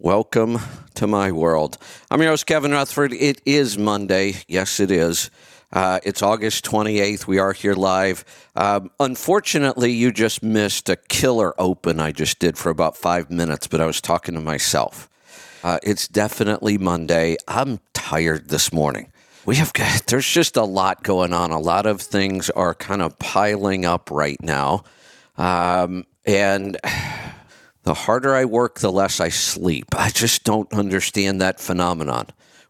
Welcome to my world. I'm your host, Kevin Rutherford. It is Monday. Yes, it is. Uh, it's August 28th. We are here live. Um, unfortunately, you just missed a killer open I just did for about five minutes, but I was talking to myself. Uh, it's definitely Monday. I'm tired this morning. We have got, there's just a lot going on. A lot of things are kind of piling up right now. Um, and the harder I work, the less I sleep. I just don't understand that phenomenon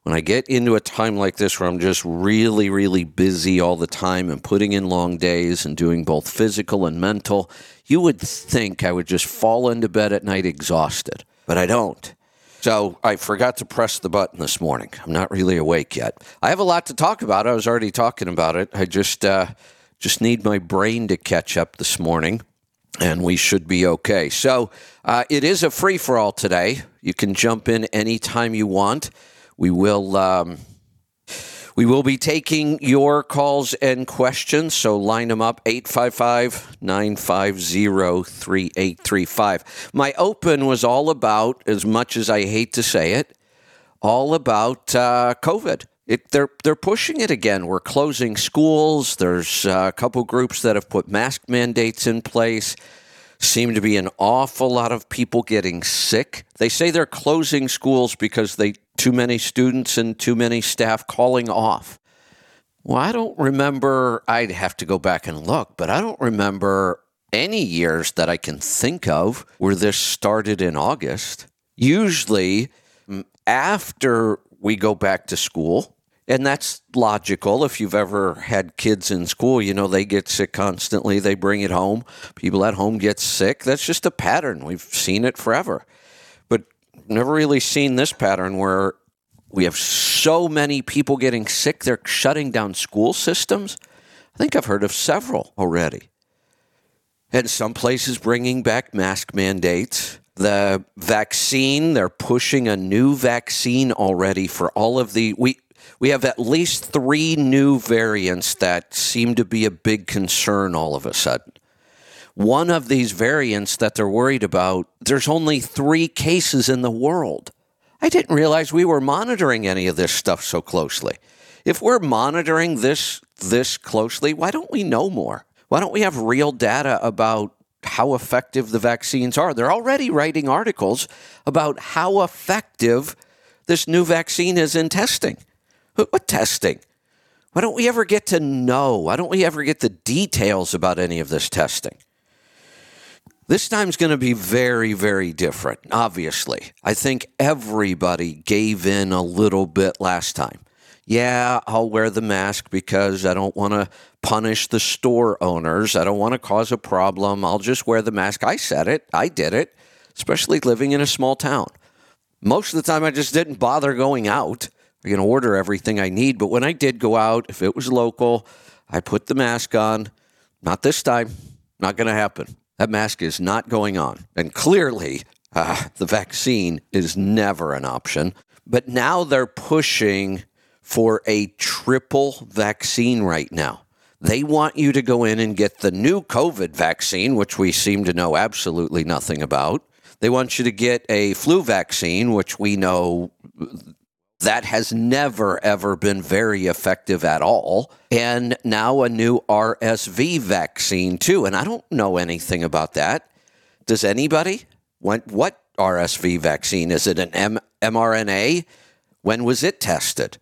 when I get into a time like this where I'm just really, really busy all the time and putting in long days and doing both physical and mental, you would think I would just fall into bed at night exhausted, but I don't. So I forgot to press the button this morning. I'm not really awake yet. I have a lot to talk about. I was already talking about it. I just uh, just need my brain to catch up this morning, and we should be okay. So uh, it is a free for all today. You can jump in anytime you want. We will. Um, we will be taking your calls and questions, so line them up 855 950 3835. My open was all about, as much as I hate to say it, all about uh, COVID. It, they're they're pushing it again. We're closing schools. There's uh, a couple groups that have put mask mandates in place seem to be an awful lot of people getting sick. They say they're closing schools because they too many students and too many staff calling off. Well, I don't remember, I'd have to go back and look, but I don't remember any years that I can think of where this started in August. Usually, after we go back to school, and that's logical. If you've ever had kids in school, you know they get sick constantly. They bring it home. People at home get sick. That's just a pattern. We've seen it forever. But never really seen this pattern where we have so many people getting sick, they're shutting down school systems. I think I've heard of several already. And some places bringing back mask mandates. The vaccine, they're pushing a new vaccine already for all of the. We, we have at least three new variants that seem to be a big concern all of a sudden. One of these variants that they're worried about, there's only three cases in the world. I didn't realize we were monitoring any of this stuff so closely. If we're monitoring this this closely, why don't we know more? Why don't we have real data about how effective the vaccines are? They're already writing articles about how effective this new vaccine is in testing. What testing? Why don't we ever get to know? Why don't we ever get the details about any of this testing? This time's going to be very, very different, obviously. I think everybody gave in a little bit last time. Yeah, I'll wear the mask because I don't want to punish the store owners. I don't want to cause a problem. I'll just wear the mask. I said it. I did it, especially living in a small town. Most of the time, I just didn't bother going out. I can order everything I need. But when I did go out, if it was local, I put the mask on. Not this time. Not going to happen. That mask is not going on. And clearly, uh, the vaccine is never an option. But now they're pushing for a triple vaccine right now. They want you to go in and get the new COVID vaccine, which we seem to know absolutely nothing about. They want you to get a flu vaccine, which we know that has never, ever been very effective at all. And now a new RSV vaccine, too. And I don't know anything about that. Does anybody? What, what RSV vaccine? Is it an M- mRNA? When was it tested?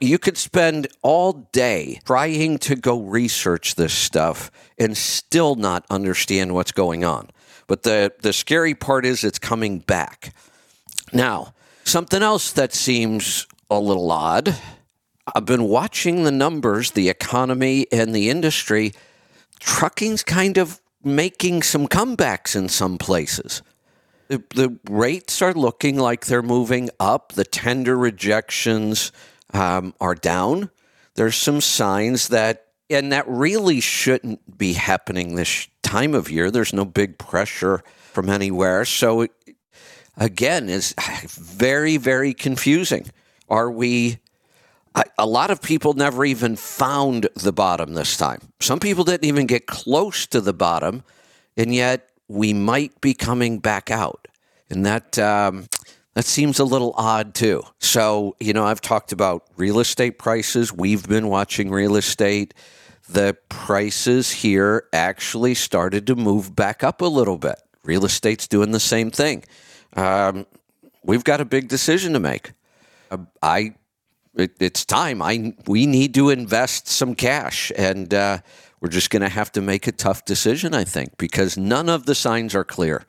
You could spend all day trying to go research this stuff and still not understand what's going on. But the, the scary part is it's coming back. Now, Something else that seems a little odd. I've been watching the numbers, the economy, and the industry. Trucking's kind of making some comebacks in some places. The, the rates are looking like they're moving up. The tender rejections um, are down. There's some signs that, and that really shouldn't be happening this time of year. There's no big pressure from anywhere. So it, again is very, very confusing. Are we, a lot of people never even found the bottom this time. Some people didn't even get close to the bottom, and yet we might be coming back out. And that, um, That seems a little odd too. So, you know, I've talked about real estate prices. We've been watching real estate. The prices here actually started to move back up a little bit. Real estate's doing the same thing. Um, we've got a big decision to make. Uh, I, it, it's time. I we need to invest some cash, and uh, we're just going to have to make a tough decision. I think because none of the signs are clear.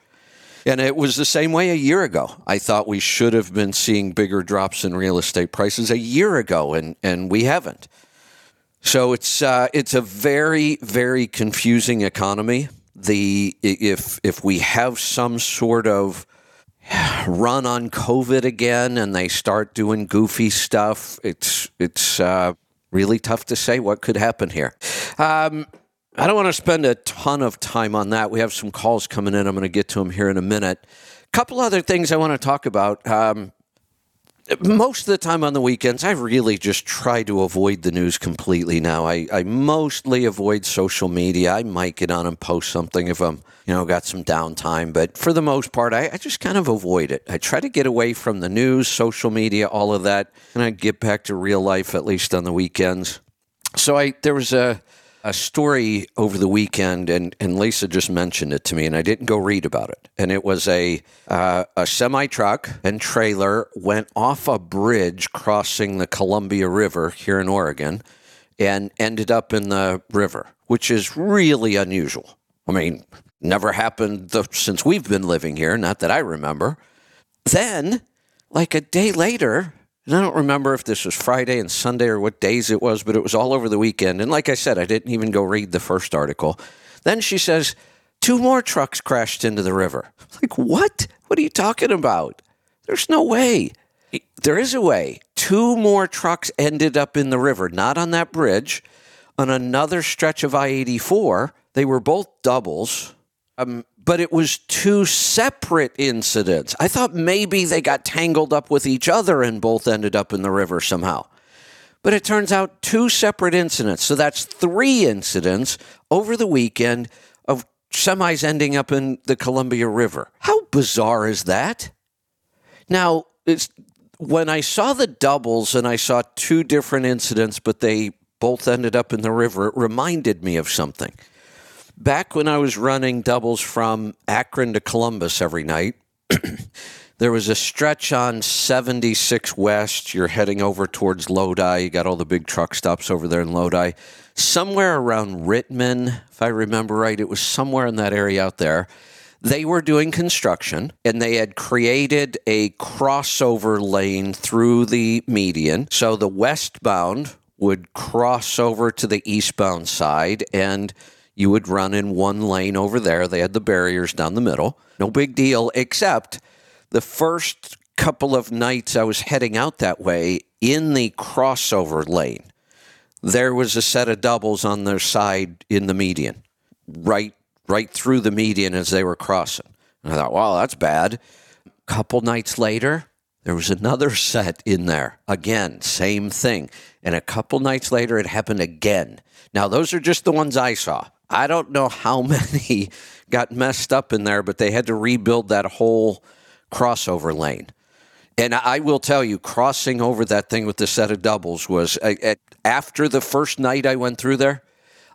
And it was the same way a year ago. I thought we should have been seeing bigger drops in real estate prices a year ago, and, and we haven't. So it's uh, it's a very very confusing economy. The if if we have some sort of run on COVID again and they start doing goofy stuff, it's it's uh, really tough to say what could happen here. Um, I don't want to spend a ton of time on that. We have some calls coming in. I'm going to get to them here in a minute. A couple other things I want to talk about. Um, most of the time on the weekends, I really just try to avoid the news completely now. I, I mostly avoid social media. I might get on and post something if I'm, you know, got some downtime. But for the most part, I, I just kind of avoid it. I try to get away from the news, social media, all of that, and I get back to real life, at least on the weekends. So I there was a a story over the weekend, and, and Lisa just mentioned it to me, and I didn't go read about it. And it was a uh, a semi truck and trailer went off a bridge crossing the Columbia River here in Oregon, and ended up in the river, which is really unusual. I mean, never happened the, since we've been living here, not that I remember. Then, like a day later, and I don't remember if this was Friday and Sunday or what days it was, but it was all over the weekend. And like I said, I didn't even go read the first article. Then she says, two more trucks crashed into the river. Like, what? What are you talking about? There's no way. There is a way. Two more trucks ended up in the river, not on that bridge, on another stretch of I 84. They were both doubles. Um, but it was two separate incidents. I thought maybe they got tangled up with each other and both ended up in the river somehow. But it turns out two separate incidents. So that's three incidents over the weekend of semis ending up in the Columbia River. How bizarre is that? Now, when I saw the doubles and I saw two different incidents, but they both ended up in the river, it reminded me of something back when I was running doubles from Akron to Columbus every night, there was a stretch on 76 West. You're heading over towards Lodi. You got all the big truck stops over there in Lodi. Somewhere around Rittman, if I remember right, it was somewhere in that area out there. They were doing construction and they had created a crossover lane through the median. So the westbound would cross over to the eastbound side and you would run in one lane over there. They had the barriers down the middle. No big deal, except the first couple of nights I was heading out that way in the crossover lane, there was a set of doubles on their side in the median, right right through the median as they were crossing. And I thought, wow, that's bad. A couple nights later, there was another set in there. Again, same thing. And a couple nights later, it happened again. Now, those are just the ones I saw. I don't know how many got messed up in there, but they had to rebuild that whole crossover lane. And I will tell you, crossing over that thing with the set of doubles was after the first night I went through there,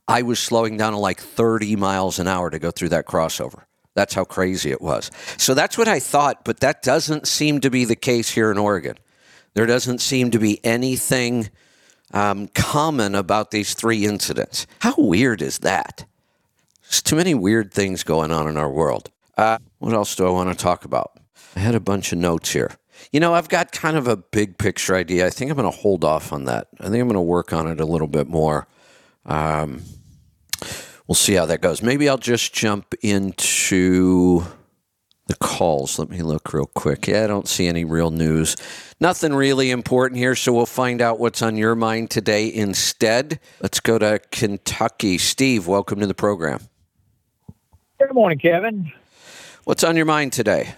I was slowing down to like 30 miles an hour to go through that crossover. That's how crazy it was. So that's what I thought, but that doesn't seem to be the case here in Oregon. There doesn't seem to be anything um, common about these three incidents. How weird is that? There's too many weird things going on in our world. Uh, what else do I want to talk about? I had a bunch of notes here. You know, I've got kind of a big picture idea. I think I'm going to hold off on that. I think I'm going to work on it a little bit more. Um, we'll see how that goes. Maybe I'll just jump into the calls. Let me look real quick. Yeah, I don't see any real news. Nothing really important here, so we'll find out what's on your mind today instead. Let's go to Kentucky. Steve, welcome to the program. Good morning, Kevin. What's on your mind today?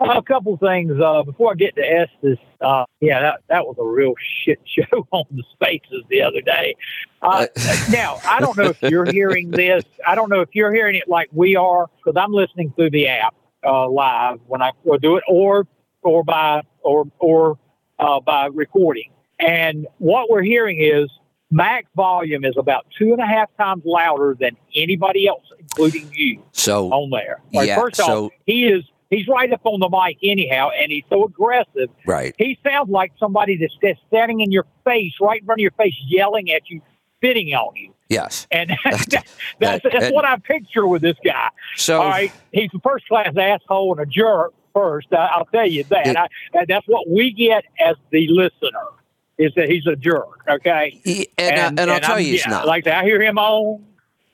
Uh, a couple things. Uh, before I get to Estes, uh, yeah, that, that was a real shit show on the spaces the other day. Uh, now, I don't know if you're hearing this. I don't know if you're hearing it like we are, because I'm listening through the app uh, live when I do it, or or by or or uh, by recording. And what we're hearing is Mac's volume is about two and a half times louder than anybody else, including you, So on there. Like, Yeah, first so- off, he is he's right up on the mic anyhow, and he's so aggressive. right. He sounds like somebody that's just standing in your face, right in front of your face, yelling at you, spitting on you. Yes. And that's, that- that's, that- what I picture with this guy. So All right, he's a first class asshole and a jerk. First, I, I'll tell you that. It- I, and that's what we get as the listener is that he's a jerk. Okay, he- and, uh, and, I'll tell I'm- you, he's yeah, not. Like I hear him on.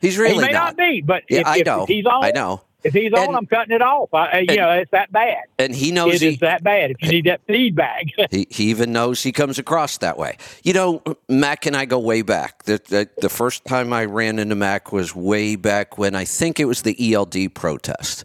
he's he really may not. be, but Yeah, if, I if know. he's on, I know. If he's on, I'm cutting it off. I, I- you know, it's that bad. And he knows It he, is that bad. If you need that feedback, He, he even knows he comes across that way. You know, Mac and I go way back. The, the, the first time I ran into Mac was way back when I think it was the ELD protest.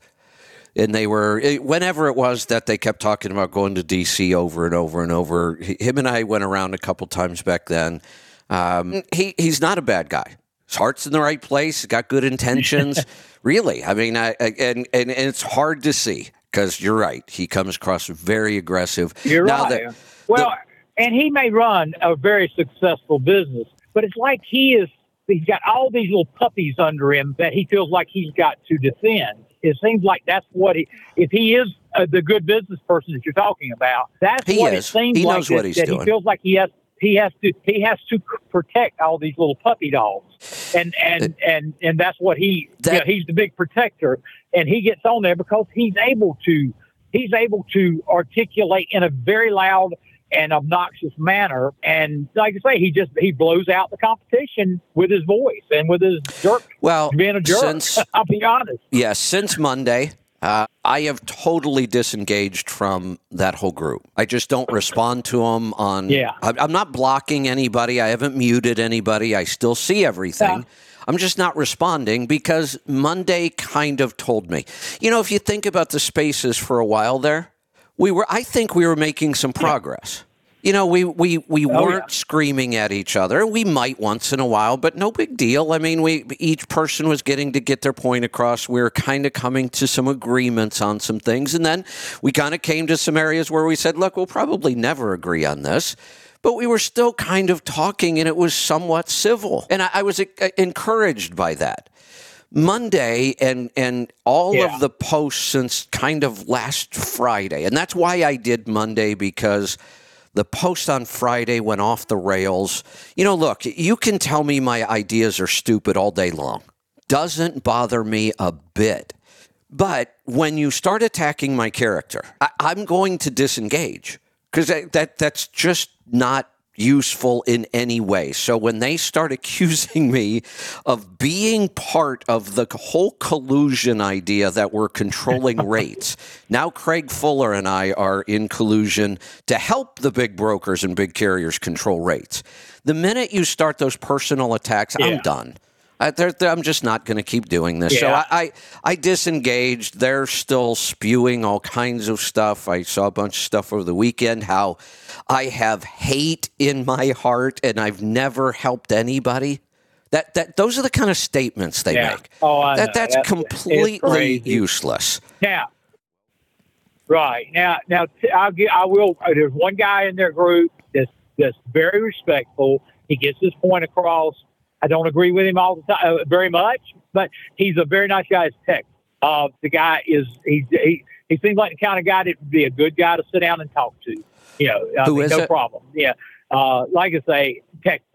And they were, whenever it was that they kept talking about going to DC over and over and over. Him and I went around a couple times back then. Um, he, he's not a bad guy. His heart's in the right place. Got good intentions. really. I mean, I, I, and, and, and it's hard to see because you're right. He comes across very aggressive. You're Now right. that- well, and he may run a very successful business, but it's like he is. He's got all these little puppies under him that he feels like he's got to defend. It seems like that's what he. If he is uh, the good business person that you're talking about, that's He what is. it seems He like. knows that, what he's that doing. He feels like he has. He has to. He has to protect all these little puppy dogs, and and and and that's what he. That- you know, he's the big protector, and he gets on there because he's able to. He's able to articulate in a very loud and obnoxious manner. And like I say, he just he blows out the competition with his voice and with his jerk Well, being a jerk. since I'll be honest. yeah, since Monday, uh, I have totally disengaged from that whole group. I just don't respond to them on. Yeah. I'm not blocking anybody. I haven't muted anybody. I still see everything. Yeah. I'm just not responding because Monday kind of told me. You know, if you think about the spaces for a while there, we were. I think we were making some progress. You know, we we we Oh, weren't yeah. screaming at each other. We might once in a while, but no big deal. I mean, we each person was getting to get their point across. We were kind of coming to some agreements on some things, and then we kind of came to some areas where we said, "Look, we'll probably never agree on this." But we were still kind of talking, and it was somewhat civil, and I, I was uh, encouraged by that. Monday and and all Yeah. of the posts since kind of last Friday. And that's why I did Monday because the post on Friday went off the rails. You know, look, you can tell me my ideas are stupid all day long. Doesn't bother me a bit. But when you start attacking my character, I, I'm going to disengage because that, that that's just not useful in any way. So when they start accusing me of being part of the whole collusion idea that we're controlling rates, now Craig Fuller and I are in collusion to help the big brokers and big carriers control rates. The minute you start those personal attacks, I'm done. I, I'm just not going to keep doing this. So I, I, I disengaged. They're still spewing all kinds of stuff. I saw a bunch of stuff over the weekend. How I have hate in my heart, and I've never helped anybody. That that those are the kind of statements they Yeah. make. Oh, I that know. that's That's- completely useless. Now, right now, now I'll get. I will. uh, There's one guy in their group that's that's very respectful. He gets his point across. I don't agree with him all the time, uh, very much, but he's a very nice guy. His text. Uh, the guy is he, he he seems like the kind of guy that would be a good guy to sit down and talk to. You know, I Who mean, no it? problem. Yeah, uh, like I say, Texas.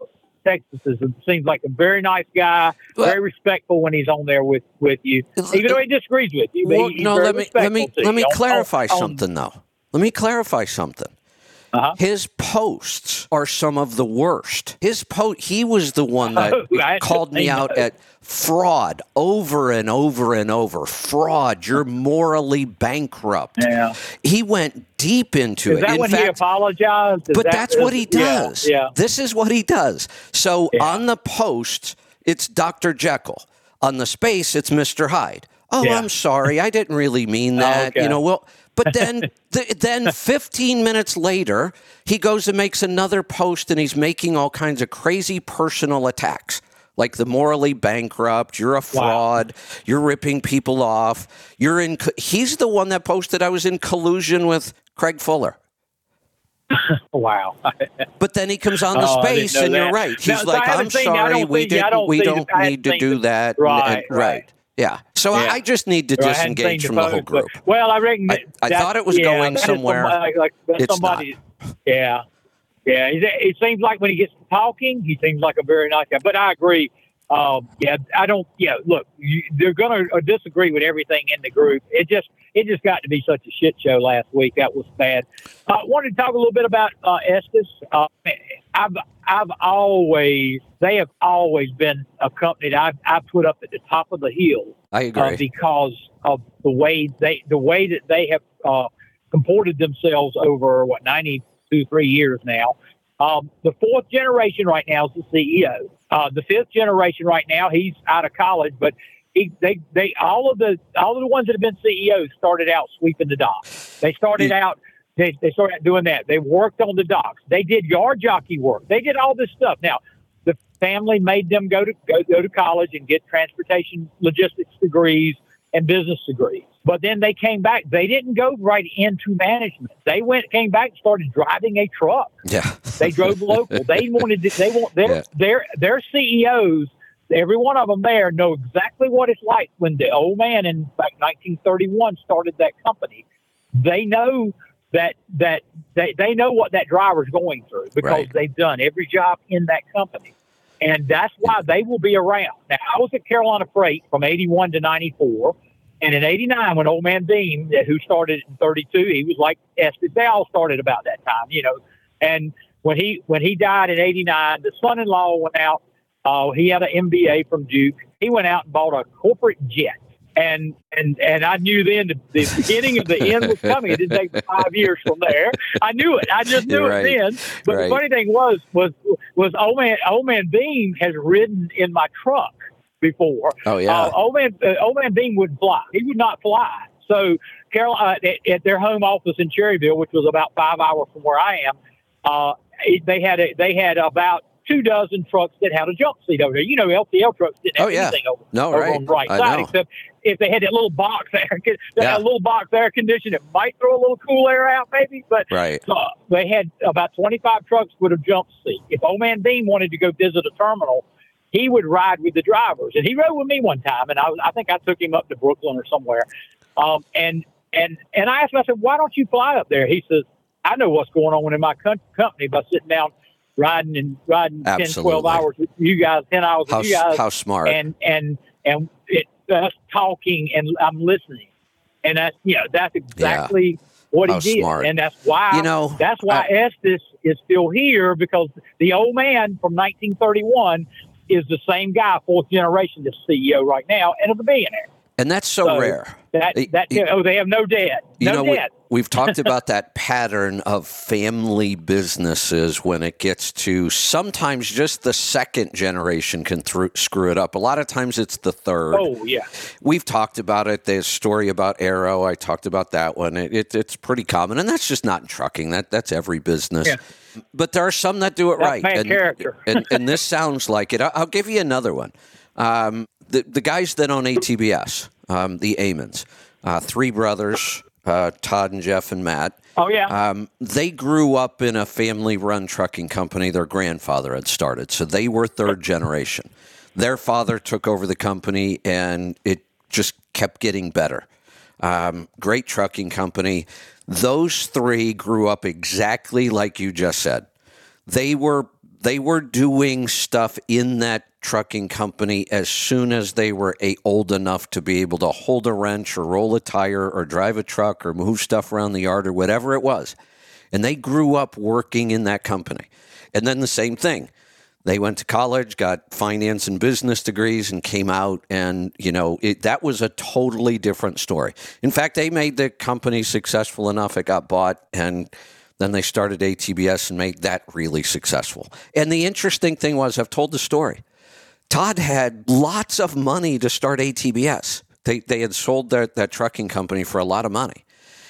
Texas is, seems like a very nice guy, Well- very respectful when he's on there with with you, even though he disagrees with you. Well, no, let me let me let me you on- clarify on- on- something though. Let me clarify something. Uh-huh. His posts are some of the worst. His post, he was the one that Oh, called me know. out at fraud over and over and over. Fraud, you're morally bankrupt. Yeah. He went deep into Is it. that In when he apologized? Is but that- that's what he is- yeah, does. Yeah. This is what he does. So Yeah. on the post, it's Dr. Jekyll. On the space, it's Mr. Hyde. Oh, Yeah. I'm sorry. I didn't really mean that. You okay. know, well, but then th- then 15 minutes later, he goes and makes another post and he's making all kinds of crazy personal attacks. like the morally bankrupt. You're a fraud. Wow. You're ripping people off. You're in. He's the one that posted I was in collusion with Craig Fuller. wow. but then he comes on the oh, space, and that. you're right. He's now, like, "I'm sorry, we didn't. We don't need to do that." Right, and, right. Yeah. So yeah. I just need to disengage from the, whole group. But, well, I reckon. I, I thought it was yeah, going somewhere. Somebody, like, it's somebody, not. Yeah. Yeah. It seems like when he gets talking, he seems like a very nice guy. But I agree. Um, yeah, I don't. Yeah, look, you, they're going to uh, disagree with everything in the group. It just, it just got to be such a shit show last week. That was bad. I uh, wanted to talk a little bit about uh, Estes. Uh, I've, I've always, they have always been a company that I, I put up at the top of the hill. I agree uh, because of the way they, the way that they have uh, comported themselves over what ninety two, three years now. Um, the fourth generation right now is the CEO. Uh, the fifth generation right now, he's out of college, but he, they, they, all of the, all of the ones that have been CEOs started out sweeping the docks. They started yeah. out, they, they started doing that. They worked on the docks. They did yard jockey work. They did all this stuff. Now, the family made them go to go, go to college and get transportation logistics degrees and business degrees. But then they came back. They didn't go right into management. They went, came back, and started driving a truck. Yeah, they drove local. They wanted. To, they want their yeah. their their CEOs. Every one of them there know exactly what it's like when the old man in back 1931 started that company. They know that that they, they know what that driver's going through because right. they've done every job in that company. And that's why they will be around. Now, I was at Carolina Freight from 81 to 94. And in 89, when Old Man Beam, who started in 32, he was like Estes. They all started about that time, you know. And when he when he died in 89, the son-in-law went out. Uh, he had an MBA from Duke. He went out and bought a corporate jet and and and I knew then the, the beginning of the end was coming. It didn't take five years from there. I knew it. I just knew right. it then. But right. the funny thing was was was old man old man Beam has ridden in my truck before. Oh yeah. Uh, old man uh, old man Beam would fly. He would not fly. So Carol uh, at, at, their home office in Cherryville, which was about five hours from where I am, uh, they had a, they had about two dozen trucks that had a jump seat over there. You know, LTL trucks didn't have oh, yeah. anything over, no, over right. on the right I side, know. except if they had that little box there, they yeah. had a little box air condition it might throw a little cool air out, maybe. But right. uh, they had about 25 trucks with a jump seat. If Old Man Beam wanted to go visit a terminal, he would ride with the drivers, and he rode with me one time, and I, I think I took him up to Brooklyn or somewhere. Um, and and and I asked him, I said, "Why don't you fly up there?" He says, "I know what's going on in my company by sitting down." Riding and riding Absolutely. 10, 12 hours with you guys, 10 hours how, with you guys. How smart. And, and, and it, us talking and I'm listening. And that's, you know, that's exactly yeah. what how he did. Smart. And that's why, you know, that's why I, Estes is still here because the old man from 1931 is the same guy, fourth generation, the CEO right now, and of the billionaire. And that's so, so rare. That, that, oh, they have no debt. No you know, debt. We, have talked about that pattern of family businesses when it gets to sometimes just the second generation can th- screw it up. A lot of times it's the third. Oh, yeah. We've talked about it. There's a story about Arrow. I talked about that one. It, it, it's pretty common. And that's just not in trucking. That That's every business. Yeah. But there are some that do it that's right. And, character. and, and, this sounds like it. I'll give you another one. Um, the, the guys that own ATBS um, the Amens, uh, three brothers, uh, Todd and Jeff and Matt. Oh yeah. Um, they grew up in a family-run trucking company. Their grandfather had started, so they were third generation. Their father took over the company, and it just kept getting better. Um, great trucking company. Those three grew up exactly like you just said. They were they were doing stuff in that trucking company as soon as they were a, old enough to be able to hold a wrench or roll a tire or drive a truck or move stuff around the yard or whatever it was. And they grew up working in that company. And then the same thing. They went to college, got finance and business degrees, and came out. And, you know, it, that was a totally different story. In fact, they made the company successful enough, it got bought. And then they started ATBS and made that really successful. And the interesting thing was, I've told the story. Todd had lots of money to start ATBS. They, they had sold their, that trucking company for a lot of money.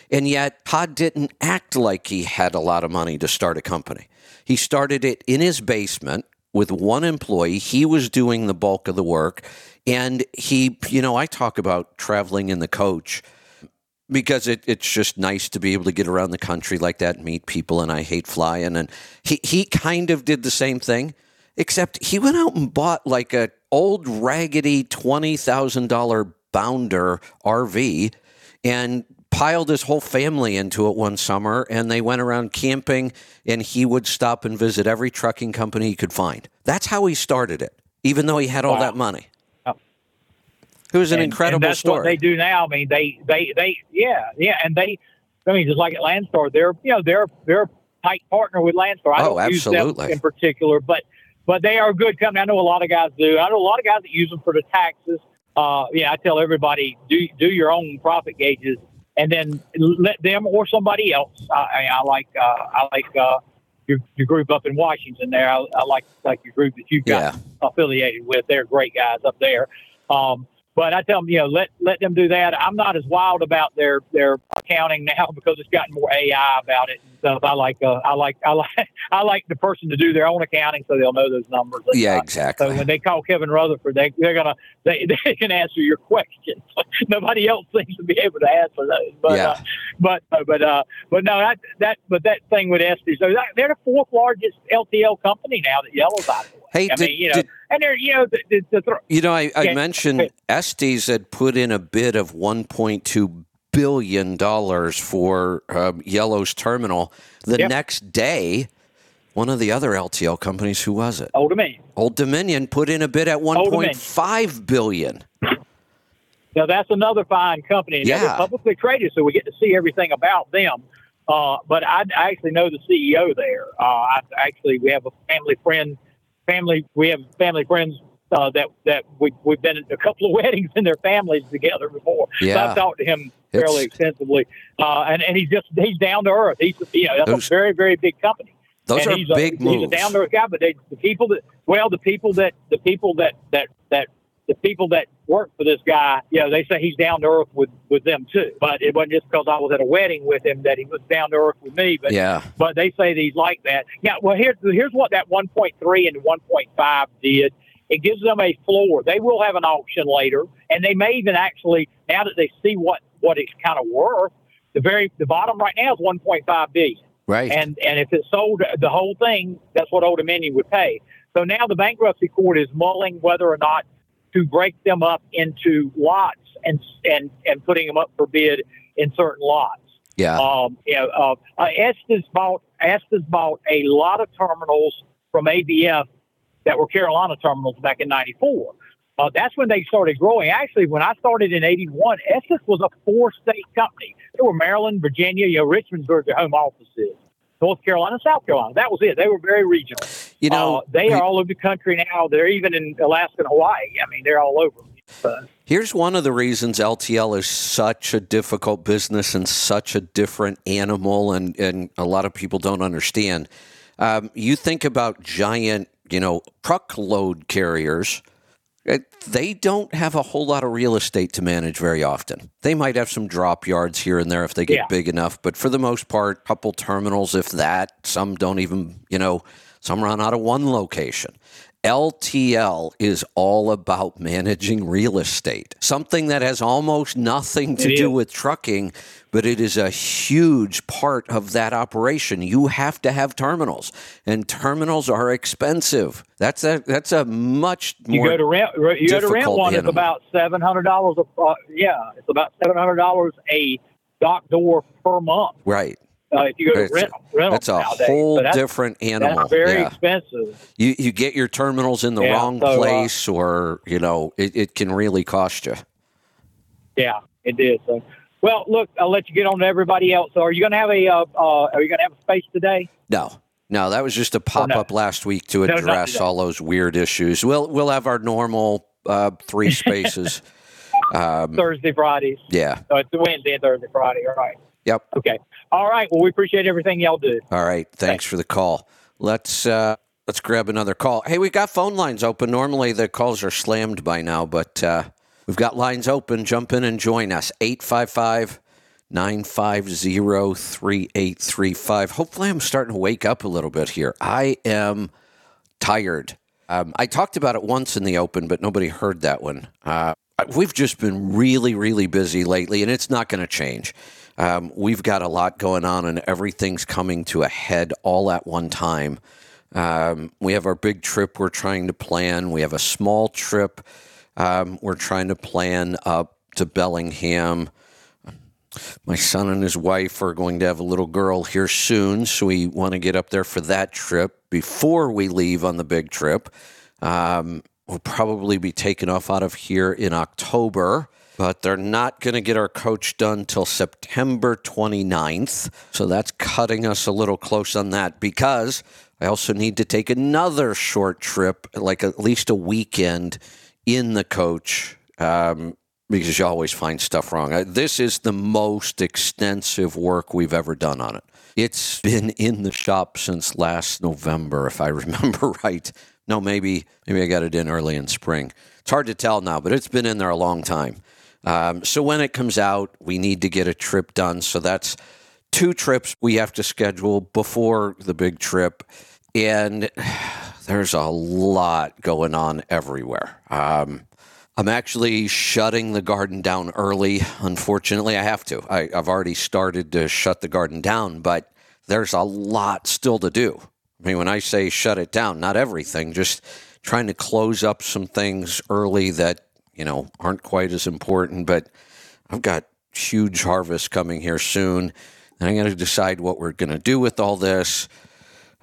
And yet, Todd didn't act like he had a lot of money to start a company. He started it in his basement with one employee. He was doing the bulk of the work. And he, you know, I talk about traveling in the coach because it, it's just nice to be able to get around the country like that and meet people. And I hate flying. And he, he kind of did the same thing, except he went out and bought like a old raggedy $20,000 Bounder RV and piled his whole family into it one summer and they went around camping and he would stop and visit every trucking company he could find. That's how he started it, even though he had all Wow. that money. It was an and, incredible and that's story. what they do now. I mean, they, they, they, yeah, yeah, and they, I mean, just like at Landstar, they're, you know, they're, they're a tight partner with Landstar. I Oh, don't use them absolutely. in particular, but, but they are a good company. I know a lot of guys do. I know a lot of guys that use them for the taxes. Uh, yeah, I tell everybody do do your own profit gauges, and then let them or somebody else. I, I, I like uh, I like uh, your, your group up in Washington. There, I, I like like your group that you've got Yeah. affiliated with. They're great guys up there. Um, but I tell them, you know, let let them do that. I'm not as wild about their their accounting now because it's gotten more AI about it stuff. I like uh, I like I like I like the person to do their own accounting so they'll know those numbers. Yeah, exactly. so when they call Kevin Rutherford, they they're gonna they, they can answer your questions. Nobody else seems to be able to answer those. But Yeah. uh, but uh, but uh, but no, that that but that thing with Estes, so that, they're the fourth largest LTL company now that Yellow's out of the way. Hey, I did- mean, you know, did- and they're you know the, the, the thr- You know, I, I Okay. mentioned Estes had put in a bid of 1.2 billion dollars for um, Yellow's terminal. The Yep. next day, one of the other LTL companies, who was it? Old Dominion. Old Dominion put in a bid at 1.5 billion. Now that's another fine company. Yeah. they're publicly traded, so we get to see everything about them. Uh, but I, I actually know the CEO there. Uh, I actually we have a family friend, family we have family friends uh, that that we we've been at a couple of weddings in their families together before. So Yeah. I've talked to him It's- fairly extensively, uh, and and he's just he's down to earth. He's you know that's Those- a very very big company. Those and are he's a, big He's a down to earth guy, but they, the people that well, the people that the people that that that the people that work for this guy, you know, they say he's down to earth with with them too. But it wasn't just because I was at a wedding with him that he was down to earth with me. But yeah, but they say that he's like that. Yeah, well, here's here's what that 1.3 and 1.5 did. It gives them a floor. They will have an auction later, and they may even actually now that they see what what it's kind of worth. The very the bottom right now is 1.5 billion. right. And and if it sold the whole thing, that's what Old Dominion would pay. So now the bankruptcy court is mulling whether or not to break them up into lots and and and putting them up for bid in certain lots. yeah, Um, you know, uh, uh, Estes bought Estes bought a lot of terminals from ABF that were Carolina terminals back in '94. Uh, that's when they started growing. Actually, when I started in '81, Estes was a four-state company. There were Maryland, Virginia, you know, Richmond's where their home offices. North Carolina, South Carolina. That was it. They were very regional. you know, uh, they are all over the country now. They're even in Alaska and Hawaii. I mean, they're all over. Uh, Here's one of the reasons LTL is such a difficult business and such a different animal, and, and a lot of people don't understand. Um, you think about giant, you know, truckload carriers, eh, they don't have a whole lot of real estate to manage very often. They might have some drop yards here and there if they get Yeah. big enough, but for the most part, a couple terminals, if that. Some don't even, you know, some run out of one location. LTL is all about managing real estate, something that has almost nothing to do with trucking, but it is a huge part of that operation. You have to have terminals, and terminals are expensive. That's a that's a much You go to rent. You go to rent one. It's about seven hundred dollars. Uh, yeah, it's about seven hundred dollars a dock door per month. right. Uh, if you go to It's- rent, rental That's a nowadays. whole that's, different animal. That's very yeah. expensive. You you get your terminals in the Yeah, wrong so, uh, place, or you know, it, it can really cost you. Yeah, it did. So, well, look, I'll let you get on to everybody else. So, are you going to have a? Uh, uh, are you going to have a space today? No, no, that was just a pop Oh, no. up last week to address today. all those weird issues. We'll we'll have our normal uh, three spaces. um, Thursday, Fridays. yeah. So it's Wednesday and Thursday, Friday. All right. Yep. Okay. All right. Well, we appreciate everything y'all do. All right. Thanks for the call. Let's uh, let's grab another call. Hey, we got phone lines open. Normally the calls are slammed by now, but uh, we've got lines open. Jump in and join us. 855 950 3835. Hopefully, I'm starting to wake up a little bit here. I am tired. Um, I talked about it once in the open, but nobody heard that one. Uh, we've just been really, really busy lately, and it's not going to change. Um, we've got a lot going on, and everything's coming to a head all at one time. Um, we have our big trip we're trying to plan. We have a small trip um, we're trying to plan up to Bellingham. My son and his wife are going to have a little girl here soon, so we want to get up there for that trip before we leave on the big trip. Um, we'll probably be taken off out of here in October, but they're not going to get our coach done till September 29th. So that's cutting us a little close on that because I also need to take another short trip, like at least a weekend in the coach. Um, because you always find stuff wrong. This is the most extensive work we've ever done on it. It's been in the shop since last November, if I remember right. No, maybe maybe I got it in early in spring. It's hard to tell now, but it's been in there a long time. Um, so when it comes out, we need to get a trip done. So that's two trips we have to schedule before the big trip, and there's a lot going on everywhere. Um, I'm actually shutting the garden down early. Unfortunately, I have to. I, have already started to shut the garden down, but there's a lot still to do. I mean, when I say shut it down, not everything, just trying to close up some things early that, you know, aren't quite as important. But I've got huge harvest coming here soon. And I'm going to decide what we're going to do with all this.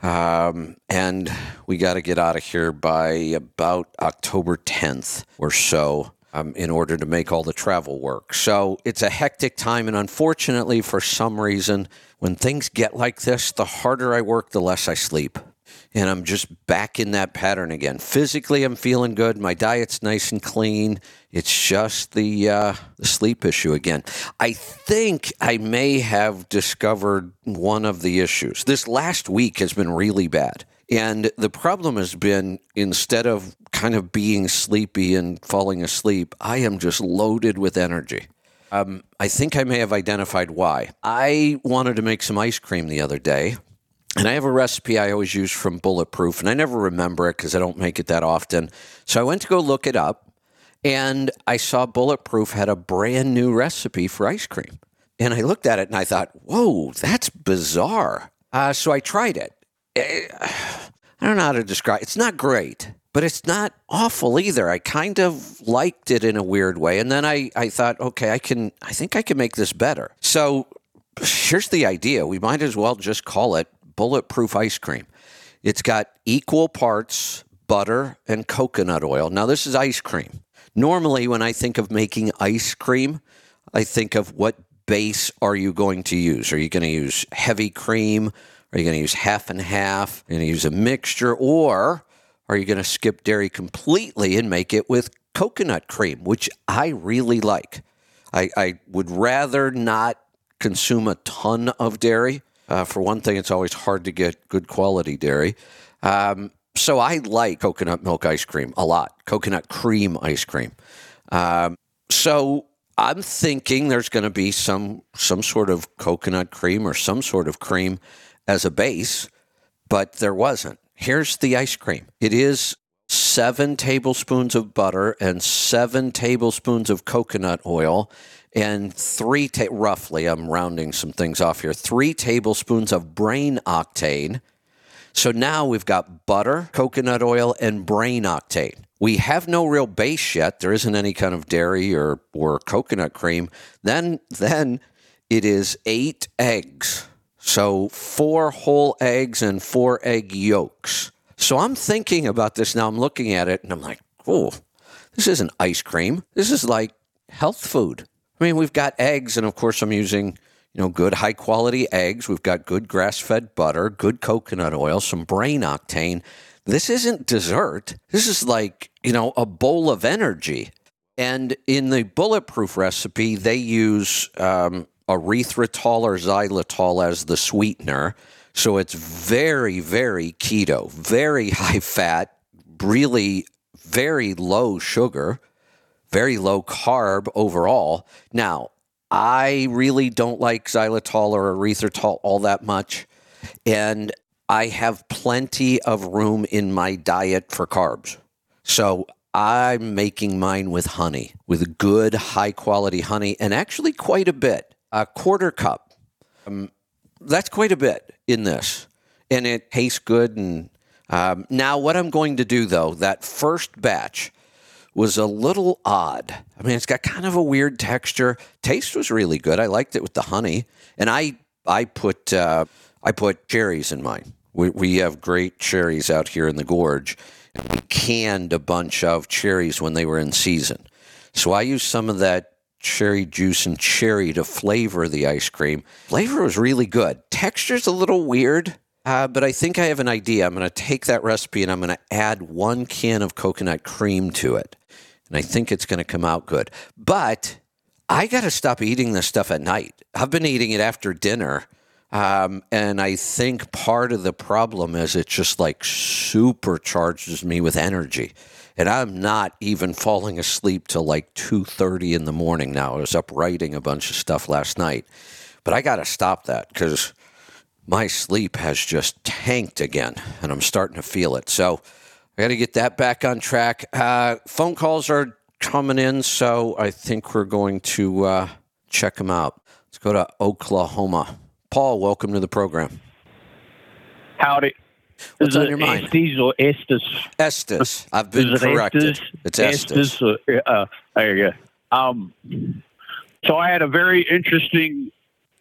Um, and we got to get out of here by about October 10th or so um, in order to make all the travel work. So it's a hectic time. And unfortunately, for some reason, when things get like this, the harder I work, the less I sleep and I'm just back in that pattern again. Physically, I'm feeling good. My diet's nice and clean. It's just the uh, the sleep issue again. I think I may have discovered one of the issues. This last week has been really bad. And the problem has been instead of kind of being sleepy and falling asleep, I am just loaded with energy. Um, I think I may have identified why. I wanted to make some ice cream the other day, and I have a recipe I always use from Bulletproof, and I never remember it because I don't make it that often. So I went to go look it up, and I saw Bulletproof had a brand new recipe for ice cream. And I looked at it and I thought, whoa, that's bizarre. Uh, so I tried it. Eh, I don't know how to describe it. It's not great, but it's not awful either. I kind of liked it in a weird way. And then I, I thought, okay, I can, I think I can make this better. So here's the idea. We might as well just call it bulletproof ice cream. It's got equal parts butter and coconut oil. Now, this is ice cream. Normally, when I think of making ice cream, I think of what base are you going to use? Are you going to use heavy cream? Are you going to use half and half? Are you going to use a mixture? Or are you going to skip dairy completely and make it with coconut cream, which I really like? I, I would rather not consume a ton of dairy. Uh, for one thing, it's always hard to get good quality dairy. Um, so I like coconut milk ice cream a lot, coconut cream ice cream. Um, so I'm thinking there's going to be some some sort of coconut cream or some sort of cream as a base, but there wasn't. Here's the ice cream. It is seven tablespoons of butter and seven tablespoons of coconut oil and three, ta- roughly, I'm rounding some things off here, three tablespoons of brain octane. So now we've got butter, coconut oil, and brain octane. We have no real base yet. There isn't any kind of dairy or, or coconut cream. Then, then it is eight eggs. So four whole eggs and four egg yolks. So I'm thinking about this now. I'm looking at it and I'm like, oh, this isn't ice cream. This is like health food. I mean, we've got eggs, and of course, I'm using you know good high quality eggs. We've got good grass fed butter, good coconut oil, some brain octane. This isn't dessert. This is like you know a bowl of energy. And in the bulletproof recipe, they use um, erythritol or xylitol as the sweetener. So it's very, very keto, very high fat, really very low sugar very low carb overall. Now, I really don't like xylitol or erythritol all that much. And I have plenty of room in my diet for carbs. So I'm making mine with honey, with good, high quality honey, and actually quite a bit. A quarter cup. Um, that's quite a bit in this. And it tastes good. And um, now, what I'm going to do though, that first batch was a little odd. I mean, it's got kind of a weird texture. Taste was really good. I liked it with the honey. And I, I put, uh, I put cherries in mine. We, we have great cherries out here in the gorge we canned a bunch of cherries when they were in season. So I used some of that cherry juice and cherry to flavor the ice cream. Flavor was really good. Texture's a little weird, uh, but I think I have an idea. I'm going to take that recipe and I'm going to add one can of coconut cream to it. And I think it's going to come out good. But I got to stop eating this stuff at night. I've been eating it after dinner um, and I think part of the problem is it just like supercharges me with energy. And I'm not even falling asleep till like 2:30 in the morning now. I was up writing a bunch of stuff last night. But I got to stop that cuz my sleep has just tanked again and I'm starting to feel it. So I got to get that back on track. Uh, phone calls are coming in, so I think we're going to uh, check them out. Let's go to Oklahoma. Paul, welcome to the program. Howdy. What's Is on your mind? Estes or Estes? Estes. I've been corrected. Estes? It's Estes. Estes, uh, uh, there you go. Um, so I had a very interesting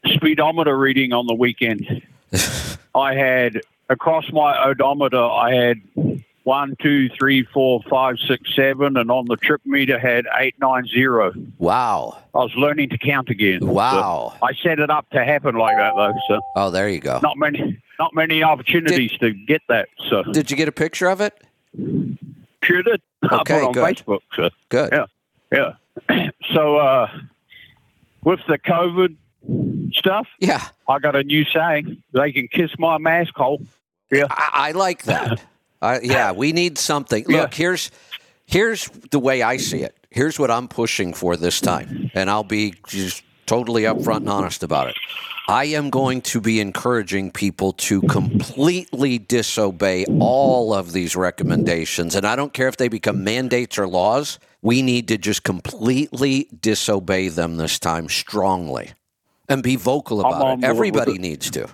speedometer reading on the weekend. I had across my odometer, I had one, two, three, four, five, six, seven, and on the trip meter had eight, nine, zero. Wow. I was learning to count again. Wow. So I set it up to happen like that though. So Oh, there you go. not many, not many opportunities to get that. So Did you get a picture of it? sure did. I Okay, put it on good. Facebook. So Good. Yeah. yeah. So uh, with the COVID stuff, Yeah. I got a new saying: they can kiss my mask hole. Yeah. I, I like that. I, yeah, we need something. Yeah. Look, here's here's the way I see it. Here's what I'm pushing for this time, and I'll be just totally upfront and honest about it. I am going to be encouraging people to completely disobey all of these recommendations, and I don't care if they become mandates or laws. We need to just completely disobey them this time strongly, and be vocal about it. Everybody it. needs to.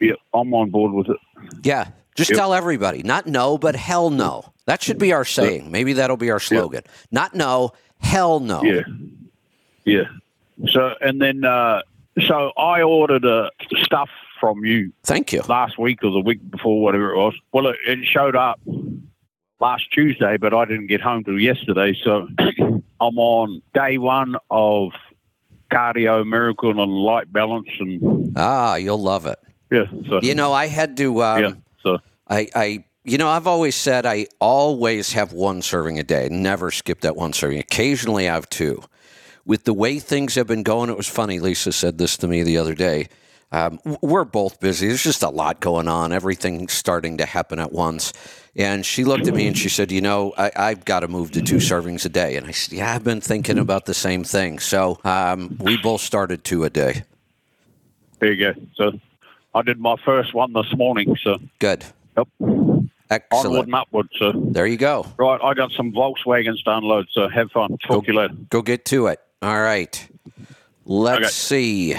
Yeah, I'm on board with it. Yeah. Just Yep. tell everybody, not no, but hell no. That should be our saying. Maybe that'll be our slogan. Not no, hell no. Yeah. Yeah. So and then uh, so I ordered uh, stuff from you Thank you. last week or the week before, whatever it was. Well, it, it showed up last Tuesday, but I didn't get home till yesterday. So I'm on day one of cardio miracle and light balance, and Ah, you'll love it. yeah. So You know, I had to. Um, yeah. I, I, you know, I've always said I always have one serving a day. Never skip that one serving. Occasionally, I have two. With the way things have been going, it was funny. Lisa said this to me the other day. Um, we're both busy. There's just a lot going on. Everything's starting to happen at once. And she looked at me and she said, "You know, I, I've got to move to two servings a day." And I said, "Yeah, I've been thinking about the same thing." So um, we both started two a day. there you go. So I did my first one this morning. So Good. Yep, Excellent. onward and upward. So There you go. right, I got some Volkswagens to unload. So have fun. Talk to you later. Go get to it. All right. Let's Okay. see.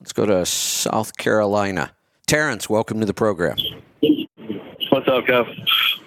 Let's go to South Carolina. Terrence, welcome to the program. What's up, Kev?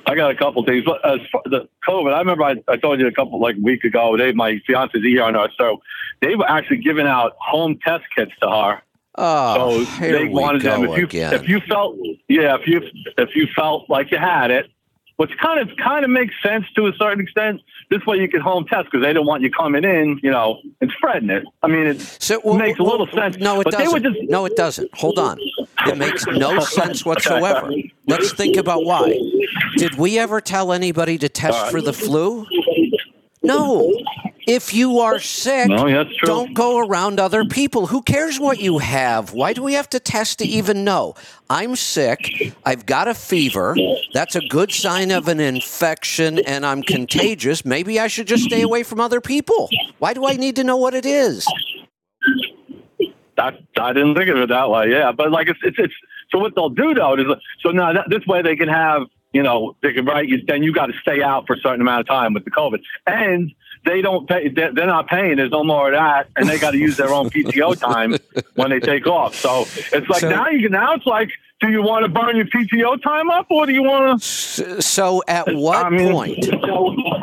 I got a couple things. But As far, the COVID, I remember I, I told you a couple like a week ago. Dave, my fiance's here on our show. They were actually giving out home test kits to her. Oh, So here they wanted them. If you again. if you felt yeah, if you if you felt like you had it, which kind of kind of makes sense to a certain extent. This way you can home test because they don't want you coming in, you know, and spreading it. I mean, it so, well, makes a well, little sense. No, it but doesn't. Just, No, it doesn't. Hold on. It makes no sense whatsoever. Let's think about why. Did we ever tell anybody to test right. for the flu? No. If you are sick, No, that's true. don't go around other people. Who cares what you have? Why do we have to test to even know? I'm sick. I've got a fever. That's a good sign of an infection and I'm contagious. Maybe I should just stay away from other people. Why do I need to know what it is? That I didn't think of it that way. Yeah, but like it's it's, it's so what they'll do though is so now that, this way they can have you know they can write you then you got to stay out for a certain amount of time with the COVID and they don't pay they're not paying there's no more of that and they got to use their own PTO time when they take off so it's like So- now you can now it's like do you want to burn your PTO time up or do you want to? So at what I mean, point?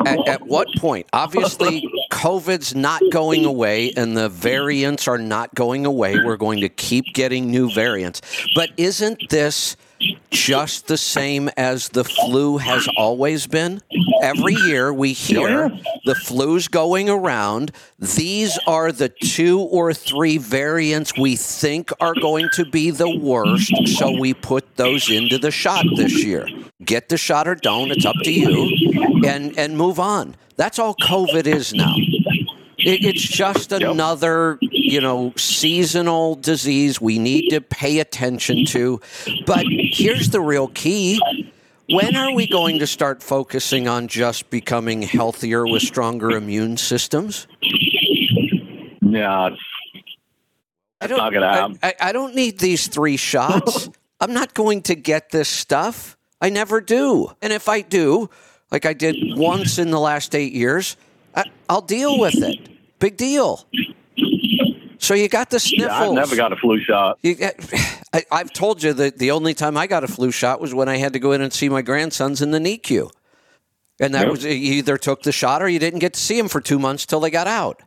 At, at what point? Obviously, COVID's not going away and the variants are not going away. We're going to keep getting new variants. But isn't this just the same as the flu has always been? Every year we hear the flu's going around. These are the two or three variants we think are going to be the worst. So we put those into the shot this year. Get the shot or don't. It's up to you. And, and move on. That's all COVID is now. It, it's just another, you know, seasonal disease we need to pay attention to. But here's the real key. When are we going to start focusing on just becoming healthier with stronger immune systems? yeah I That's not gonna happen. I, I, I don't need these three shots. I'm not going to get this stuff. I never do. And if I do, like I did once in the last eight years, I, I'll deal with it. Big deal. So you got the sniffles. yeah, I've never got a flu shot You, I, I've told you that the only time I got a flu shot was when I had to go in and see my grandsons in the NICU. And that Yep. was you either took the shot or you didn't get to see them for two months till they got out.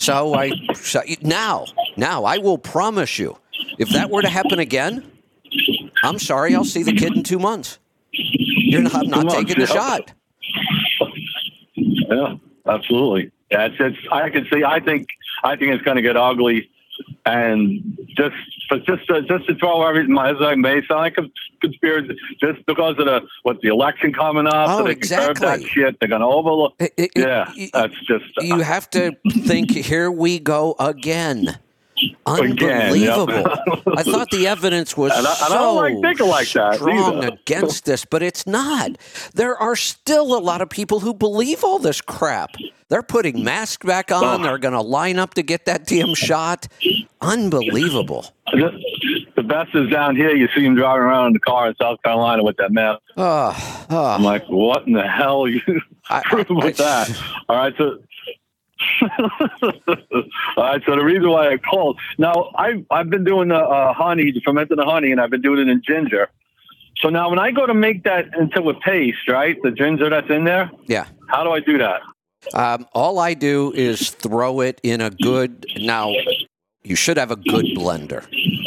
So I so now, now I will promise you, if that were to happen again, I'm sorry, I'll see the kid in two months. You're not, I'm not months, taking the yeah. shot. Yeah, absolutely. Yeah, it's, it's I can see. I think I think it's going to get ugly, and just for just to, just to throw everything as I may sound like a conspiracy, just because of the what the election coming up, Oh, so they can curb that exactly. shit. They're going to overlook. It- it- yeah, it- that's just You uh, have to think, here we go again. Again, yep. Unbelievable. I thought the evidence was And I- and I so don't like thinking like that strong either. against this, but it's not. There are still a lot of people who believe all this crap. They're putting masks back on. They're going to line up to get that damn shot. Unbelievable. the, best is down here. You see them driving around in the car in South Carolina with that mask. Oh, oh. I'm like, what in the hell you I- prove I- with that? All right, so. All right, so the reason why I called now, I've I've been doing the uh, honey, fermenting the honey, and I've been doing it in ginger. So now, when I go to make that into a paste, right, the ginger that's in there, yeah. how do I do that? Um, all I do is throw it in a good. Now, you should have a good blender.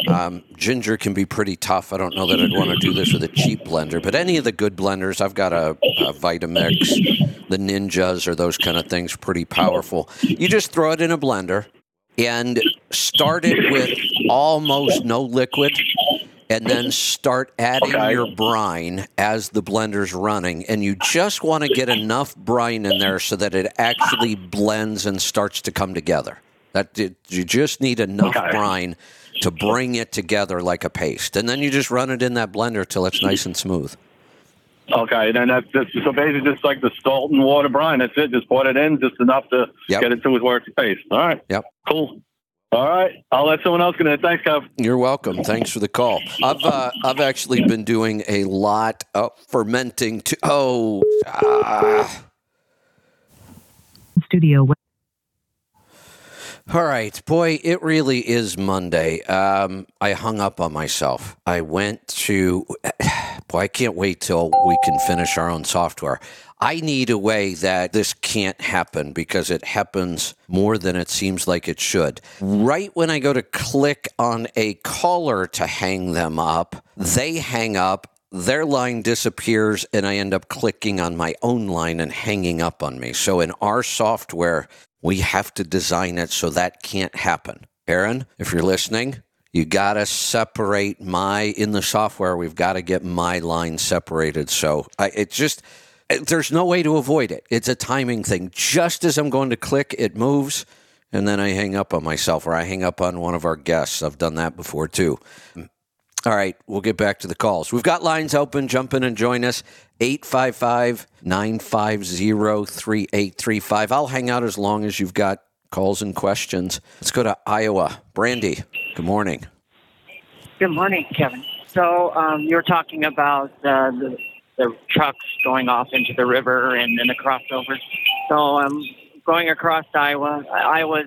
Um, ginger can be pretty tough. I don't know that I'd want to do this with a cheap blender, but any of the good blenders, I've got a, a Vitamix, the Ninjas, or those kind of things, pretty powerful. You just throw it in a blender and start it with almost no liquid. And then start adding Okay. your brine as the blender's running. And you just want to get enough brine in there so that it actually blends and starts to come together. That you just need enough Okay. brine to bring it together like a paste. And then you just run it in that blender till it's nice and smooth. Okay, then that's just, so basically just like the salt and water brine. That's it. Just pour it in, just enough to Yep. get it to where its work paste. All right. Yep. Cool. All right. I'll let someone else get in. Thanks, Kev. You're welcome. Thanks for the call. I've uh, I've actually been doing a lot of fermenting. To, oh, ah. Studio. All right, boy, it really is Monday. Um, I hung up on myself. I went to, boy, I can't wait till we can finish our own software. I need a way that this can't happen because it happens more than it seems like it should. Right when I go to click on a caller to hang them up, they hang up their line disappears and I end up clicking on my own line and hanging up on me. So in our software, we have to design it so that can't happen. Aaron, if you're listening, you got to separate my in the software. We've got to get my line separated. So I, it just there's no way to avoid it. It's a timing thing. Just as I'm going to click, it moves, and then I hang up on myself or I hang up on one of our guests. I've done that before too. All right, we'll get back to the calls. We've got lines open. Jump in and join us. 855 950 3835. I'll hang out as long as you've got calls and questions. Let's go to Iowa. Brandy, good morning. Good morning, Kevin. So um, you were talking about uh, the, the trucks going off into the river and then the crossover. So I'm going across Iowa. I was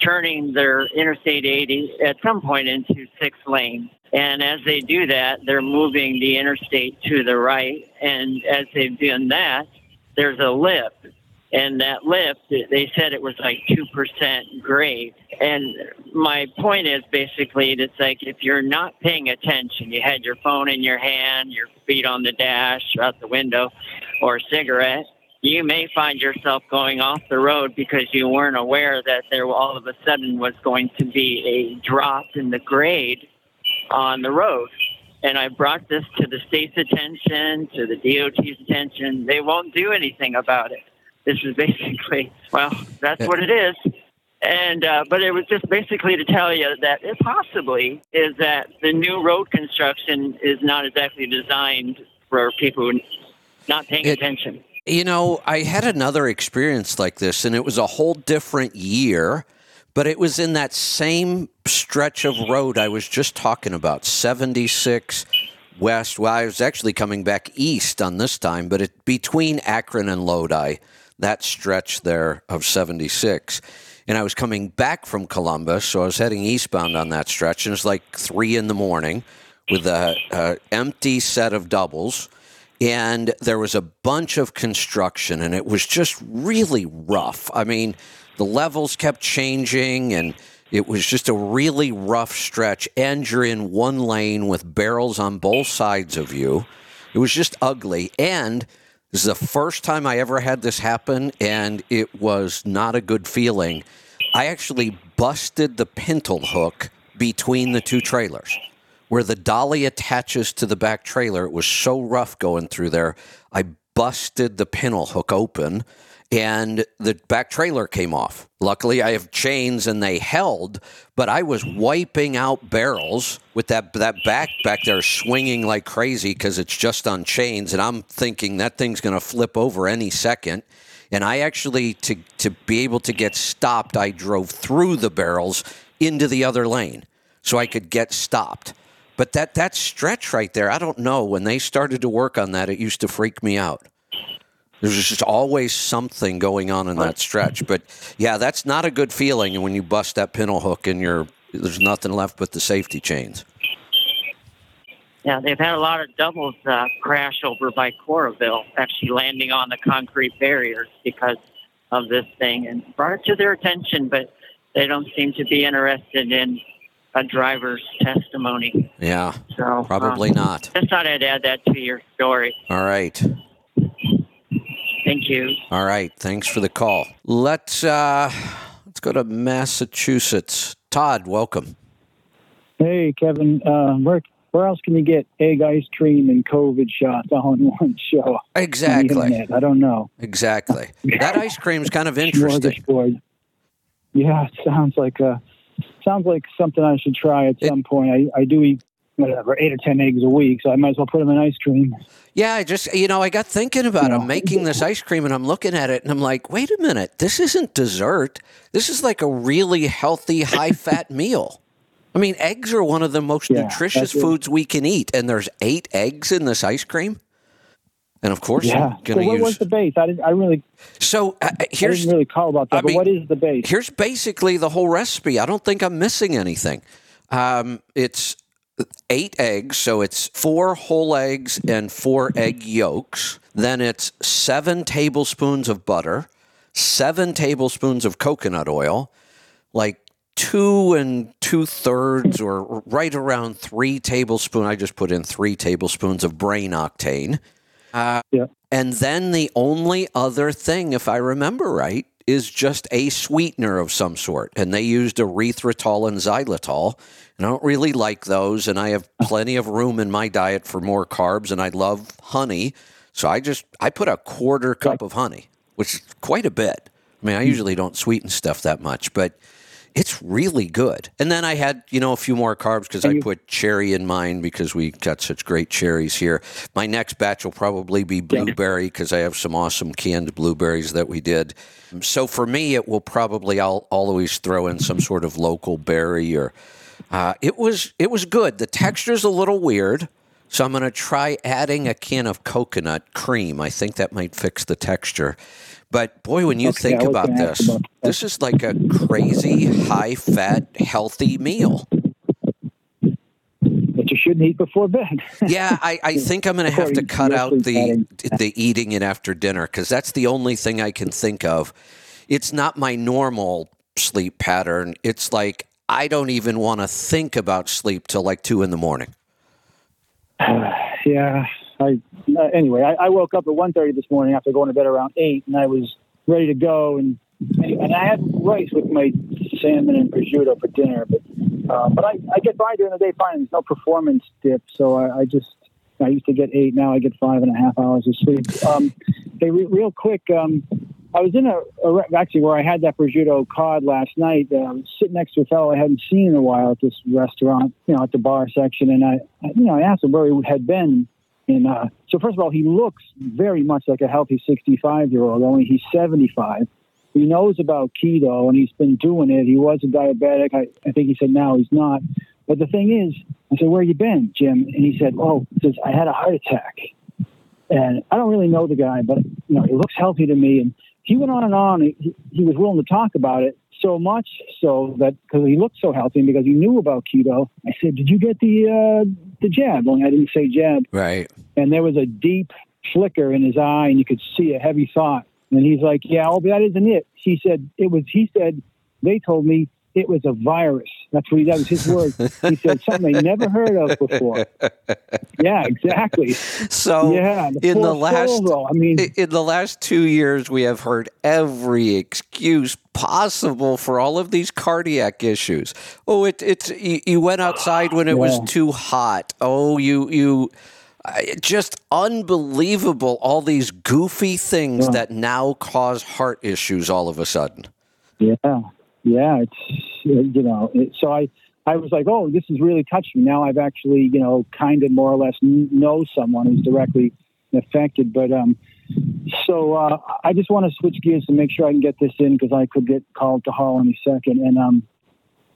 turning their Interstate 80 at some point into six lanes. And as they do that, they're moving the interstate to the right. And as they've done that, there's a lip. And that lip, they said it was like 2% grade. And my point is basically, it's like if you're not paying attention, you had your phone in your hand, your feet on the dash, out the window, or a cigarette, you may find yourself going off the road because you weren't aware that there all of a sudden was going to be a drop in the grade on the road. And I brought this to the state's attention, to the DOT's attention. They won't do anything about it. This is basically, well, that's what it is. And uh, but it was just basically to tell you that it possibly is that the new road construction is not exactly designed for people not paying It- attention. You know, I had another experience like this, and it was a whole different year, but it was in that same stretch of road I was just talking about 76 west. Well, I was actually coming back east on this time, but it, between Akron and Lodi, that stretch there of 76. And I was coming back from Columbus, so I was heading eastbound on that stretch, and it was like three in the morning with a, a empty set of doubles and there was a bunch of construction and it was just really rough. I mean, the levels kept changing and it was just a really rough stretch and you're in one lane with barrels on both sides of you. It was just ugly and this is the first time I ever had this happen and it was not a good feeling. I actually busted the pintle hook between the two trailers where the dolly attaches to the back trailer. It was so rough going through there. I busted the pintle hook open and the back trailer came off. Luckily, I have chains and they held, but I was wiping out barrels with that that back back there swinging like crazy because it's just on chains, and I'm thinking that thing's going to flip over any second. And I actually to to be able to get stopped, I drove through the barrels into the other lane so I could get stopped. But that that stretch right there, I don't know. When they started to work on that, it used to freak me out. There's just always something going on in that stretch. But yeah, that's not a good feeling. When you bust that pintle hook and you're there's nothing left but the safety chains. Yeah, they've had a lot of doubles uh, crash over by Coralville, actually landing on the concrete barriers because of this thing, and brought it to their attention, but they don't seem to be interested in a driver's testimony. Yeah, So probably uh, not. Just thought I'd add that to your story. All right. Thank you. All right. Thanks for the call. Let's uh let's go to Massachusetts. Todd, welcome. Hey, Kevin, uh, where where else can you get egg ice cream and COVID shots all in one show? Exactly. I don't know. Exactly. That ice cream's kind of interesting. Yeah, it sounds like uh, sounds like something I should try at It- some point. I, I do eat whatever eight or ten eggs a week, so I might as well put them in ice cream. Yeah, I just you know, I got thinking about I'm making this ice cream and I'm looking at it and I'm like, wait a minute, this isn't dessert. This is like a really healthy, high fat meal. I mean, eggs are one of the most Yeah, nutritious foods we can eat, and there's eight eggs in this ice cream. And of course, Yeah. So going to what use. was the base? I didn't. I really. so uh, I here's didn't really call about that. I but mean, what is the base? Here's basically the whole recipe. I don't think I'm missing anything. Um, it's eight eggs, so it's four whole eggs and four egg yolks. Then it's seven tablespoons of butter, seven tablespoons of coconut oil, like two and two thirds or right around three tablespoons. I just put in three tablespoons of brain octane. Uh, Yeah. And then the only other thing, if I remember right, is just a sweetener of some sort. And they used erythritol and xylitol. And I don't really like those. And I have plenty of room in my diet for more carbs. And I love honey. So I just, I put a quarter cup of honey, which is quite a bit. I mean, I usually don't sweeten stuff that much, but it's really good. And then I had, you know, a few more carbs because I you- put cherry in mine because we got such great cherries here. My next batch will probably be blueberry because I have some awesome canned blueberries that we did. So for me, it will probably I'll always throw in some sort of local berry or. Uh, it was it was good. The texture's a little weird, so I'm going to try adding a can of coconut cream. I think that might fix the texture. But boy, when you Okay, think about this, about this is like a crazy high fat healthy meal. That you shouldn't eat before bed. Yeah, I, I think I'm going to have to cut out the the eating it after dinner because that's the only thing I can think of. It's not my normal sleep pattern. It's like I don't even want to think about sleep till like two in the morning. yeah. I uh, anyway. I, I woke up at 1.30 this morning after going to bed around eight, and I was ready to go, and and I had rice with my salmon and prosciutto for dinner. But uh, but I, I get by during the day fine. There's no performance dip, so I, I just I used to get eight. Now I get five and a half hours of sleep. Um, hey, re- real quick. Um, I was in a, a actually where I had that prosciutto cod last night. Uh, sitting next to a fellow I hadn't seen in a while at this restaurant, you know, at the bar section, and I, I you know, I asked him where he had been. And uh, so, first of all, he looks very much like a healthy 65 year old, only he's 75. He knows about keto and he's been doing it. He was a diabetic. I, I think he said now he's not. But the thing is, I said, Where you been, Jim? And he said, Oh, says, I had a heart attack. And I don't really know the guy, but you know, he looks healthy to me. And he went on and on. He, he was willing to talk about it so much so that because he looked so healthy and because he knew about keto, I said, "Did you get the uh, the jab?" Only I didn't say jab. Right. And there was a deep flicker in his eye, and you could see a heavy thought. And he's like, "Yeah, oh, that isn't it." He said, "It was." He said, "They told me it was a virus." That's what he. That was his word. He said something they never heard of before. Yeah, exactly. So yeah, in the poor soul, last though. I mean, in the last two years, we have heard every excuse possible for all of these cardiac issues. Oh, it, it's you, you went outside when it was too hot. Oh, you you. uh, Just unbelievable! All these goofy things Yeah. that now cause heart issues all of a sudden. Yeah, yeah. It's you know. It, so I I was like, oh, this is really touching. Now I've actually you know kind of more or less know someone who's directly affected. But um, so uh, I just want to switch gears and make sure I can get this in because I could get called to haul any second. And um,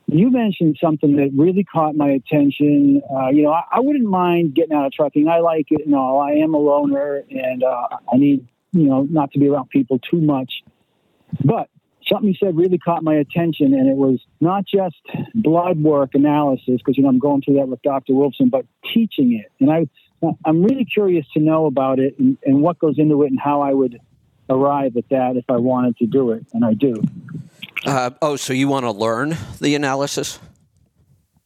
you mentioned something that really caught my attention. Uh, you know, I, I wouldn't mind getting out of trucking. I like it and all. I am a loner, and uh, I need you know not to be around people too much. But something you said really caught my attention, and it was not just blood work analysis, because you know I'm going through that with Dr. Wilson, but teaching it. And I, I'm really curious to know about it and, and what goes into it, and how I would arrive at that if I wanted to do it, and I do. Uh, oh, so you want to learn the analysis?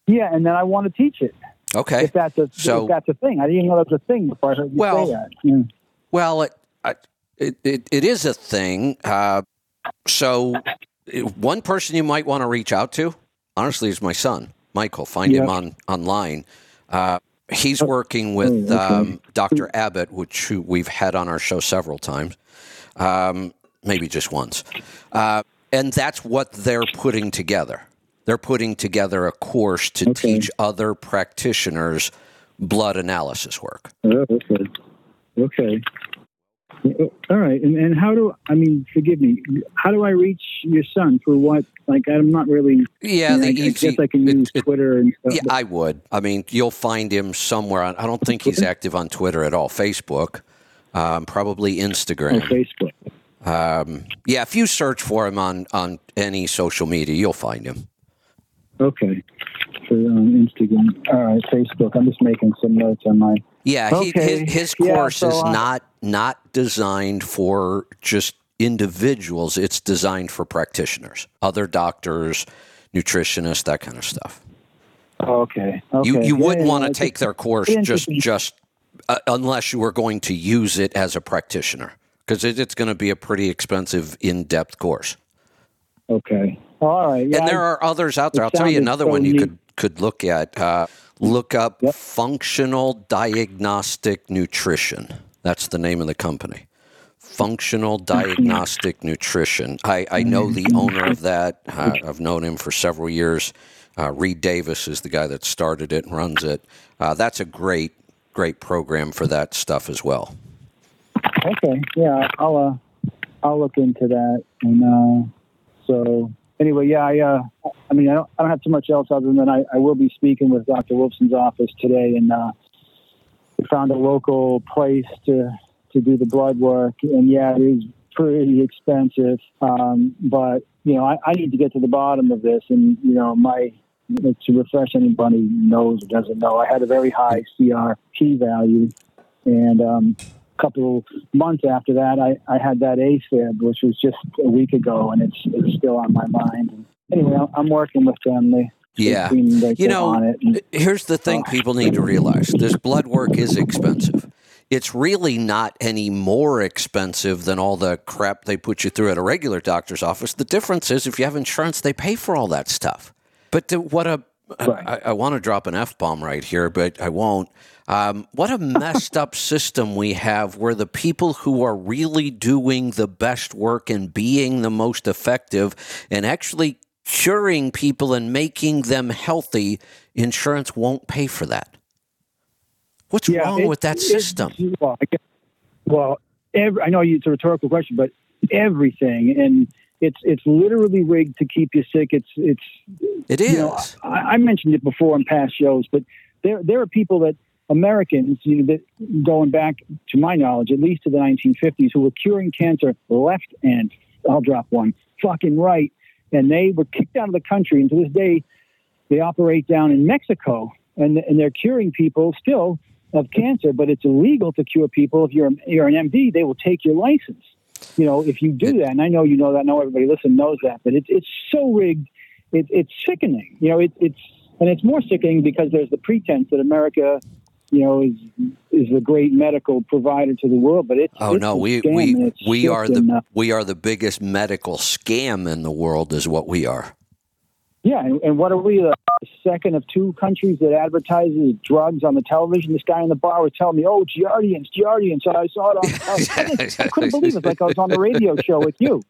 Yeah, and then I want to teach it. Okay. If that's a So- if that's a thing, I didn't even know that was a thing before I heard you Well, say that. Yeah. Well, it, I- it, it, it is a thing. Uh, so, uh, one person you might want to reach out to, honestly, is my son, Michael. Find him on online. Uh, he's working with Oh, okay. um, Dr. Abbott, which we've had on our show several times, um, maybe just once. Uh, and that's what they're putting together. They're putting together a course to Okay. teach other practitioners blood analysis work. Oh, okay. Okay. All right. And, and how do, I mean, forgive me, how do I reach your son? For what? Like, I'm not really, Yeah, I, mean, the I, I guess I can use it- Twitter and stuff. Yeah, I would. I mean, you'll find him somewhere. On, I don't think he's active on Twitter at all. Facebook, um, probably on Instagram. Facebook. Um, yeah, if you search for him on on any social media, you'll find him. Okay. For um, Instagram. All right. Facebook. I'm just making some notes on my. Yeah, he, Okay. his, his Yeah, course so is I- not not designed for just individuals. It's designed for practitioners, other doctors, nutritionists, that kind of stuff. Okay. Okay. You you Yeah, wouldn't yeah, want to take their course just just uh, unless you were going to use it as a practitioner because it, it's going to be a pretty expensive in-depth course. Okay. All right. Yeah, and there I- are others out there. I'll tell you another so one you neat. could could look at. Uh, look up Yep. functional diagnostic nutrition. That's the name of the company. Functional Diagnostic Nutrition. I, I know the owner of that. Uh, I've known him for several years. Uh, Reed Davis is the guy that started it and runs it. Uh, that's a great, great program for that stuff as well. Okay, yeah, I'll uh, I'll look into that. And uh, so anyway, yeah, I uh, I mean, I don't, I don't have too much else other than I, I will be speaking with Dr. Wilson's office today, and uh, we found a local place to to do the blood work, and yeah, it is pretty expensive. Um, but you know, I, I need to get to the bottom of this, and you know, my to refresh anybody knows or doesn't know, I had a very high CRP value, and um, couple months after that, I, I had that AFib, which was just a week ago, and it's it's still on my mind. And anyway, I'm working with them. They Yeah. like You know. And, Here's the thing people need to realize this blood work is expensive. It's really not any more expensive than all the crap they put you through at a regular doctor's office. The difference is if you have insurance, they pay for all that stuff. But to, what a Right. I, I want to drop an F bomb right here, but I won't. Um, what a messed up system we have where the people who are really doing the best work and being the most effective and actually curing people and making them healthy, insurance won't pay for that. What's yeah, wrong it- with that system? well, I guess, well, every, I know it's a rhetorical question, but everything and it's it's literally rigged to keep you sick. It's it's It is. you know, I, I mentioned it before in past shows, but there there are people that Americans, you know, that going back to my knowledge, at least to the 1950s, who were curing cancer left and I'll drop one fucking right, and they were kicked out of the country. And to this day, they operate down in Mexico, and and they're curing people still of cancer, but it's illegal to cure people. If you're you're an MD, they will take your license. You know, if you do that, and I know you know that, I know everybody listen knows that, but it's it's so rigged, it, it's sickening. You know, it, it's and it's more sickening because there's the pretense that America, you know, is is a great medical provider to the world, but it's Oh it's no, we we we are the uh, we are the biggest medical scam in the world, is what we are. Yeah, and, and what are we, the second of two countries that advertises drugs on the television? This guy in the bar was telling me, "Oh, Jardiance, Jardiance." I saw it on. I, was, I, couldn't believe it. Like I was on the radio show with you.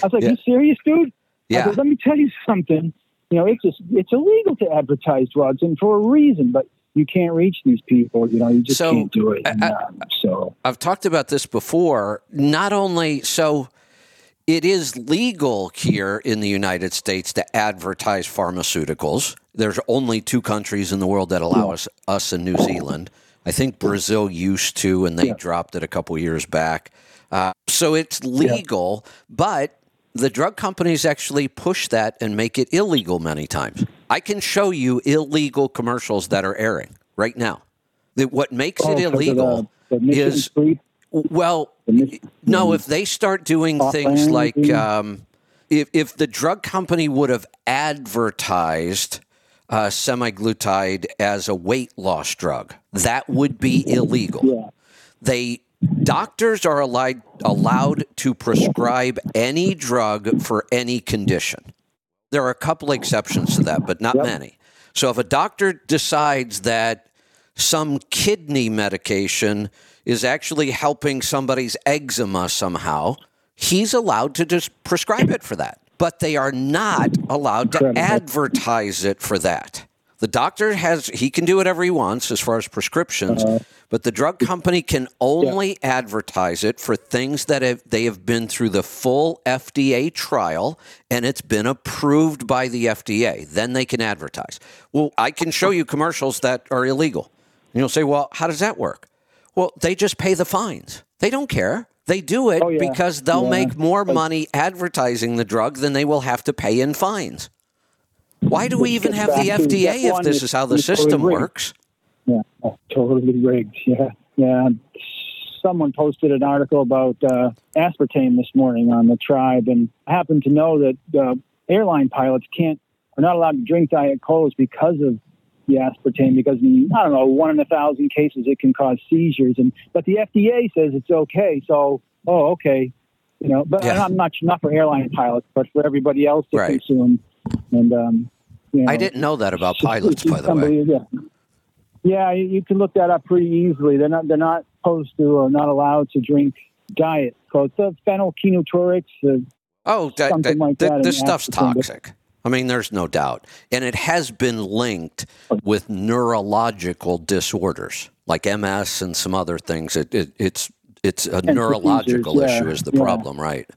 I was like, Yeah. "You serious, dude?" Yeah. said, "Let me tell you something. You know, it's just it's illegal to advertise drugs, and for a reason, but." You can't reach these people, you know. You just So, can't do it. I- I- um, so, I've talked about this before. Not only so, it is legal here in the United States to advertise pharmaceuticals. There's only two countries in the world that allow us, us in New Zealand. I think Brazil used to, and they Yeah. dropped it a couple years back. Uh, so it's legal, but the drug companies actually push that and make it illegal many times. I can show you illegal commercials that are airing right now. That what makes Oh, it illegal the, the mission is sleep, well, no, if they start doing things like um, if if the drug company would have advertised uh, semaglutide as a weight loss drug, that would be illegal. yeah, They doctors are allowed allowed to prescribe any drug for any condition. There are a couple exceptions to that, but not Yep. many. So if a doctor decides that some kidney medication is actually helping somebody's eczema somehow, he's allowed to just prescribe it for that. But they are not allowed to advertise it for that. The doctor has, he can do whatever he wants as far as prescriptions, uh-huh. but the drug company can only advertise it for things that have, they have been through the full FDA trial and it's been approved by the FDA. Then they can advertise. Well, I can show you commercials that are illegal. And you'll say, well, how does that work? Well, they just pay the fines. They don't care. They do it Oh, yeah. because they'll Yeah. make more money advertising the drug than they will have to pay in fines. Why do we even have the FDA if this is how the system works? Yeah, totally rigged. Yeah, yeah. Someone posted an article about uh, aspartame this morning on the tribe, and I happen to know that uh, airline pilots can't are not allowed to drink diet colas because of the aspartame. Because in, I don't know, one in a thousand cases it can cause seizures, and but the FDA says it's okay. So, oh, okay, you know. But Yeah. I'm not not for airline pilots, but for everybody else to Right. consume. And um, you know, I didn't know that about pilots, by the way. Yeah. Yeah, you, can look that up pretty easily. They're not they're not supposed to or not allowed to drink diet the phenylketonuria. The, Oh, that, that- like th- that this the stuff's toxic. I mean, there's no doubt. And it has been linked with neurological disorders like MS and some other things. It, it, it's it's a seizures, neurological yeah, issue is the yeah. problem, right?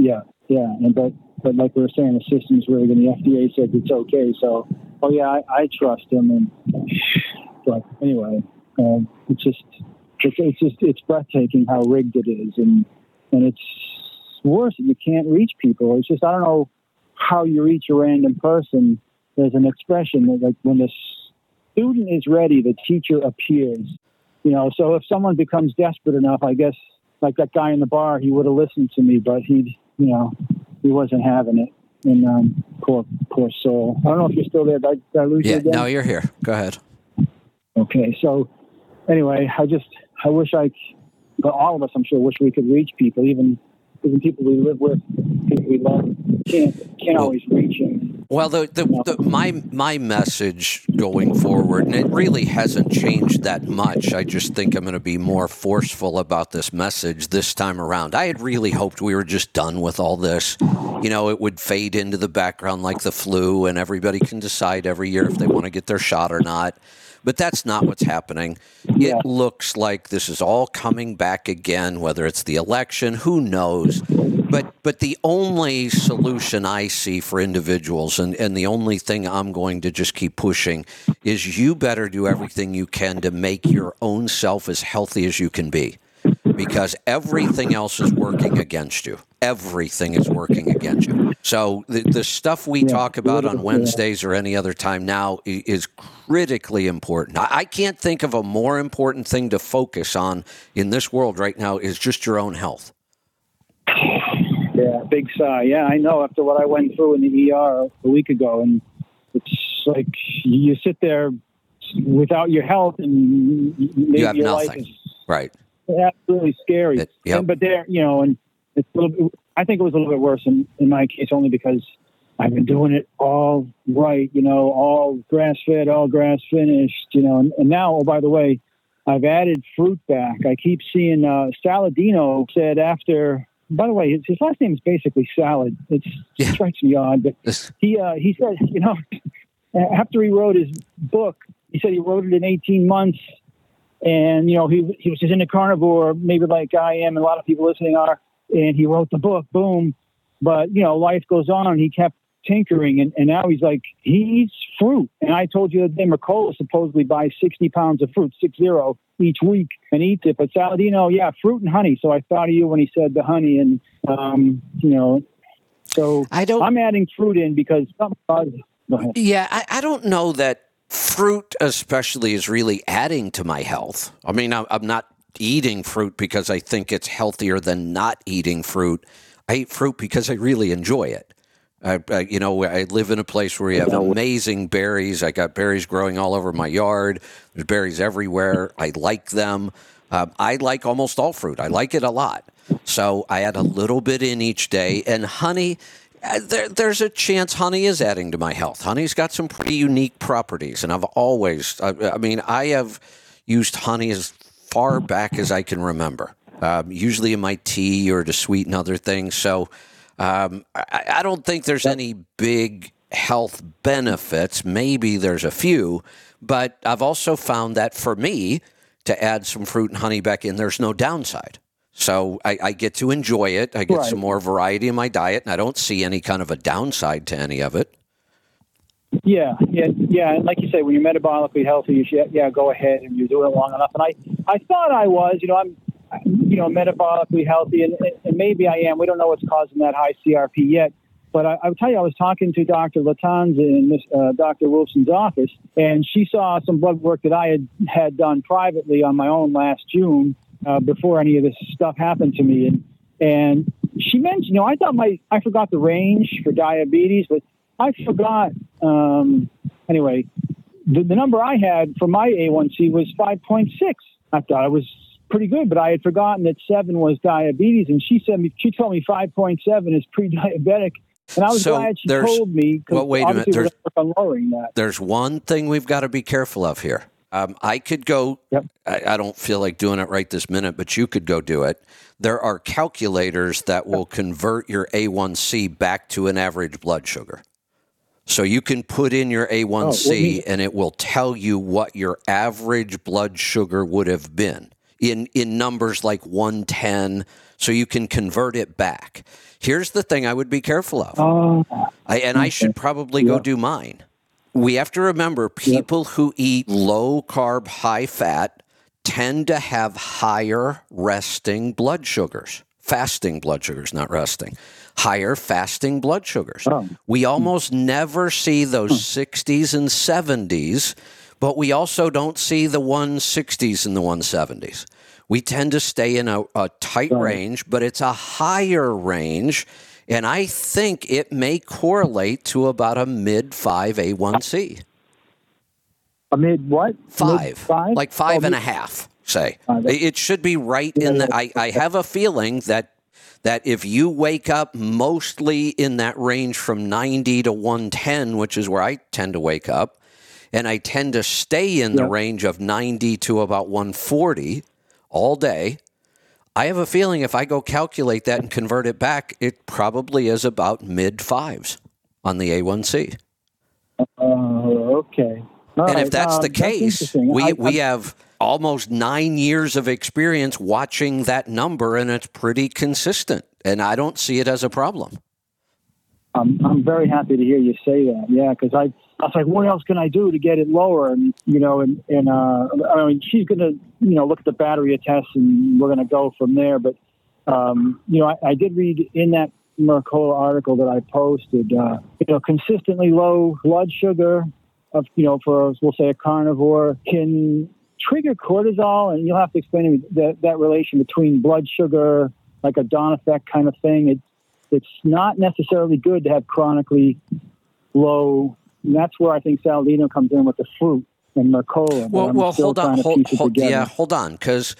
yeah, yeah, and but but like we were saying, the system's rigged, and the FDA said it's okay. So, oh yeah, I, I trust them. And but anyway, um, it's just it's, it's just it's breathtaking how rigged it is, and and it's worse. You can't reach people. It's just I don't know how you reach a random person. There's an expression that like when the student is ready, the teacher appears. You know, so if someone becomes desperate enough, I guess like that guy in the bar, he would have listened to me, but he, you know, he wasn't having it. And um, poor, poor soul. I don't know if you're still there. Did I, did you Yeah, again? no, you're here. Go ahead. Okay, so anyway, I just I wish I, but all of us, I'm sure, wish we could reach people, even even people we live with, people we love, can't can't always reach them. Well, the, the, the my my message going forward, and it really hasn't changed that much. I just think I'm going to be more forceful about this message this time around. I had really hoped we were just done with all this. You know, it would fade into the background like the flu, and everybody can decide every year if they want to get their shot or not. But that's not what's happening. Yeah. It looks like this is all coming back again, whether it's the election, who knows. But but the only solution I see for individuals and, and the only thing I'm going to just keep pushing is you better do everything you can to make your own self as healthy as you can be. Because everything else is working against you. Everything is working against you. So the, the stuff we talk about on Wednesdays or any other time now is critically important. I, I can't think of a more important thing to focus on in this world right now is just your own health. Big sigh. Yeah, I know. After what I went through in the ER a week ago, and it's like you sit there without your health, and maybe You have your life nothing. is Right. absolutely scary. It- yep. And, but there, you know, and it's a little bit, I think it was a little bit worse in, in my case only because I've been doing it all right, you know, all grass fed, all grass finished, you know, and, and now, oh, by the way, I've added fruit back. I keep seeing uh, Saladino said after. By the way, his, his last name is basically Salad. It's, Yeah. It strikes me odd, but he uh, he said, you know, after he wrote his book, he said he wrote it in 18 months, and you know he he was just into carnivore, maybe like I am, and a lot of people listening are. And he wrote the book, boom. But you know, life goes on. He kept tinkering, and, and now he's like he eats fruit. And I told you that day, Mercola supposedly buys 60 pounds of fruit, six zero each week, and eats it. But Saladino, yeah, fruit and honey. So I thought of you when he said the honey, and um, you know, so I don't. I'm adding fruit in because. Yeah, I, I don't know that fruit, especially, is really adding to my health. I mean, I'm, I'm not eating fruit because I think it's healthier than not eating fruit. I eat fruit because I really enjoy it. I, I, you know, I live in a place where you have amazing berries. I got berries growing all over my yard. There's berries everywhere. I like them. Um, I like almost all fruit. I like it a lot. So I add a little bit in each day. And honey, uh, there, there's a chance honey is adding to my health. Honey's got some pretty unique properties, and I've always, I, I mean, I have used honey as far back as I can remember. Um, usually in my tea or to sweeten other things. So um, I, I don't think there's any big health benefits. Maybe there's a few, but I've also found that for me to add some fruit and honey back in, there's no downside. So I, I get to enjoy it. I get Right. some more variety in my diet, and I don't see any kind of a downside to any of it. Yeah, yeah, yeah. And like you say, when you're metabolically healthy, you should, yeah, go ahead and you're doing it long enough. And I, I thought I was, you know, I'm, you know, metabolically healthy, and, and maybe I am. We don't know what's causing that high CRP yet. But I, I would tell you, I was talking to Dr. Latanza in Miss, uh, Dr. Wilson's office, and she saw some blood work that I had had done privately on my own last June uh, before any of this stuff happened to me. And and she mentioned, you know, I thought my I forgot the range for diabetes, but I forgot. Um, anyway, the, the number I had for my A1C was 5.6. I thought it was pretty good, but I had forgotten that seven was diabetes, and she said she told me 5.7 is pre-diabetic, and I was So glad she told me. well, wait a minute, there's- on lowering that. There's one thing we've got to be careful of here. Um, I could go. Yep. I, I don't feel like doing it right this minute, but you could go do it. There are calculators that will convert your A1C back to an average blood sugar. So you can put in your A1C Oh, well, me- and it will tell you what your average blood sugar would have been in, in numbers like 110. So you can convert it back. Here's the thing I would be careful of. Oh, I, and I should probably go do mine. We have to remember people who eat low carb, high fat tend to have higher resting blood sugars, fasting blood sugars, not resting, higher fasting blood sugars. Oh. We almost never see those hmm. 60s and 70s, but we also don't see the 160s and the 170s. We tend to stay in a, a tight Right. range, but it's a higher range. And I think it may correlate to about a mid five A1C. a mid what? Mid Five. five? Like five Oh, and a half, say. Five. It should be right in the I, I have a feeling that that if you wake up mostly in that range from 90 to 110, which is where I tend to wake up, and I tend to stay in the range of 90 to about 140 all day, I have a feeling if I go calculate that and convert it back, it probably is about mid fives on the A1C. Oh, okay. All and right, if that's um, the case, interesting. we, I- we I- have almost nine years of experience watching that number, and it's pretty consistent. And I don't see it as a problem. I'm, I'm very happy to hear you say that. Yeah, because I, I was like, what else can I do to get it lower? And you know, and and uh, I mean, she's gonna you know look at the battery of tests, and we're gonna go from there. But um, you know, I, I did read in that Mercola article that I posted, uh, you know, consistently low blood sugar of you know for us we'll say a carnivore can trigger cortisol, and you'll have to explain to me that that relation between blood sugar, like a dawn effect kind of thing. It, it's not necessarily good to have chronically low. And that's where I think Saladino comes in with the fruit and Mercola. Well, well, hold on, hold, hold, yeah, hold on, because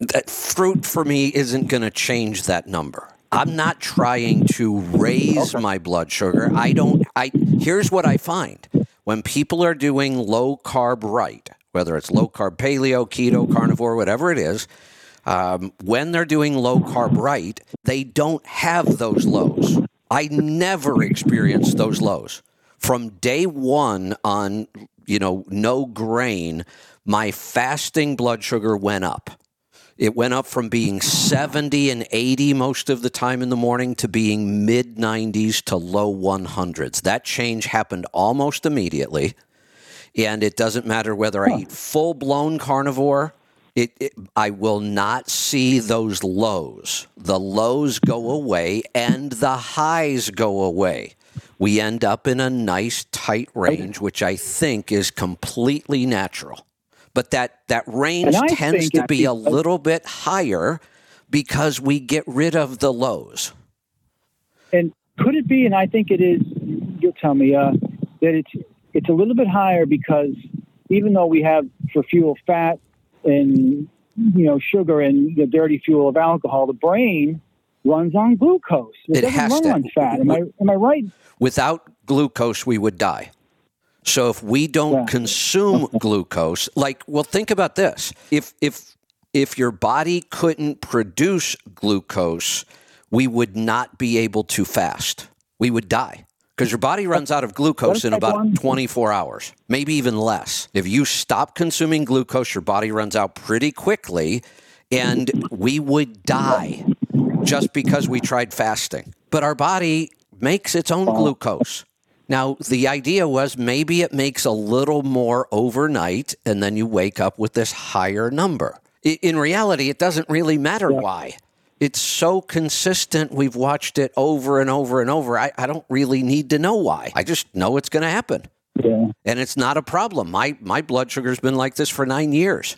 that fruit for me isn't going to change that number. I'm not trying to raise my blood sugar. I don't. I here's what I find when people are doing low carb right, whether it's low carb paleo, keto, carnivore, whatever it is. Um, when they're doing low carb right, they don't have those lows. I never experienced those lows. From day one on, you know, no grain, my fasting blood sugar went up. It went up from being 70 and 80 most of the time in the morning to being mid 90s to low 100s. That change happened almost immediately. And it doesn't matter whether I eat full blown carnivore, it, it, I will not see those lows. The lows go away and the highs go away. We end up in a nice tight range, which I think is completely natural. But that, that range tends to be a little bit higher because we get rid of the lows. And could it be? And I think it is. You'll tell me uh, that it's it's a little bit higher because even though we have for fuel fat and you know sugar and the dirty fuel of alcohol, the brain runs on glucose. It, It doesn't has run to. on fat. Am I am I right? Without glucose, we would die. So if we don't Yeah. consume glucose, like, well, think about this: if if if your body couldn't produce glucose, we would not be able to fast. We would die because your body runs out of glucose in about 24 hours, maybe even less. If you stop consuming glucose, your body runs out pretty quickly, and we would die just because we tried fasting. But our body makes its own glucose. Now, the idea was maybe it makes a little more overnight and then you wake up with this higher number. In reality, it doesn't really matter why. It's so consistent. We've watched it over and over and over. I, I don't really need to know why. I just know it's going to happen. Yeah. And it's not a problem. My, my blood sugar's been like this for nine years.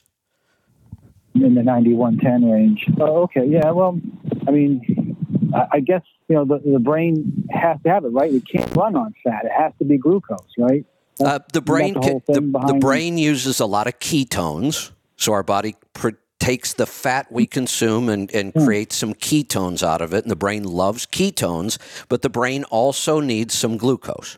in the 9110 range. Oh, okay. Yeah. Well, I mean, I, I guess you know the, the brain has to have it, right? It can't run on fat. It has to be glucose, right? Uh, the brain, the the, the brain uses a lot of ketones, so our body pr- takes the fat we consume and, and Hmm. creates some ketones out of it. And the brain loves ketones, but the brain also needs some glucose.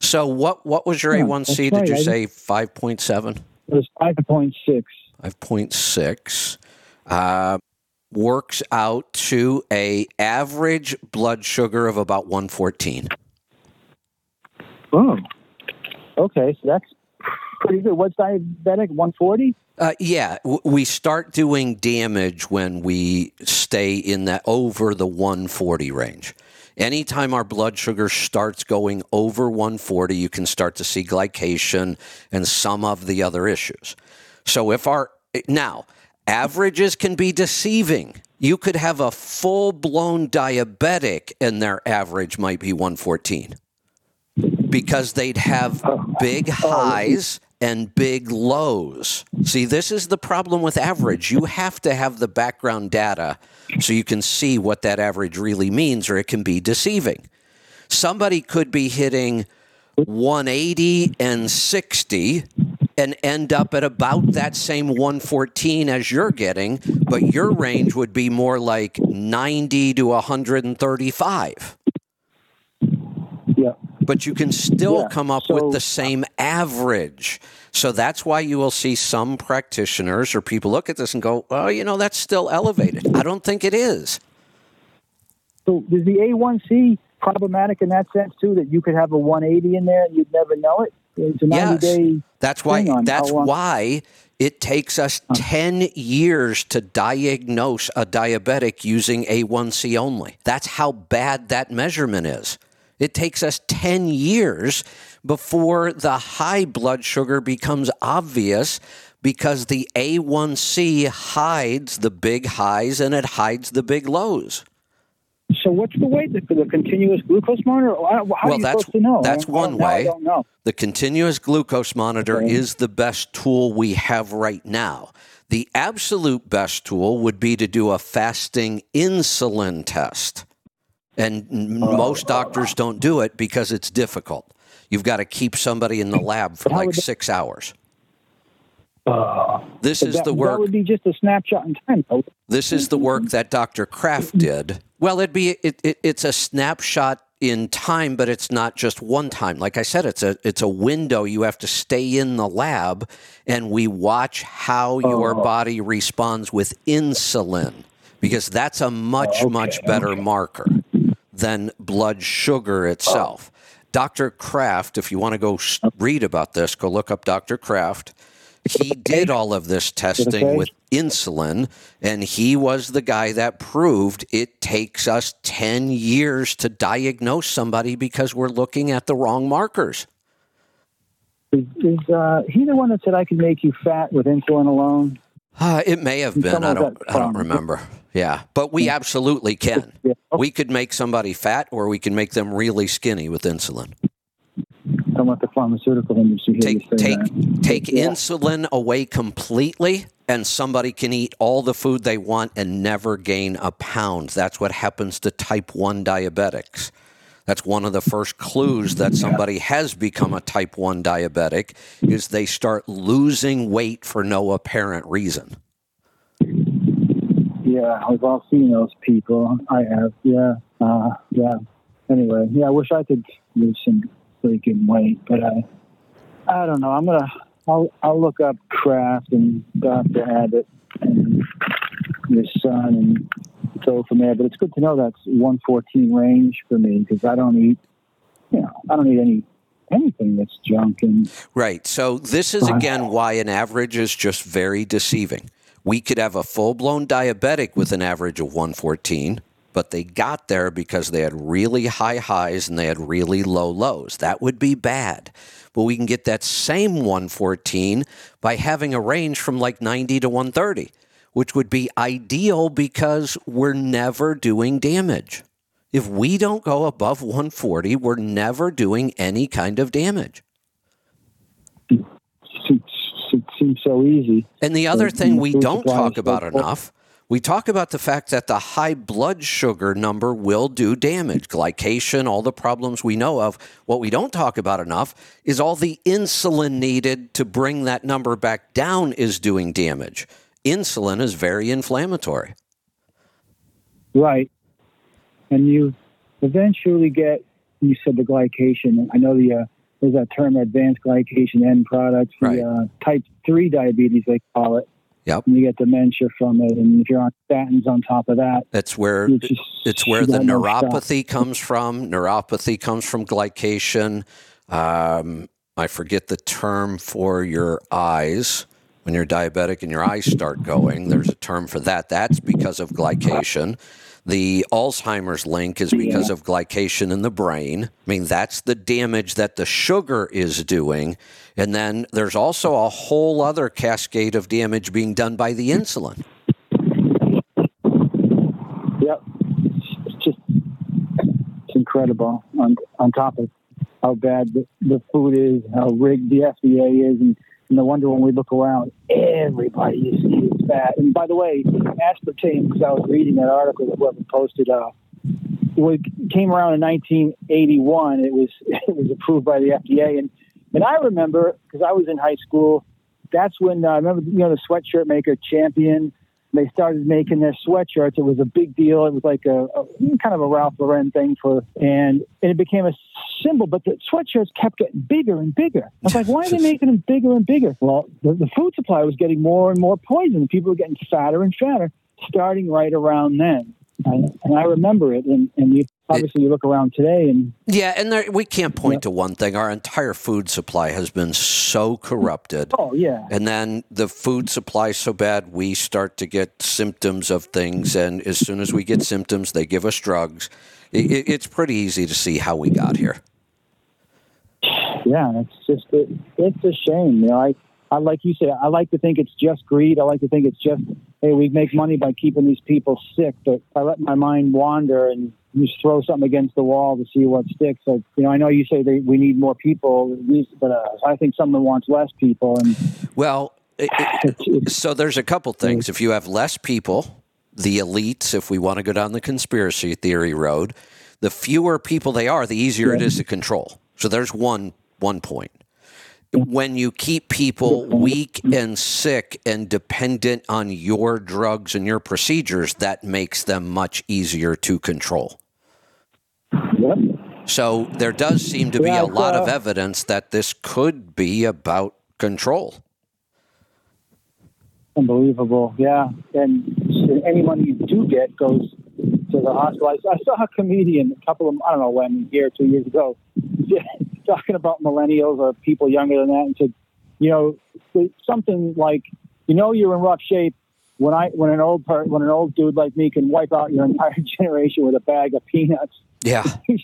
So what what was your Yeah, A1C? Did you right. Say five point seven? It was 5.6. 5.6 uh, works out to a average blood sugar of about 114. Oh, okay. So that's pretty good. What's diabetic? 140? Uh, yeah, w- we start doing damage when we stay in that over the 140 range. Anytime our blood sugar starts going over 140, you can start to see glycation and some of the other issues. So if our now averages can be deceiving. You could have a full blown diabetic and their average might be 114 because they'd have big highs and big lows. See, this is the problem with average. You have to have the background data so you can see what that average really means, or it can be deceiving. Somebody could be hitting 180 and 60 and end up at about that same 114 as you're getting, but your range would be more like 90 to 135 Yeah. but you can still Yeah, come up so- with the same average. So that's why you will see some practitioners or people look at this and go, well, you know, that's still elevated. I don't think it is. So is the A1C problematic in that sense too? That you could have a 180 in there and you'd never know it. It's a 90 Yes. day. That's why that's why it takes us 10 years to diagnose a diabetic using A1C only. That's how bad that measurement is. It takes us 10 years before the high blood sugar becomes obvious because the A1C hides the big highs and it hides the big lows. So what's the way? The, the continuous glucose monitor? How Well, are you that's- supposed to know? that's I- one way. don't know. The continuous glucose monitor Okay. is the best tool we have right now. The absolute best tool would be to do a fasting insulin test. And n- most doctors don't do it because it's difficult. You've got to keep somebody in the lab for like six hours. Uh, This is that, the That would be just a snapshot in time. This is the work that Dr. Kraft did. Well, it'd be it, it, it's a snapshot in time, but it's not just one time. Like I said, it's a it's a window. You have to stay in the lab, and we watch how your Oh. body responds with insulin, because that's a much Oh, okay, much better marker than blood sugar itself. Oh. Dr. Kraft, if you want to go oh. read about this, go look up Dr. Kraft. He did all of this testing with insulin, and he was the guy that proved it takes us 10 years to diagnose somebody because we're looking at the wrong markers. Is, is uh, he the one that said I could make you fat with insulin alone? Uh, it may have been. I don't. I don't remember. Yeah, but we absolutely can. We could make somebody fat, or we can make them really skinny with insulin. Don't let the pharmaceutical industry Take take that. take Yeah. insulin away completely, and somebody can eat all the food they want and never gain a pound. That's what happens to type one diabetics. That's one of the first clues that somebody has become a type 1 diabetic is they start losing weight for no apparent reason. Yeah, we've all seen those people. I have. Yeah. Uh, yeah. Anyway, yeah, I wish I could lose some freaking weight, but I, I don't know. I'm gonna. I'll I'll look up Kraft and Dr. Abbott and your son and go from there. But it's good to know that's 114 range for me because I don't eat. You know, I don't eat any anything that's junk and Right. So this is again why an average is just very deceiving. We could have a full blown diabetic with an average of 114, but they got there because they had really high highs and they had really low lows. That would be bad. But we can get that same 114 by having a range from like 90 to 130, which would be ideal because we're never doing damage. If we don't go above 140, we're never doing any kind of damage. it, seems so easy. And the other thing we don't talk about enough, we talk about the fact that the high blood sugar number will do damage, glycation, all the problems we know of. What we don't talk about enough is all the insulin needed to bring that number back down is doing damage. Insulin is very inflammatory. Right. And you eventually get, you said the glycation. I know the uh, there's that term advanced glycation end products, the Right. uh, type three diabetes they call it. Yep. And you get dementia from it, and if you're on statins on top of that, That's where it's just it's where the neuropathy comes from. Neuropathy comes from glycation. Um, I forget the term for your eyes. When you're diabetic and your eyes start going, there's a term for that. That's because of glycation. The Alzheimer's link is because of glycation in the brain. I mean, that's the damage that the sugar is doing. And then there's also a whole other cascade of damage being done by the insulin. Yep. It's just it's incredible on on top of how bad the, the food is, how rigged the FDA is, and, no wonder when we look around, everybody is fat. And by the way, aspartame, because I was reading that article that whoever posted, uh, it came around in 1981. It was it was approved by the FDA, and and I remember because I was in high school. That's when uh, I remember you know the sweatshirt maker Champion they started making their sweatshirts. It was a big deal. It was like a, a kind of a Ralph Lauren thing for, and, and it became a symbol. But the sweatshirts kept getting bigger and bigger. I was like, why are they making them bigger and bigger? Well, the, the food supply was getting more and more poison. People were getting fatter and fatter, starting right around then. And, and I remember it. And, and you, obviously, you look around today, and Yeah, and there, we can't point to one thing. Our entire food supply has been so corrupted. oh yeah, And then the food supply is so bad, we start to get symptoms of things. And as soon as we get symptoms, they give us drugs. It, it, it's pretty easy to see how we got here. yeah, it's just it, it's a shame. You know, I I like you say, I like to think it's just greed. I like to think it's just hey, we make money by keeping these people sick. But I let my mind wander and just throw something against the wall to see what sticks. Like you know, I know you say they, we need more people, but uh, I think someone wants less people, and Well, it, it, it's, so there's a couple things. If you have less people, the elites, if we want to go down the conspiracy theory road, the fewer people they are, the easier it is to control. So there's one one point. When you keep people weak and sick and dependent on your drugs and your procedures, that makes them much easier to control. yep. So there does seem to be Yeah, a lot of uh, evidence that this could be about control. Unbelievable, yeah. And any money you do get goes to the hospital. I, I saw a comedian a couple of, I don't know when, or two years ago, talking about millennials or people younger than that, and said, you know, something like, you know, you're in rough shape when I when an old part when an old dude like me can wipe out your entire generation with a bag of peanuts. Yeah.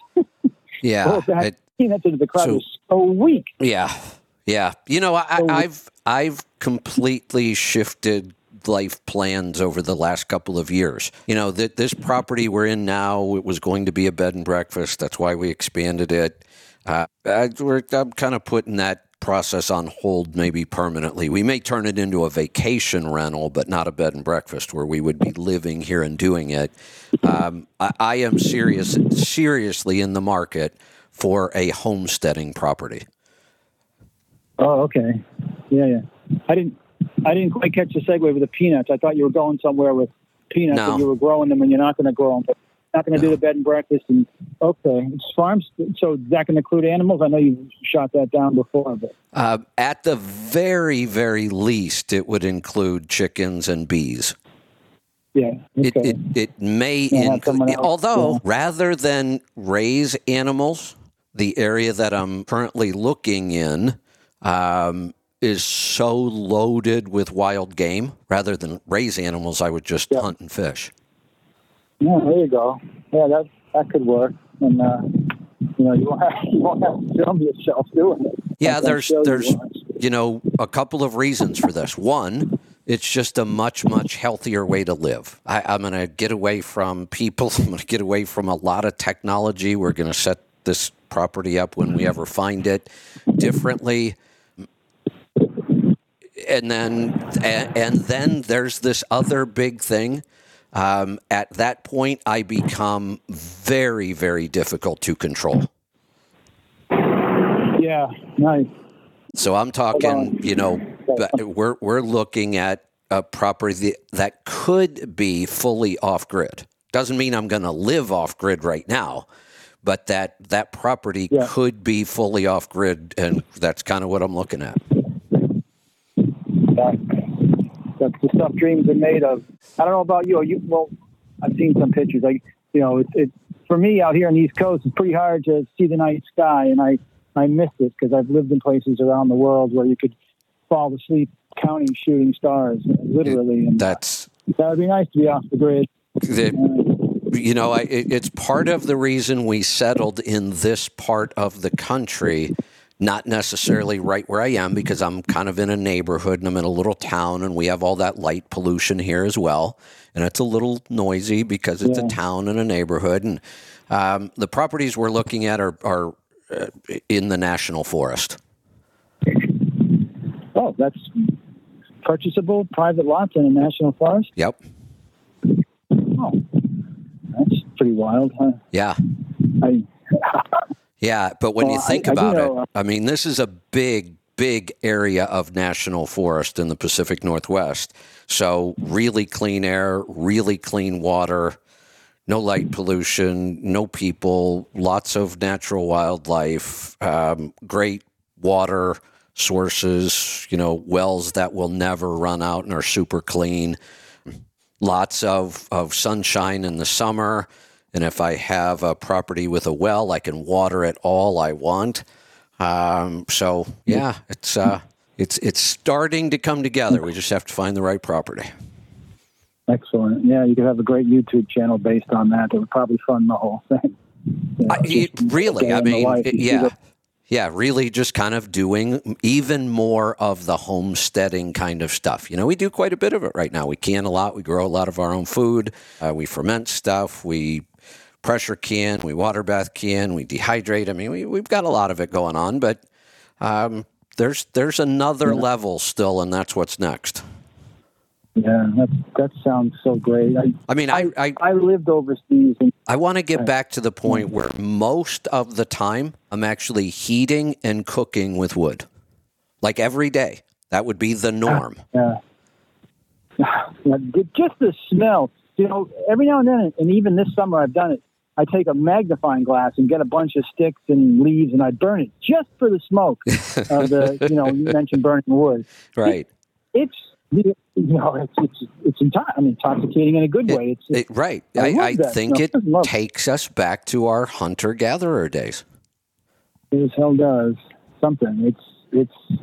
Yeah. It- peanuts into the crowd so- is so weak. Yeah, yeah. You know, I, So- I've I've completely shifted life plans over the last couple of years. You know, that this property we're in now it was going to be a bed and breakfast. That's why we expanded it. Uh, I, we're, I'm kind of putting that process on hold, maybe permanently. We may turn it into a vacation rental, but not a bed and breakfast where we would be living here and doing it. Um, I, I am serious, seriously in the market for a homesteading property. Oh, okay. Yeah, yeah. I didn't. I didn't quite catch the segue with the peanuts. I thought you were going somewhere with peanuts No. and you were growing them and you're not going to grow them. But not going to do the bed and breakfast. And okay, it's farms. So that can include animals? I know you shot that down before, but Uh, at the very, very least, it would include chickens and bees. yeah. It, Okay. it, it may Yeah, include, although yeah. rather than raise animals, the area that I'm currently looking in um, is so loaded with wild game. Rather than raise animals, I would just Yeah. hunt and fish. Yeah, there you go. Yeah, that that could work. And uh, you know, you won't have, you won't have to film yourself doing it. Yeah, that there's you there's you know a couple of reasons for this. One, it's just a much much healthier way to live. I, I'm going to get away from people. I'm going to get away from a lot of technology. We're going to set this property up when we ever find it differently. And then and, and then there's this other big thing. Um, at that point, I become very very difficult to control. Yeah, nice. So I'm talking, you know, we're we're looking at a property that could be fully off grid. Doesn't mean I'm going to live off grid right now, but that that property Yeah. could be fully off grid, and that's kind of what I'm looking at. That, that's the stuff dreams are made of. I don't know about you. You well, I've seen some pictures. Like you know, it's it, for me out here on the East Coast. It's pretty hard to see the night sky, and I I miss it because I've lived in places around the world where you could fall asleep counting shooting stars, literally. And That's that would be nice to be off the grid. the, you know, I, it, it's part of the reason we settled in this part of the country, not necessarily right where I am, because I'm kind of in a neighborhood and I'm in a little town and we have all that light pollution here as well. And it's a little noisy because it's a town and a neighborhood. And um, the properties we're looking at are, are uh, in the national forest. oh, that's purchasable private lots in a national forest. Yep. Oh, that's pretty wild, huh? Yeah. I, Yeah, but when you Well, I- think I about know, uh, it, I mean, this is a big, big area of national forest in the Pacific Northwest. So, really clean air, really clean water, no light pollution, no people, lots of natural wildlife, um, great water sources, you know, wells that will never run out and are super clean lots of, of sunshine in the summer. And if I have a property with a well, I can water it all I want. Um, so yeah, it's uh, it's it's starting to come together. We just have to find the right property. excellent. Yeah, you could have a great YouTube channel based on that. It would probably fund the whole thing. You know, I, it, really, I mean, it- yeah, yeah, really, just kind of doing even more of the homesteading kind of stuff. You know, we do quite a bit of it right now. We can a lot. We grow a lot of our own food. Uh, we ferment stuff. We pressure can. We water bath can. We dehydrate. I mean, we, we've got a lot of it going on, but um, there's there's another level still, and that's what's next. Yeah, that that sounds so great. I I mean, I, I, I lived overseas, and I want to get back to the point where most of the time I'm actually heating and cooking with wood, like every day. That would be the norm. yeah, just the smell. You know, every now and then, and even this summer, I've done it. I take a magnifying glass and get a bunch of sticks and leaves, and I burn it just for the smoke of the. You know, you mentioned burning wood. Right. It's you know, it's it's it's inti- I mean, intoxicating in a good way. It's, It, right. I I, I think No, it it. takes us back to our hunter gatherer days. it as hell does something. It's it's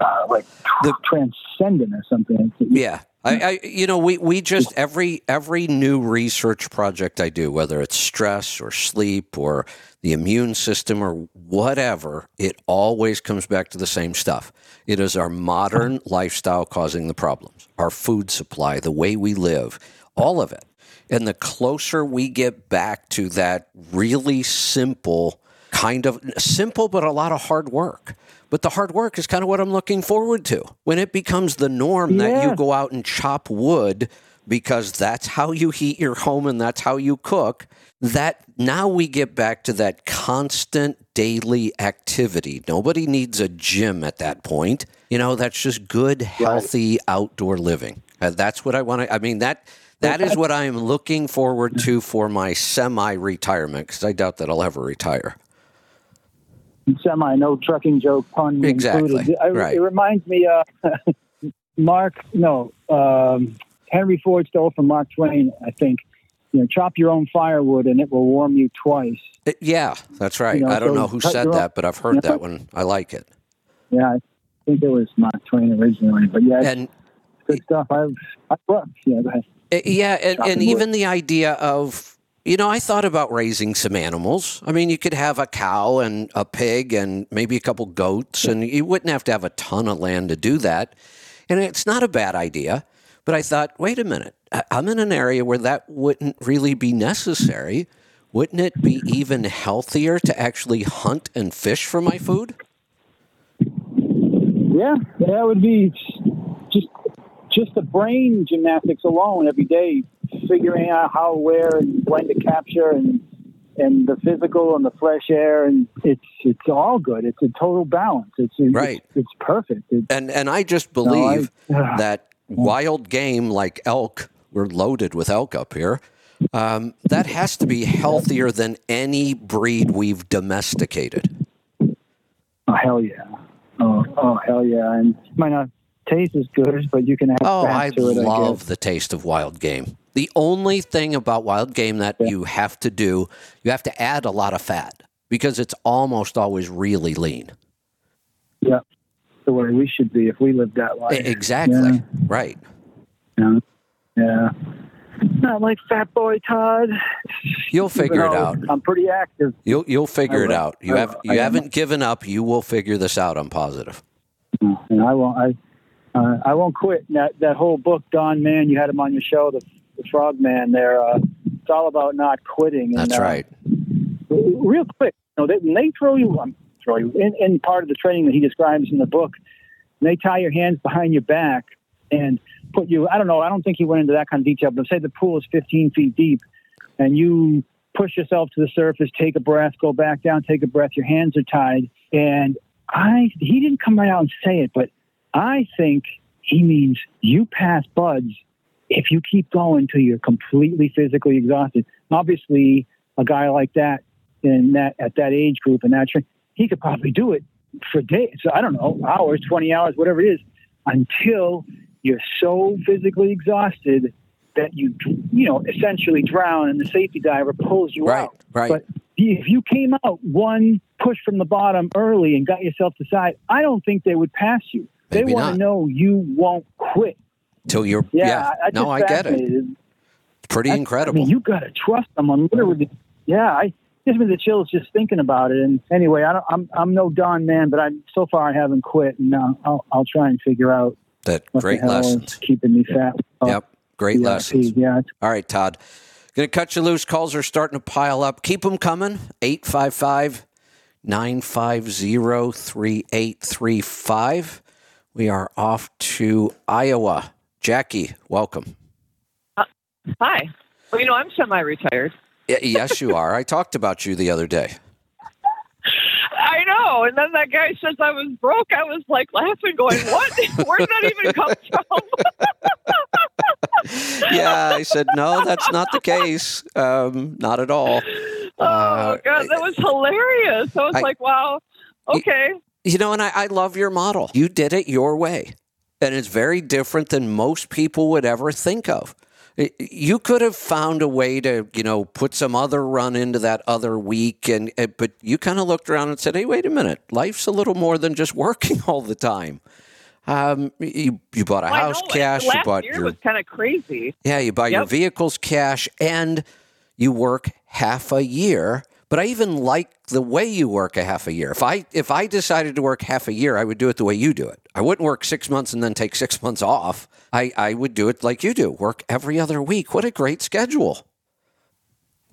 uh, like The- transcendent or something. It's, Yeah. I, I you know we, we just every every new research project I do whether it's stress or sleep or the immune system or whatever it always comes back to the same stuff. It is our modern lifestyle causing the problems our food supply the way we live all of it. And the closer we get back to that really simple kind of simple but a lot of hard work but the hard work is kind of what I'm looking forward to. When it becomes the norm that you go out and chop wood because that's how you heat your home and that's how you cook, that now we get back to that constant daily activity. Nobody needs a gym at that point. You know, that's just good, healthy outdoor living. Uh, that's what I want to I mean that that is what I am looking forward to for my semi-retirement because I doubt that I'll ever retire. Semi no trucking joke pun Exactly, included. I, right. It reminds me uh Mark no um, Henry Ford stole from Mark Twain. I think you know chop your own firewood and it will warm you twice. Uh, Yeah, that's right. You know, I don't so know who said your own- that, but I've heard Yeah. that one. I like it. Yeah, I think it was Mark Twain originally, but yeah, And good stuff. I've I well, yeah, uh, yeah, and, and even the idea of you know, I thought about raising some animals. I mean, you could have a cow and a pig and maybe a couple goats, and you wouldn't have to have a ton of land to do that. And it's not a bad idea. But I thought, wait a minute, I'm in an area where that wouldn't really be necessary. Wouldn't it be even healthier to actually hunt and fish for my food? Yeah, that would be just just the brain gymnastics alone every day, figuring out how, where, and when to capture, and and the physical and the fresh air, and it's it's all good. It's a total balance. It's it's, Right. It's, perfect. It's, And and I just believe I- that wild game like elk, we're loaded with elk up here. Um, that has to be healthier than any breed we've domesticated. Oh hell yeah! Oh, oh hell yeah! And it might not taste as good, but you can add Oh, I to it. I love guess. the taste of wild game. The only thing about wild game that you have to do, you have to add a lot of fat because it's almost always really lean. Yeah, the way we should be if we lived that life. Exactly. Yeah. Right. Yeah. yeah. Not like Fat Boy Todd. You'll figure it out. I'm pretty active. You'll you'll figure it out. You have you haven't given up. You will figure this out. I'm positive. And I won't. I uh, I won't quit. That that whole book, Don Mann, you had him on your show, the, the Frog Man. There, uh, it's all about not quitting. And, That's uh, right. real quick, you know, they, when they throw you, um, throw you in, in part of the training that he describes in the book, and they tie your hands behind your back and put you. I don't know. I don't think he went into that kind of detail, but say the pool is 15 feet deep, and you push yourself to the surface, take a breath, go back down, take a breath. Your hands are tied, and I. He didn't come right out and say it, but I think he means you pass BUD/S if you keep going till you're completely physically exhausted. Obviously, a guy like that in that at that age group and that he could probably do it for days. I don't know, hours, twenty hours, whatever it is, until you're so physically exhausted that you you know essentially drown and the safety diver pulls you Right. out. Right. But if you came out one push from the bottom early and got yourself to side, I don't think they would pass you. Maybe they want to know you won't quit. Till you're Yeah, yeah. I, I no, I get it. Pretty I- incredible. I mean, you got to trust someone. Literally, yeah. I gives me the chills just thinking about it. And anyway, I don't, I'm I'm no Don Mann, but I so far I haven't quit, and uh, I'll I'll try and figure out that great lessons. keeping me fat. Oh, Yep. Great yeah, lessons. Yeah, All right, Todd. Going to cut you loose. Calls are starting to pile up. Keep them coming. 855 950 3835. We are off to Iowa. Jackie, welcome. Hi. Well, you know, I'm semi-retired. Yes, you are. I talked about you the other day. I know. And then that guy says I was broke. I was like laughing, going, "What? Where did that even come from?" Yeah, I said, no, that's not the case. Um, not at all. oh Uh, God, that was hilarious. I was I- like, "Wow, okay." You know, and I, I love your model. You did it your way. And it's very different than most people would ever think of. You could have found a way to, you know, put some other run into that other week, and eh, but you kind of looked around and said, "Hey, wait a minute! Life's a little more than just working all the time." Um, you you bought a Well, house cash, you bought year your was kind of crazy. yeah, you buy your vehicles cash, and you work half a year. But I even like the way you work a half a year. If I if I decided to work half a year, I would do it the way you do it. I wouldn't work six months and then take six months off. I, I would do it like you do. Work every other week. What a great schedule.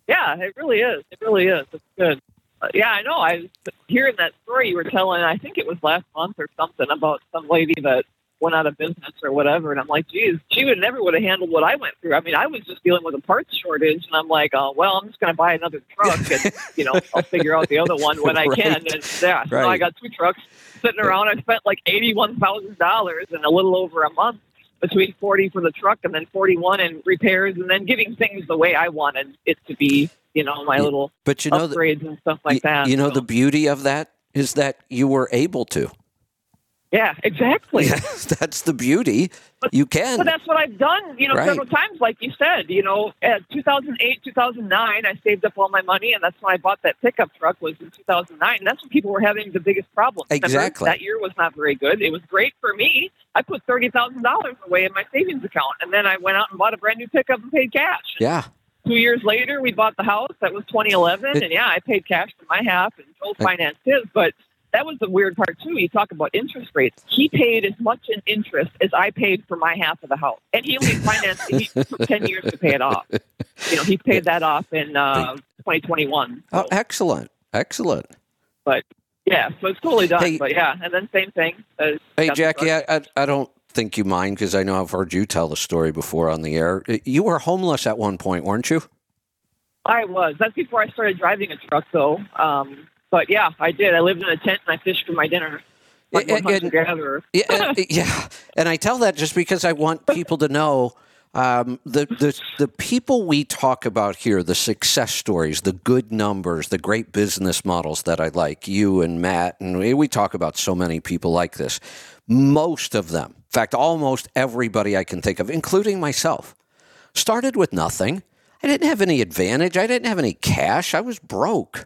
Yeah, it really is. It really is. It's good. Uh, yeah, I know. I was hearing that story you were telling. I think it was last month or something about some lady that went out of business or whatever. And I'm like, geez, she would never would have handled what I went through. I mean, I was just dealing with a parts shortage, and I'm like, oh, well, I'm just going to buy another truck, and you know, I'll figure out the other one when I can. And yeah, so I got two trucks sitting around. I spent like eighty-one thousand dollars in a little over a month between 40 for the truck and then 41 in repairs and then getting things the way I wanted it to be, you know, my little But you know, the, upgrades and stuff like you, that. you know So, the beauty of that is that you were able to. Yeah, exactly. That's the beauty. You can. But that's what I've done, you know, Right. several times, like you said. You know, at 2008, 2009, I saved up all my money, and that's when I bought that pickup truck. Was in 2009, and that's when people were having the biggest problems. Remember? Exactly. that year was not very good. It was great for me. I put thirty thousand dollars away in my savings account, and then I went out and bought a brand new pickup and paid cash. yeah. Two years later, we bought the house. That was 2011, It- and yeah, I paid cash for my half, and Joel financed his. But that was the weird part too. You talk about interest rates. He paid as much in interest as I paid for my half of the house, and he only financed it. He took 10 years to pay it off. You know, he paid that off in uh, 2021. Oh, So, excellent. But yeah, so it's totally done. Hey- but yeah, and then same thing. Hey, Jackie. I, I, I don't think you mind because I know I've heard you tell the story before on the air. You were homeless at one point, weren't you? I was. That's before I started driving a truck, though. Um, but yeah, I did. I lived in a tent and I fished for my dinner. Like And- and-. Yeah, uh, yeah. And I tell that just because I want people to know Um, the, the the people we talk about here, the success stories, the good numbers, the great business models that I like, you and Matt, and we, we talk about so many people like this. Most of them, in fact, almost everybody I can think of, including myself, started with nothing. I didn't have any advantage. I didn't have any cash. I was broke.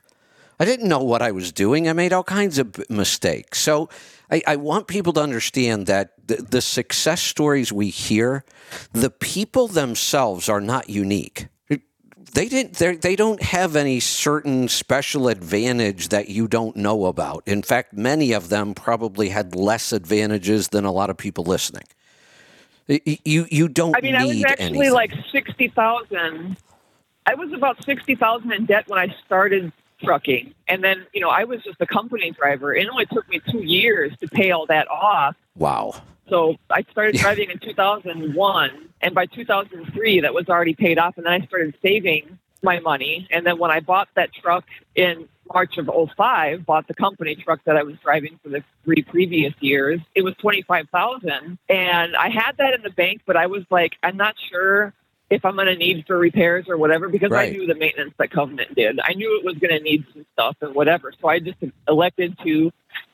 I didn't know what I was doing. I made all kinds of mistakes. So I, I want people to understand that the, the success stories we hear, the people themselves are not unique. They didn't. they're- don't have any certain special advantage that you don't know about. In fact, many of them probably had less advantages than a lot of people listening. You you don't I mean, need I was actually anything. like sixty thousand. I was about sixty thousand in debt when I started trucking, and then you know I was just a company driver. It only took me two years to pay all that off. wow. So I started driving in 2001, and by 2003, that was already paid off. And then I started saving my money. And then when I bought that truck in March of 05, bought the company truck that I was driving for the three previous years, it was 25,000. And I had that in the bank, but I was like, I'm not sure if I'm going to need for repairs or whatever because Right. I knew the maintenance that Covenant did. I knew it was going to need some stuff and whatever. So I just elected to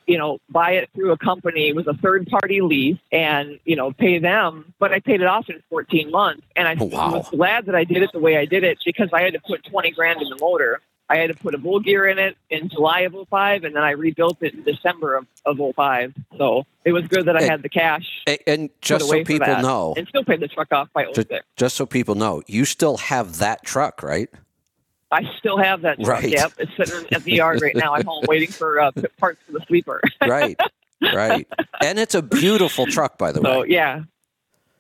you know, buy it through a company. It was a third party lease and, you know, pay them. But I paid it off in 14 months. And I Oh, wow. was glad that I did it the way I did it because I had to put 20 grand in the motor. I had to put a bull gear in it in July of 05, and then I rebuilt it in December of, of 05. So it was good that I Hey, had the cash A- And just so people know, and still paid the truck off by just, 06. just so people know, you still have that truck, right? I still have that truck. Right. Yep. It's sitting at the yard right now. I'm home waiting for uh, parts for the sleeper. Right, right. And it's a beautiful truck, by the So way. yeah,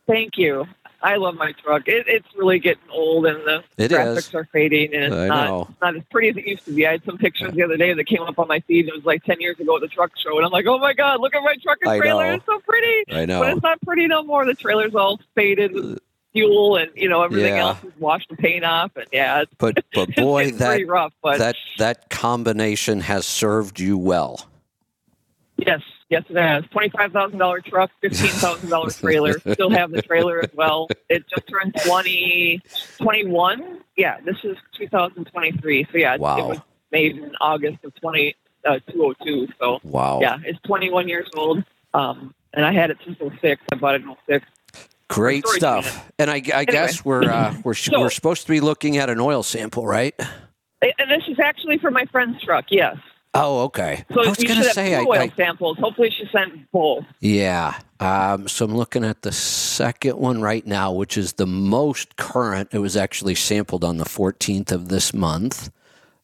thank you. I love my truck. It, it's really getting old, and the It graphics is. are fading, and it's I not know. not as pretty as it used to be. I had some pictures the other day that came up on my feed. It was like ten years ago at the truck show, and I'm like, oh my god, look at my truck and trailer. It's so pretty, I know, but it's not pretty no more. The trailer's all faded. with Fuel and you know everything Yeah. else is washed the paint off, and yeah, it's, But but boy, that rough. But that that combination has served you well. Yes, yes, it has. Twenty-five thousand dollar truck, fifteen thousand dollar trailer. Still have the trailer as well. It just turned 20, 21. Yeah, this is two thousand twenty-three. So yeah, it- Wow. it was made in August of twenty uh, two oh two. So Wow. yeah, it's twenty-one years old. Um, and I had it since 06. I bought it in 06. Great stuff. And I, I guess we're uh, we're So- we're supposed to be looking at an oil sample, right? And this is actually for my friend's truck. Yes. Oh, okay. So I was going to say, I, oil I, samples. Hopefully, she sent both. yeah. Um, so I'm looking at the second one right now, which is the most current. It was actually sampled on the 14th of this month.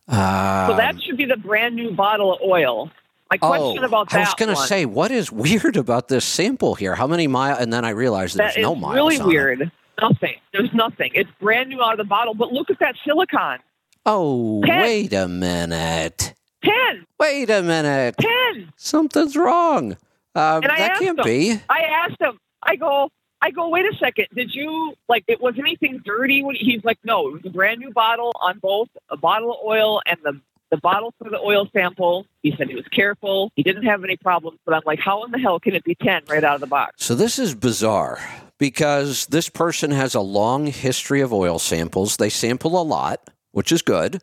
Um, So that should be the brand new bottle of oil. My question oh, about that I was going to say, what is weird about this sample here? How many miles? And then I realized there's That no miles. really on it. weird. Nothing. There's nothing. It's brand new out of the bottle. But look at that silicon. Oh, wait a minute. Ten. Wait a minute. Ten. Something's wrong. Um, that asked can't him. be. I asked him. I go. I go. Wait a second. Did you like? It was anything dirty? When he's like, no. It was a brand new bottle on both a bottle of oil and the the bottle for the oil sample. He said he was careful. He didn't have any problems. But I'm like, how in the hell can it be ten right out of the box? So this is bizarre because this person has a long history of oil samples. They sample a lot, which is good.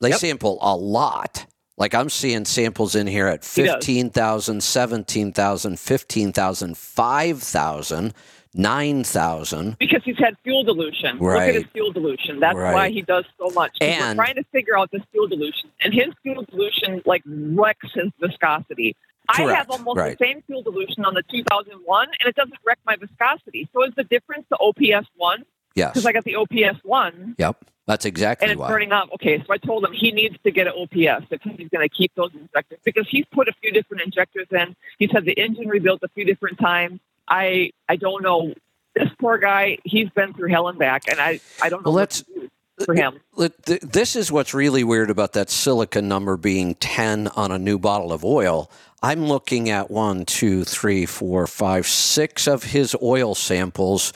They Yep. sample a lot. Like I'm seeing samples in here at He 15,000, 17,000, 15,000, 5,000, 9,000. because he's had fuel dilution. Look at his fuel dilution. That's Right. why he does so much. And- we're trying to figure out this fuel dilution, and his fuel dilution like wrecks his viscosity. I have almost Right. the same fuel dilution on the 2001, and it doesn't wreck my viscosity. So is the difference the OPS one? Yes. Because I got the OPS one, Yep. That's exactly and it's why. burning up. Okay, so I told him he needs to get an OPS if he's going to keep those injectors because he's put a few different injectors in. He's had the engine rebuilt a few different times. I I don't know. This poor guy, he's been through hell and back, and I I don't know Well, what let's- to do for him. This is what's really weird about that silicon number being 10 on a new bottle of oil. I'm looking at one, two, three, four, five, six of his oil samples,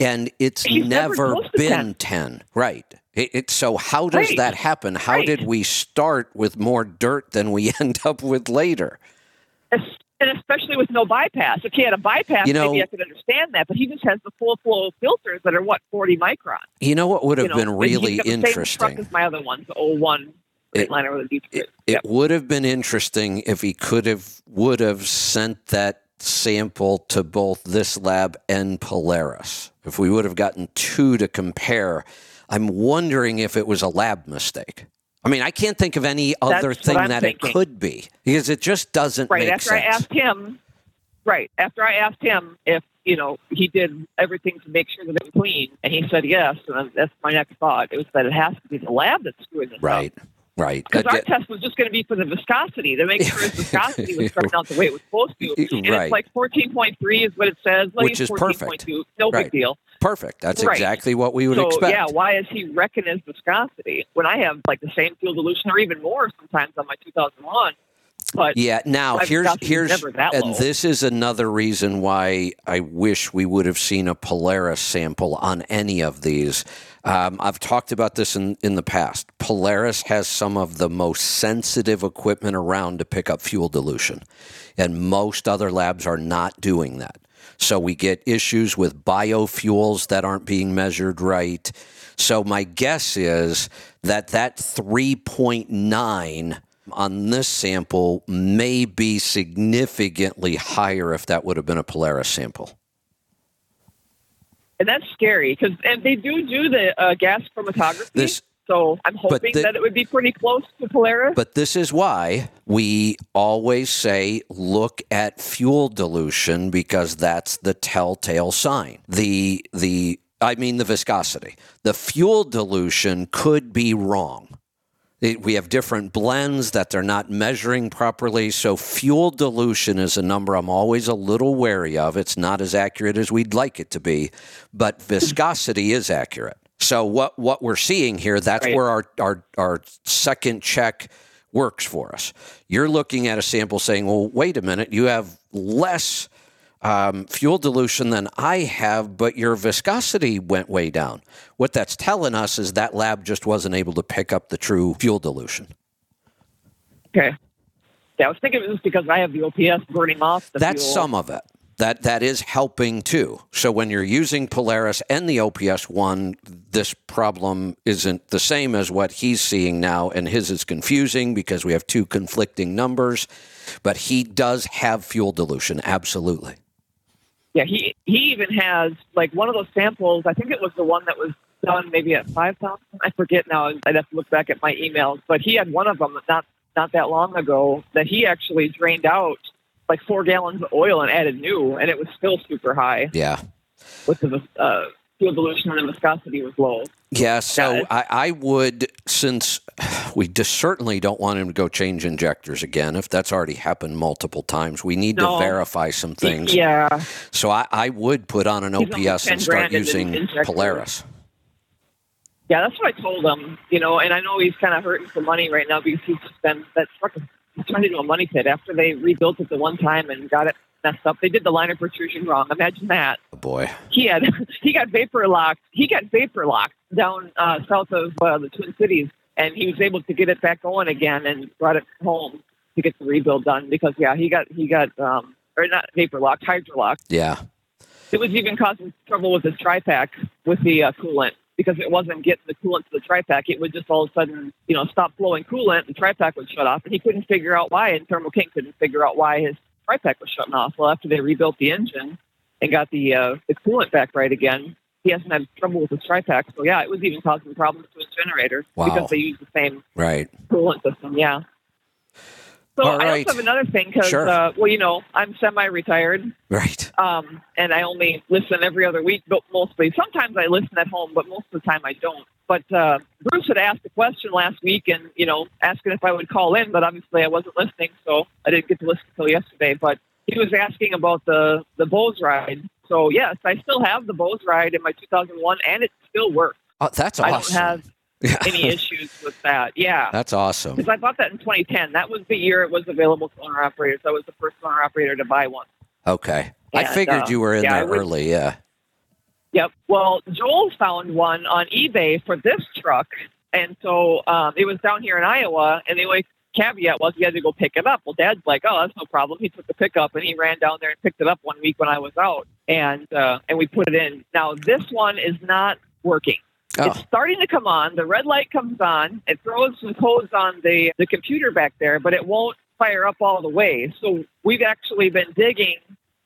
and it's He's never never been 10. Right. It, it, so, how does Right. that happen? How Right. did we start with more dirt than we end up with later? And especially with no bypass. If he had a bypass, You know- maybe I could understand that. But he just has the full flow filters that are what forty micron. You know what would have you know, been really got the Same interesting? my other ones, the 01 It- Freightliner with a deep It, it, it would have been interesting if he could have would have sent that sample to both this lab and Polaris. If we would have gotten two to compare, I'm wondering if it was a lab mistake. I mean, I can't think of any other what thing that it could be because it just doesn't right make after I asked him. Right after I asked him if you know he did everything to make sure that it was clean, and he said yes. And that's my next thought. It was that it has to be the lab that's screwing this up. right, right. Because Uh, our test was just going to be for the viscosity to make sure his viscosity was coming out the way it was supposed to. And Right. it's like 14.3 is what it says. Like Which is perfect. 14.2, No Right. big deal. Perfect. That's Right. exactly what we would so expect. yeah, why is he wrecking his viscosity when I have like the same fuel dilution or even more sometimes on my 2001? But Yeah. Now my here's here's and low. this is another reason why I wish we would have seen a Polaris sample on any of these. Um, I've talked about this in in the past. Polaris has some of the most sensitive equipment around to pick up fuel dilution, and most other labs are not doing that. So we get issues with biofuels that aren't being measured right. So my guess is that that 3.9 on this sample may be significantly higher if that would have been a Polaris sample. and that's scary because and they do do the uh, gas chromatography. This- so I'm hoping the- that it would be pretty close to Polaris. But this is why we always say look at fuel dilution because that's the telltale sign. The the I mean the viscosity. The fuel dilution could be wrong. We have different blends that they're not measuring properly. So fuel dilution is a number I'm always a little wary of. It's not as accurate as we'd like it to be, but viscosity is accurate. So what what we're seeing here, that's Right. where our, our our second check works for us. You're looking at a sample saying, well, wait a minute, you have less um, fuel dilution than I have, but your viscosity went way down. What that's telling us is that lab just wasn't able to pick up the true fuel dilution. okay. Yeah, I was thinking it was because I have the OPS burning off the That's fuel. some of it. That that is helping too. So when you're using Polaris and the OPS one, this problem isn't the same as what he's seeing now, and his is confusing because we have two conflicting numbers. But he does have fuel dilution, absolutely. Yeah, he he even has like one of those samples. I think it was the one that was done maybe at five thousand. I forget now. I'd have to look back at my emails. But he had one of them not not that long ago that he actually drained out like four gallons of oil and added new, and it was still super high Yeah. with the uh, fuel dilution and the viscosity was low. Yeah, so Yeah, I, I would, since we just certainly don't want him to go change injectors again, if that's already happened multiple times, we need No. to verify some things. Yeah, So I, I would put on an He's OPS and start using. Polaris. yeah, that's what I told him. You know, and I know he's kind of hurting for money right now because he's just been that truck is turned into a money pit after they rebuilt it the one time and got it messed up. They did the liner protrusion wrong. Imagine that. Oh boy. He had he got vapor locked. He got vapor locked down uh, south of uh, the Twin Cities, and he was able to get it back going again and brought it home to get the rebuild done. Because yeah, he got he got um, or not vapor locked, hydro locked. Yeah. It was even causing trouble with his TriPac with the uh, coolant because it wasn't getting the coolant to the TriPac. It would just all of a sudden, you know, stop flowing coolant. And the TriPac would shut off, and he couldn't figure out why. And Thermo King couldn't figure out why his TriPac was shutting off. Well, after they rebuilt the engine and got the uh, the coolant back right again, he hasn't had trouble with his TriPac. So yeah, it was even causing problems to his generator Wow. because they use the same Right. coolant system. Yeah. So All I right. also have another thing because, Sure. uh, well, you know, I'm semi-retired Right. um, and I only listen every other week, but mostly. Sometimes I listen at home, but most of the time I don't. But uh, Bruce had asked a question last week, and you know, asking if I would call in, but obviously I wasn't listening, so I didn't get to listen until yesterday. But he was asking about the the Bose ride. So yes, I still have the Bose ride in my 2001, and it still works. Oh, that's awesome. I don't have Yeah. any issues with that. Yeah. That's awesome. Because I bought that in 2010. That was the year it was available to owner operators. I was the first owner operator to buy one. Okay. I figured uh, you were in yeah, there would- early. Yeah. Yep. Well, Joel found one on eBay for this truck, and so um, it was down here in Iowa, and the only caveat was he had to go pick it up. Well, Dad's like, "Oh, that's no problem." He took the pickup and he ran down there and picked it up one week when I was out, and uh, and we put it in. Now this one is not working. Oh. It's starting to come on. The red light comes on. It throws some codes on the the computer back there, but it won't fire up all the way. So we've actually been digging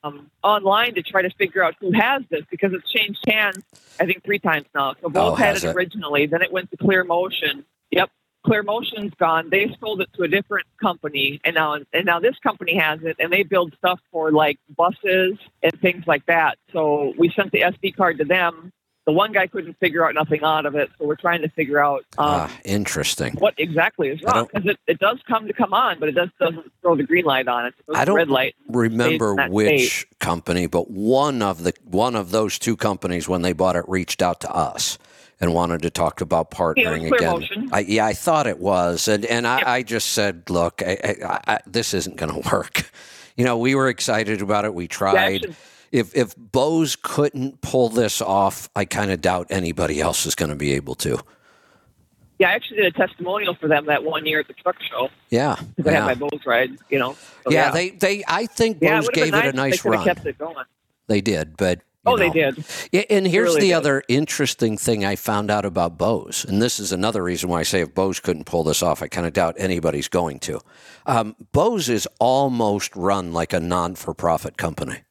um, online to try to figure out who has this because it's changed hands. I think three times now. So both Oh, had it it? originally. Then it went to Clear Motion. Yep. Clear Motion's gone. They sold it to a different company, and now and now this company has it, and they build stuff for like buses and things like that. So we sent the SD card to them. The one guy couldn't figure out nothing out of it, so we're trying to figure out um, ah, interesting. what exactly is wrong because it, it does come to come on, but it does doesn't throw the green light on it. It I don't red light. remember which company, but one of the one of those two companies when they bought it reached out to us and wanted to talk about Yeah, partnering Clear again. Motion. I, yeah, I thought it was, and and I, Yep. I just said, look, I, I, this isn't going to work. You know, we were excited about it. We tried. actually- if if Bose couldn't pull this off, I kind of doubt anybody else is going to be able to. Yeah, I actually did a testimonial for them that one year at the truck show Yeah, because I had my Bose ride. You know. So, yeah, They they I think yeah, Bose it gave been it a nice nice run. kept it going. They did, but Oh, they did. Yeah, and here's really the did. other interesting thing I found out about Bose, and this is another reason why I say if Bose couldn't pull this off, I kind of doubt anybody's going to. Um, Bose is almost run like a non-for-profit company.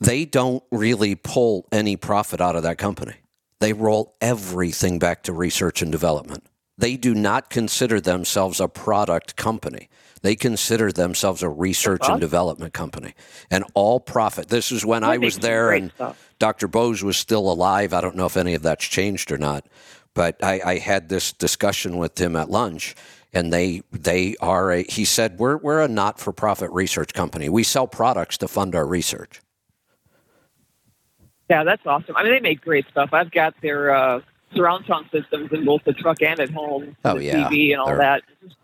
They don't really pull any profit out of that company. They roll everything back to research and development. They do not consider themselves a product company. They consider themselves a research and development company. And all profit. This is when I was there and. Dr. Bose was still alive. I don't know if any of that's changed or not, but I, I had this discussion with him at lunch, and they they are a. He said we're we're a not for profit research company. We sell products to fund our research. Yeah, that's awesome. I mean, they make great stuff. I've got their uh, surround sound systems in both the truck and at home. Oh, yeah. TV and all They're- that. It's just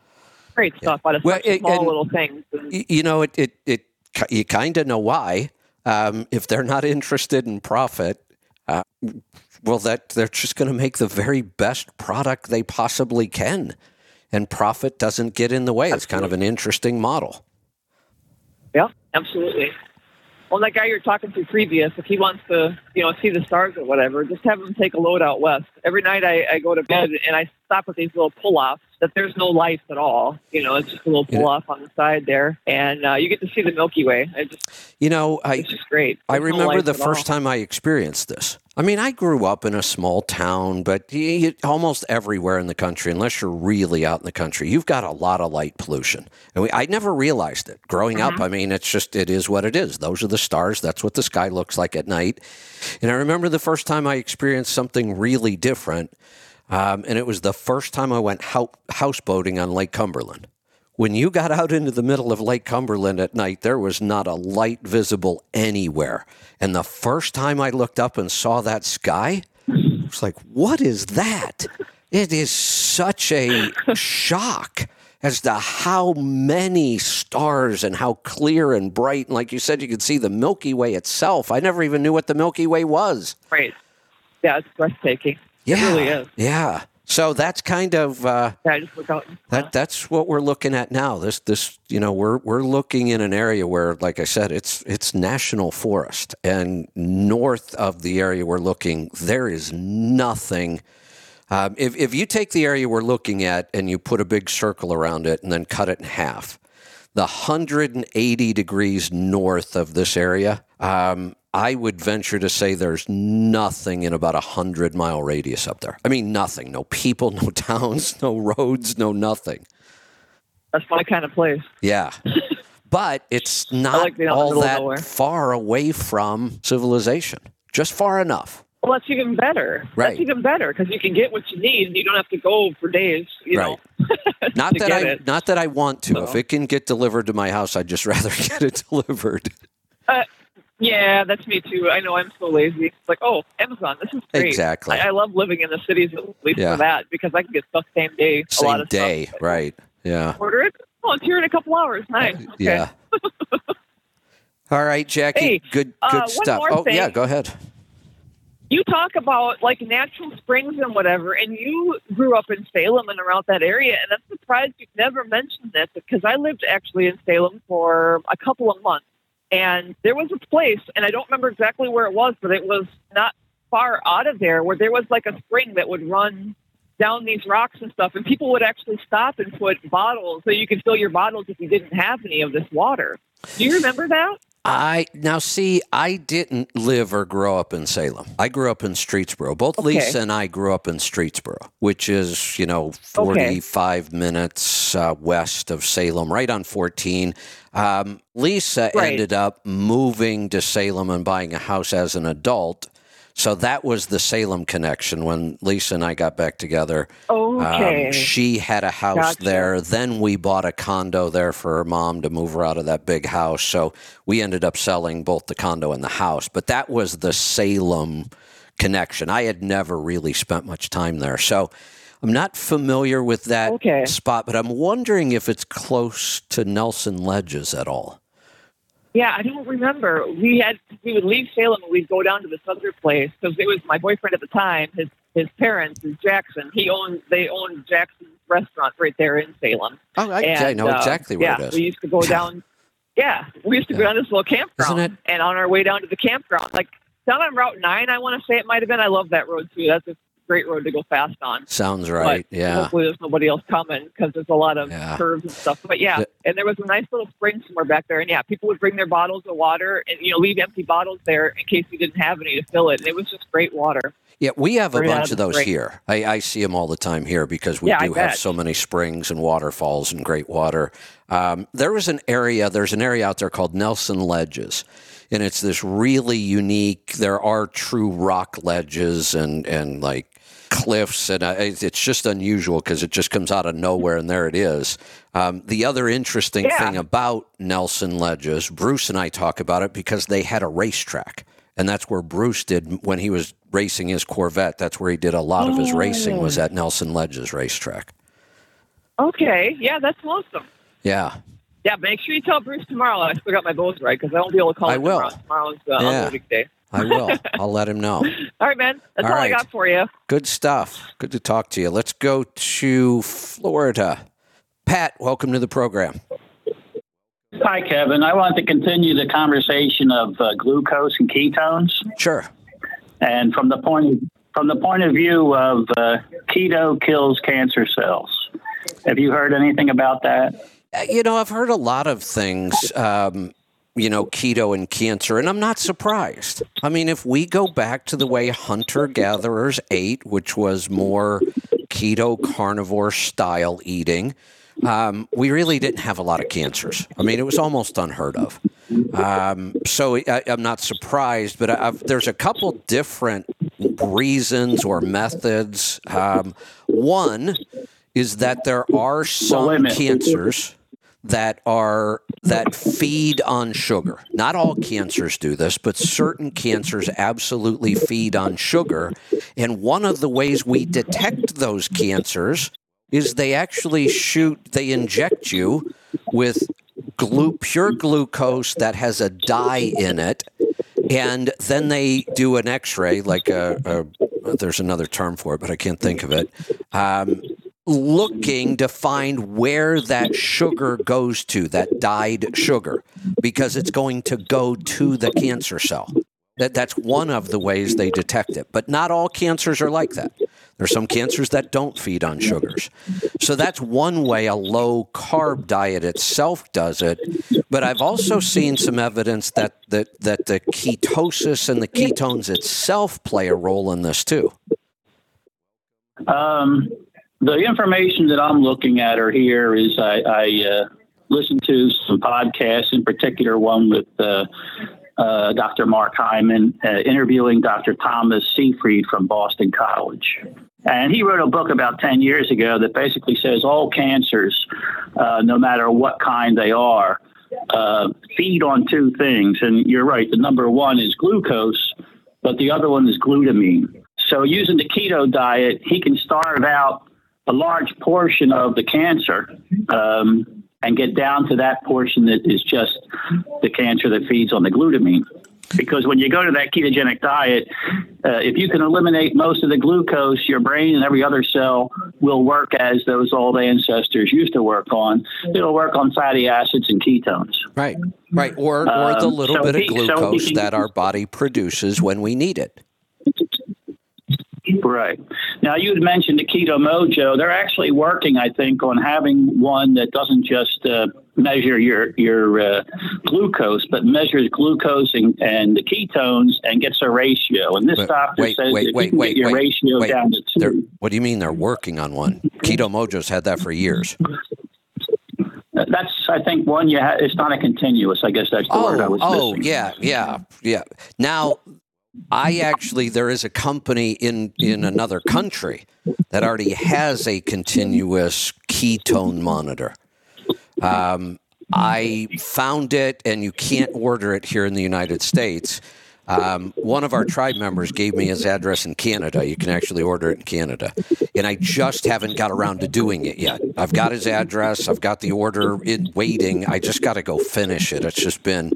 great stuff. But it's Well, such it- small and- little things. You know, it it, it you kind of know why. Um, if they're not interested in profit, uh, well, that they're just going to make the very best product they possibly can, and profit doesn't get in the way. It's kind of an interesting model. yeah, absolutely. Well, that guy you're talking to previous, if he wants to, you know, see the stars or whatever, just have him take a load out west. Every night I, I go to bed and I stop at these little pull-offs that there's no lights at all. You know, it's just a little You pull-off on the side there, and uh, you get to see the Milky Way. Just, You know, I it's just great. I There's no remember lights the first all. time I experienced this. I mean, I grew up in a small town, but y y almost everywhere in the country, unless you're really out in the country, you've got a lot of light pollution. And we, I never realized it growing up. I mean, it's just, it is what it is. Those are the stars. That's what the sky looks like at night. And I remember the first time I experienced something really different. Um, and it was the first time I went hou- houseboating on Lake Cumberland. When you got out into the middle of Lake Cumberland at night, there was not a light visible anywhere. And the first time I looked up and saw that sky, I was like, what is that? It is such a shock as to how many stars and how clear and bright. And like you said, you could see the Milky Way itself. I never even knew what the Milky Way was. Right. Yeah, it's breathtaking. Yeah. It really is. Yeah. So that's kind of. Uh, Yeah, just look out. That that's what we're looking at now. This this you know we're we're looking in an area where, like I said, it's it's national forest, and north of the area we're looking, there is nothing. Um, if if you take the area we're looking at and you put a big circle around it and then cut it in half, the 180 degrees north of this area, um, I would venture to say there's nothing in about a hundred mile radius up there. I mean, nothing. No people, no towns, no roads, no nothing. That's my kind of place. Yeah. But it's not like being out in the all that far away from civilization. Just far enough. Well, that's even better. Right. That's even better because you can get what you need and you don't have to go for days. You Right. know. Not that I it. not that I want to. If it can get delivered to my house, I'd just rather get it delivered. Uh, Yeah, that's me too. I know I'm so lazy. It's like, oh, Amazon, this is great. Exactly. I, I love living in the cities at least Yeah. for that because I can get stuff same day. a lot Same of day, stuff. right. Yeah. Order it. Oh, it's here in a couple hours. Nice. Okay. Yeah. All right, Jackie. Hey, good uh, good one stuff. more Oh, yeah, go ahead. you talk about like natural springs and whatever, and you grew up in Salem and around that area, and I'm surprised you've never mentioned this because I lived actually in Salem for a couple of months, and there was a place, and I don't remember exactly where it was, but it was not far out of there where there was like a spring that would run down these rocks and stuff, and people would actually stop and put bottles so you could fill your bottles if you didn't have any of this water. Do you remember that? I now see. I didn't live or grow up in Salem. I grew up in Streetsboro. Both Okay. Lisa and I grew up in Streetsboro, which is you know forty-five minutes uh, west of Salem, right on fourteen. Um, Lisa Right. ended up moving to Salem and buying a house as an adult. So that was the Salem connection when Lisa and I got back together. Okay. Um, she had a house Gotcha. there. Then we bought a condo there for her mom to move her out of that big house. So we ended up selling both the condo and the house. But that was the Salem connection. I had never really spent much time there. So I'm not familiar with that Okay. spot, but I'm wondering if it's close to Nelson Ledges at all. Yeah, I don't remember. We had we would leave Salem and we'd go down to this other place because it was my boyfriend at the time. His his parents is Jackson. He owned they owned Jackson's restaurant right there in Salem. Oh, I, And, I know uh, exactly where yeah, it is. we used to go down. Yeah, we used to go down this little campground, Isn't it- and on our way down to the campground, like down on Route Nine, I want to say it might have been. I love that road too. That's a great road to go fast on. Sounds right. But yeah. Hopefully, there's nobody else coming because there's a lot of Yeah. curves and stuff. But yeah, and there was a nice little spring somewhere back there. And yeah, people would bring their bottles of water and you know leave empty bottles there in case you didn't have any to fill it. And it was just great water. Yeah, we have a bunch of those here. I, I see them all the time here because we Yeah, do have so many springs and waterfalls and great water. Um, there was an area, there's an area out there called Nelson Ledges, and it's this really unique. There are true rock ledges and and like cliffs, and uh, it's just unusual because it just comes out of nowhere, and there it is. Um, the other interesting Yeah. thing about Nelson Ledges, Bruce and I talk about it because they had a racetrack. And that's where Bruce did when he was racing his Corvette. That's where he did a lot of his racing was Oh. at Nelson Ledges racetrack. Okay, yeah, that's awesome. Yeah. Yeah, make sure you tell Bruce tomorrow I still got my Bose ride because I won't be able to call I him will. tomorrow. Tomorrow's uh, Yeah. unloading day. I will. I'll let him know. All right, man. That's All all, right. I got for you. Good stuff. Good to talk to you. Let's go to Florida. Pat, welcome to the program. Hi, Kevin. I want to continue the conversation of uh, glucose and ketones, Sure. and from the point of, from the point of view of uh, keto kills cancer cells. Have you heard anything about that? Uh, You know, I've heard a lot of things, um, you know, keto and cancer, and I'm not surprised. I mean, if we go back to the way hunter gatherers ate, which was more keto carnivore style eating, um, we really didn't have a lot of cancers. I mean, it was almost unheard of. Um, so I, I'm not surprised, but I've, there's a couple different reasons or methods. Um, one is that there are some cancers that are that feed on sugar. Not all cancers do this, but certain cancers absolutely feed on sugar. And one of the ways we detect those cancers is they actually shoot, they inject you with glu- pure glucose that has a dye in it. And then they do an x ray, like a, a, there's another term for it, but I can't think of it. Um, looking to find where that sugar goes to, that dyed sugar, because it's going to go to the cancer cell. That, that's one of the ways they detect it. But not all cancers are like that. There's some cancers that don't feed on sugars. So that's one way a low carb diet itself does it. But I've also seen some evidence that, that, that the ketosis and the ketones itself play a role in this too. Um, the information that I'm looking at or here is I, I uh, listened to some podcasts, in particular one with uh, uh, Dr. Mark Hyman uh, interviewing Dr. Thomas Seyfried from Boston College. And he wrote a book about 10 years ago that basically says all cancers, uh, no matter what kind they are, uh, feed on two things. And you're right, the number one is glucose, but the other one is glutamine. So using the keto diet, he can starve out a large portion of the cancer um, and get down to that portion that is just the cancer that feeds on the glutamine. because when you go to that ketogenic diet, uh, if you can eliminate most of the glucose, your brain and every other cell will work as those old ancestors used to work on. It'll work on fatty acids and ketones. Right, right, or or the Um, little so bit of so glucose he- that our body produces when we need it. Right. Now, you had mentioned the Keto Mojo. They're actually working, I think, on having one that doesn't just uh, measure your your uh, glucose, but measures glucose and, and the ketones and gets a ratio. And this Wait, doctor wait, says wait, wait, you can wait, get your ratio down to They're, two, what do you mean they're working on one? Keto Mojo's had that for years. that's, I think, one you ha- it's not a continuous. I guess that's the word I Oh, was oh, missing. yeah, yeah, yeah. Now, I actually there is a company in in another country that already has a continuous ketone monitor. Um, I found it, and you can't order it here in the United States. Um, one of our tribe members gave me his address in Canada. You can actually order it in Canada. And I just haven't got around to doing it yet. I've got his address, I've got the order in waiting. I just got to go finish it. It's just been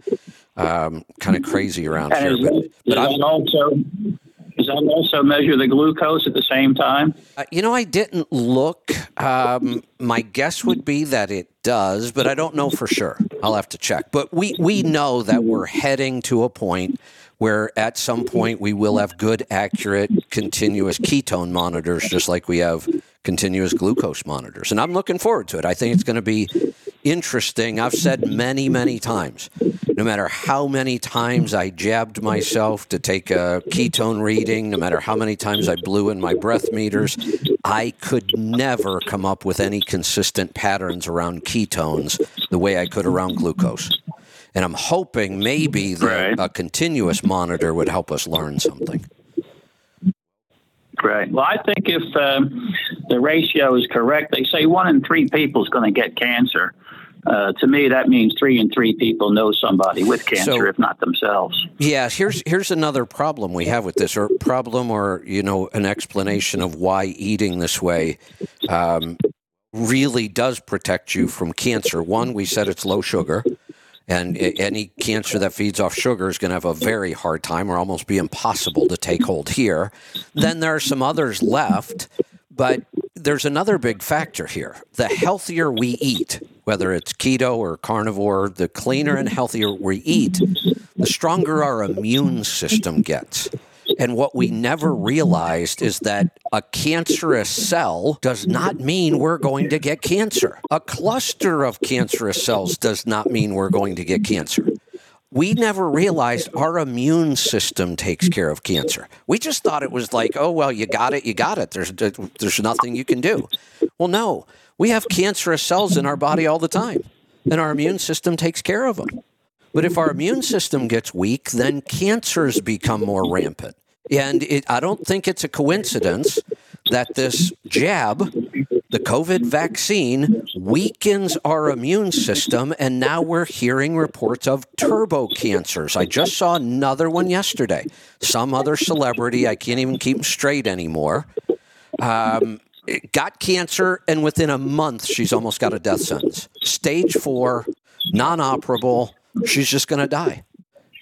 um, kind of crazy around And here. is, But, but does I'm, also does that also measure the glucose at the same time? Uh, you know, I didn't look. Um, my guess would be that it does, but I don't know for sure. I'll have to check. But we we know that we're heading to a point where at some point we will have good, accurate, continuous ketone monitors, just like we have continuous glucose monitors. And I'm looking forward to it. I think it's going to be interesting. I've said many, many times, no matter how many times I jabbed myself to take a ketone reading, no matter how many times I blew in my breath meters, I could never come up with any consistent patterns around ketones the way I could around glucose. And I'm hoping maybe that Right. a continuous monitor would help us learn something. Right. Well, I think if um, the ratio is correct, they say one in three people is going to get cancer. Uh, to me, that means three in three people know somebody with cancer, So- if not themselves. Yeah, here's here's another problem we have with this, or problem, or you know, an explanation of why eating this way um, really does protect you from cancer. One, we said it's low sugar, and any cancer that feeds off sugar is going to have a very hard time, or almost be impossible to take hold here. Then there are some others left, but there's another big factor here. The healthier we eat, whether it's keto or carnivore, the cleaner and healthier we eat, the stronger our immune system gets. And what we never realized is that a cancerous cell does not mean we're going to get cancer. A cluster of cancerous cells does not mean we're going to get cancer. We never realized our immune system takes care of cancer. We just thought it was like, oh well, you got it, you got it. There's there's nothing you can do. Well, no, we have cancerous cells in our body all the time, and our immune system takes care of them. But if our immune system gets weak, then cancers become more rampant. And it, I don't think it's a coincidence that this jab, the COVID vaccine, weakens our immune system. And now we're hearing reports of turbo cancers. I just saw another one yesterday. Some other celebrity, I can't even keep straight anymore, um, got cancer. And within a month, she's almost got a death sentence. Stage four, non operable. She's just going to die.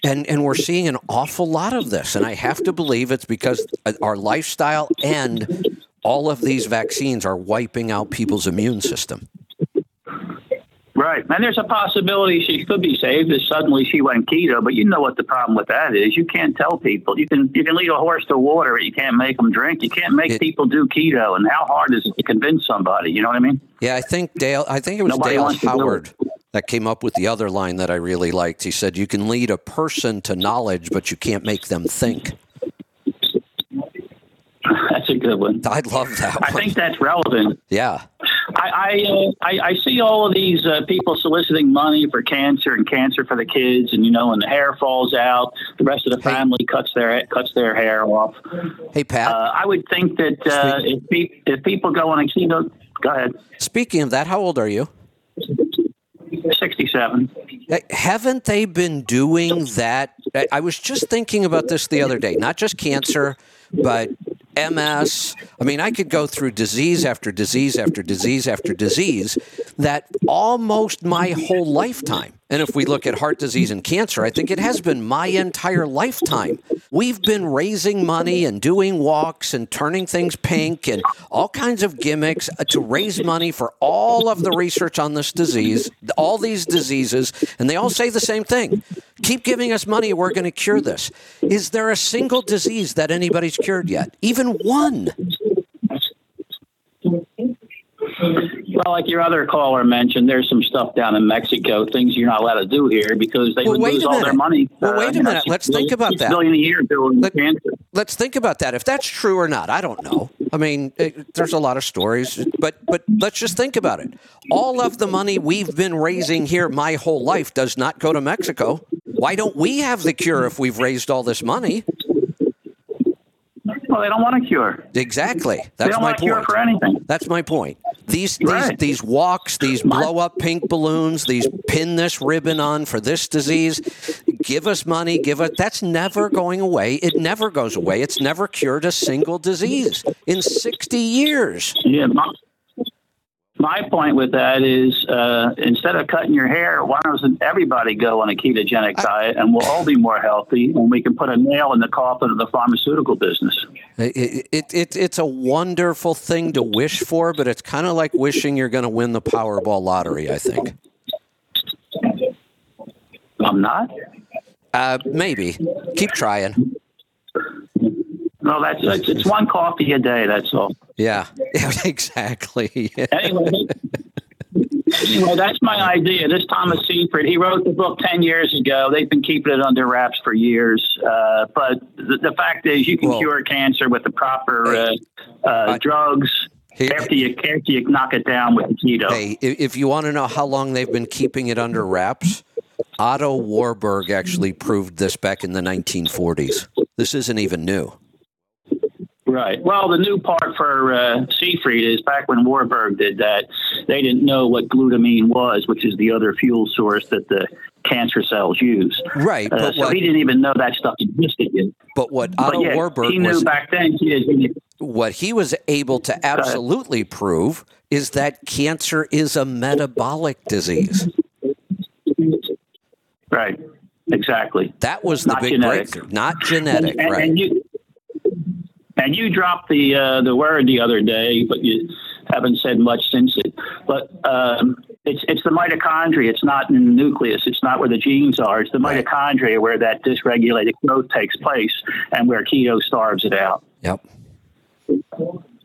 And, and we're seeing an awful lot of this. And I have to believe it's because our lifestyle and all of these vaccines are wiping out people's immune system. Right. And there's a possibility she could be saved if suddenly she went keto, but you know what the problem with that is. You can't tell people. You can you can lead a horse to water, but you can't make them drink. You can't make It- people do keto. And how hard is it to convince somebody? You know what I mean? Yeah, I think Dale, I think it was Nobody Dale wants to do it. Howard that came up with the other line that I really liked. He said, You can lead a person to knowledge, but you can't make them think. That's a good one. I love that I think that's relevant. yeah. I I, uh, I I see all of these uh, people soliciting money for cancer and cancer for the kids, and you know, when the hair falls out, the rest of the Hey. family cuts their cuts their hair off. Hey, Pat, Uh, I would think that uh, if, pe- if people go on a keto, go ahead, speaking of that, how old are you? sixty-seven. Uh, Haven't they been doing that? I was just thinking about this the other day. Not just cancer, but MS. I mean, I could go through disease after disease after disease after disease that almost my whole lifetime. And if we look at heart disease and cancer, I think it has been my entire lifetime. We've been raising money and doing walks and turning things pink and all kinds of gimmicks uh, to raise money for all of the research on this disease, all these diseases, and they all say the same thing. Keep giving us money, we're going to cure this. Is there a single disease that anybody's cured yet? Even one? Well, like your other caller mentioned, there's some stuff down in Mexico, things you're not allowed to do here because they Well, would lose all their money. Well, wait a uh, you know, minute. Let's think about that. billion a year doing Let- cancer. let's think about that. If that's true or not, I don't know. I mean, it, there's a lot of stories, but but let's just think about it. All of the money we've been raising here my whole life does not go to Mexico. Why don't we have the cure if we've raised all this money? Well, they don't want a cure. Exactly. That's They don't my want a cure point. for anything. That's my point. These these Right. these walks, these blow up pink balloons, these pin this ribbon on for this disease, give us money, give us that's never going away. It never goes away. It's never cured a single disease in 60 years. Yeah. My, my point with that is uh, instead of cutting your hair, why doesn't everybody go on a ketogenic diet and we'll all be more healthy and we can put a nail in the coffin of the pharmaceutical business? It, it, it, it's a wonderful thing to wish for, but it's kind of like wishing you're going to win the Powerball lottery, I think. I'm not. Uh, maybe. Keep trying. No, that's it's, it's one coffee a day. That's all. Yeah, yeah exactly. Anyway, anyway, that's my idea. This Thomas Seyfried, he wrote the book ten years ago. They've been keeping it under wraps for years. Uh, but the, the fact is, you can Well- cure cancer with the proper uh, uh, I- drugs He- after you after you knock it down with keto. Hey, if you want to know how long they've been keeping it under wraps, Otto Warburg actually proved this back in the 1940s. This isn't even new. Right. Well, the new part for uh, Seyfried is back when Warburg did that, they didn't know what glutamine was, which is the other fuel source that the cancer cells use. Right, Uh, but so what, he didn't even know that stuff existed yet. but what But Otto yeah, Warburg he knew was back then. He, he, what he was able to absolutely prove is that cancer is a metabolic disease. right. Exactly. That was the Not big genetic. breakthrough, not genetic, and, right? and you and you dropped the uh, the word the other day, but you haven't said much since it. But um, it's it's the mitochondria. It's not in the nucleus. It's not where the genes are. It's the Right. mitochondria where that dysregulated growth takes place, and where keto starves it out. Yep.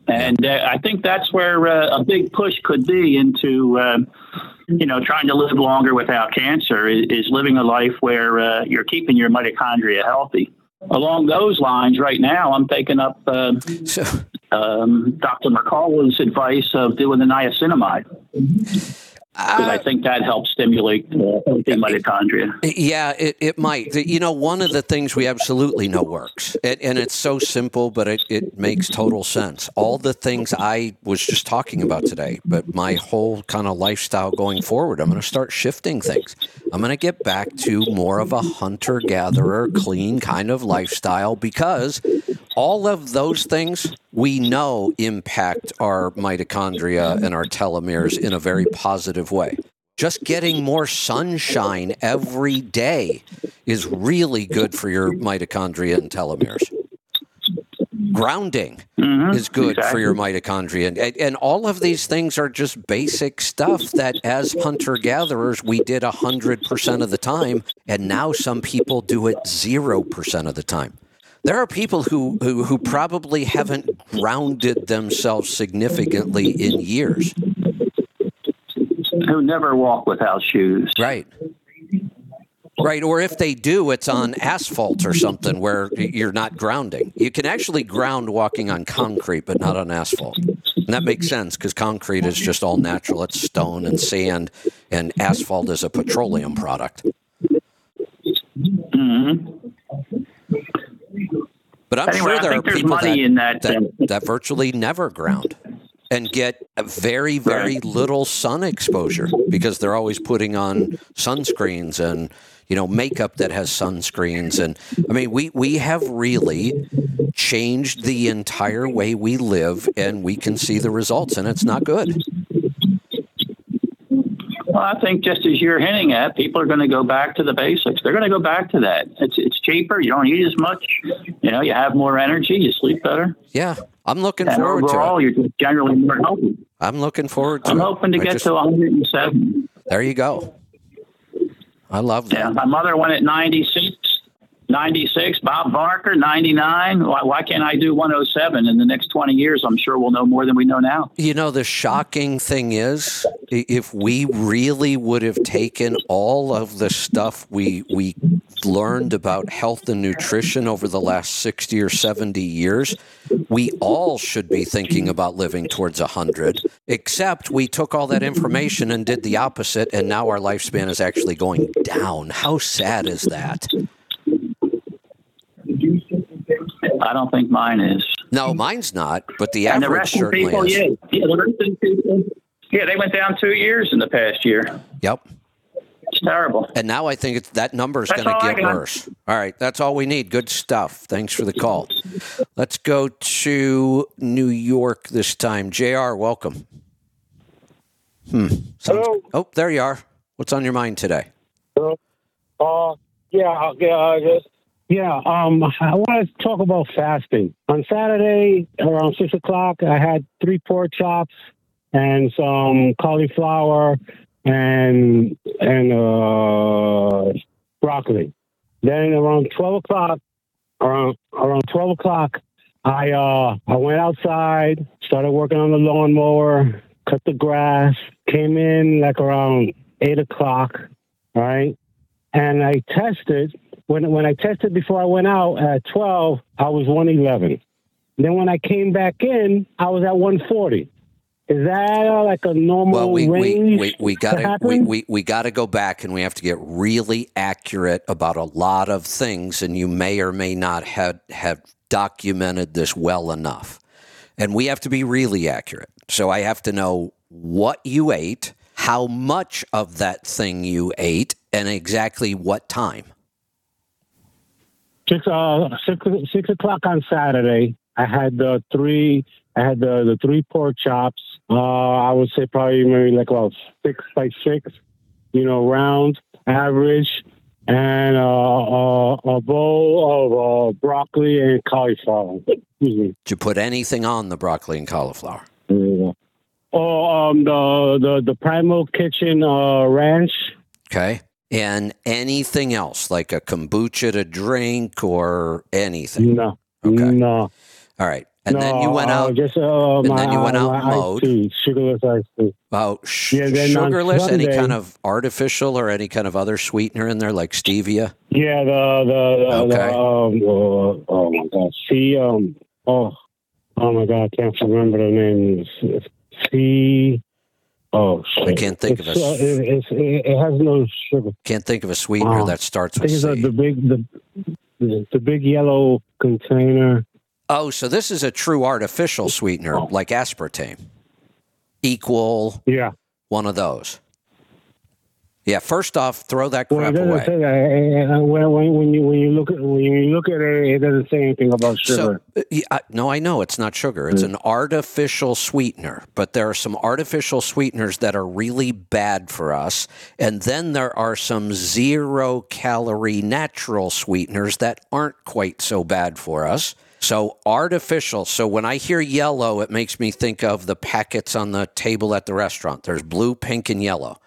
And uh, I think that's where uh, a big push could be into, um, you know, trying to live longer without cancer is, is living a life where uh, you're keeping your mitochondria healthy. Along those lines, right now, I'm taking up So, um, Dr. McCullough's advice of doing the niacinamide I think that helps stimulate healthy mitochondria. Yeah, it, it might. You know, one of the things we absolutely know works, and, and it's so simple, but it, it makes total sense. All the things I was just talking about today, but my whole kind of lifestyle going forward, I'm going to start shifting things. I'm going to get back to more of a hunter gatherer, clean kind of lifestyle because all of those things we know impact our mitochondria and our telomeres in a very positive way. Just getting more sunshine every day is really good for your mitochondria and telomeres. Grounding Mhm, is good for your mitochondria. And, and all of these things are just basic stuff that, as hunter gatherers, we did 100% of the time. And now some people do it 0% of the time. There are people who, who, who probably haven't grounded themselves significantly in years. Who never walk without shoes. Right. Right. Or if they do, it's on asphalt or something where you're not grounding. You can actually ground walking on concrete, but not on asphalt. And that makes sense because concrete is just all natural. It's stone and sand, and asphalt is a petroleum product. hmm But I'm Anyway, sure there are people money that, in that. that, uh, that virtually never ground. and get very, very little sun exposure because they're always putting on sunscreens and you know makeup that has sunscreens and I mean we we have really changed the entire way we live and we can see the results and it's not good. Well, I think just as you're hinting at, people are going to go back to the basics. They're going to go back to that. It's it's cheaper. You don't eat as much. You know, you have more energy. You sleep better. Yeah, I'm looking And forward overall, to it. Overall, you're just generally more healthy. I'm looking forward to I'm it. hoping to I get just- to 107. There you go. I love that. Yeah, my mother went at 96. 96, Bob Barker, 99. Why, why can't I do 107 in the next 20 years? I'm sure we'll know more than we know now. You know, the shocking thing is, if we really would have taken all of the stuff we we learned about health and nutrition over the last sixty or seventy years, we all should be thinking about living towards hundred. Except we took all that information and did the opposite, and now our lifespan is actually going down. How sad is that? I don't think mine is. No, mine's not, but the and the average rest the certainly people, is. yeah, yeah, the rest of people, yeah, they went down two years in the past year. Yep. It's terrible. And now I think it's, that number is going to get worse. All right, that's all we need. Good stuff. Thanks for the call. Let's go to New York this time. JR, welcome. Hmm. Sounds- Hello. Oh, there you are. What's on your mind today? Uh, yeah, yeah, just, yeah. Um, I want to talk about fasting. On Saturday around six o'clock, I had three pork chops and some cauliflower and and uh, broccoli. Then around twelve o'clock, around around twelve o'clock, I uh I went outside, started working on the lawnmower, cut the grass, came in like around eight o'clock, right? and I tested. When when I tested before I went out at 12, I was 111. Then when I came back in, I was at 140. Is that uh, like a normal Well, we we range we, we to got to we, we, we got to go back and we have to get really accurate about a lot of things, and you may or may not have have documented this well enough, and we have to be really accurate. So I have to know what you ate, how much of that thing you ate, and exactly what time. Six, uh, six, six o'clock on Saturday. I had the three. I had the, the three pork chops. Uh, I would say probably maybe like about six by six, you know, round average, and uh, uh, a bowl of uh, broccoli and cauliflower. Excuse me. Did you put anything on the broccoli and cauliflower? Yeah. Oh, um, the the the Primal Kitchen uh, Ranch. Okay. And anything else, like a kombucha to drink or anything? No, Okay. no. All right. And no, then you went uh, out. Just uh, and my, then you went out mode. tea, sugarless iced tea. Oh, sh- Yeah, sugarless, any kind of artificial or any kind of other sweetener in there, like stevia. Yeah, the the, the, Okay. the um, uh, oh my god, see, um, oh, oh my god, I can't remember the name. C. Oh shit! I can't think of a- Uh, it, it's, it, has no sugar. Can't think of a sweetener Oh, that starts with it's C. the big the, the the big yellow container. oh, so this is a true artificial sweetener, like aspartame. Equal Yeah. one of those. Yeah. First off, throw that Well, crap doesn't away. say. Uh, When, when, when you when you look at when you look at it, it doesn't say anything about sugar. So, uh, no, I know it's not sugar. It's an artificial sweetener, but there are some artificial sweeteners that are really bad for us. And then there are some zero calorie natural sweeteners that aren't quite so bad for us. So, artificial. So, when I hear yellow, it makes me think of the packets on the table at the restaurant. There's blue, pink, and yellow.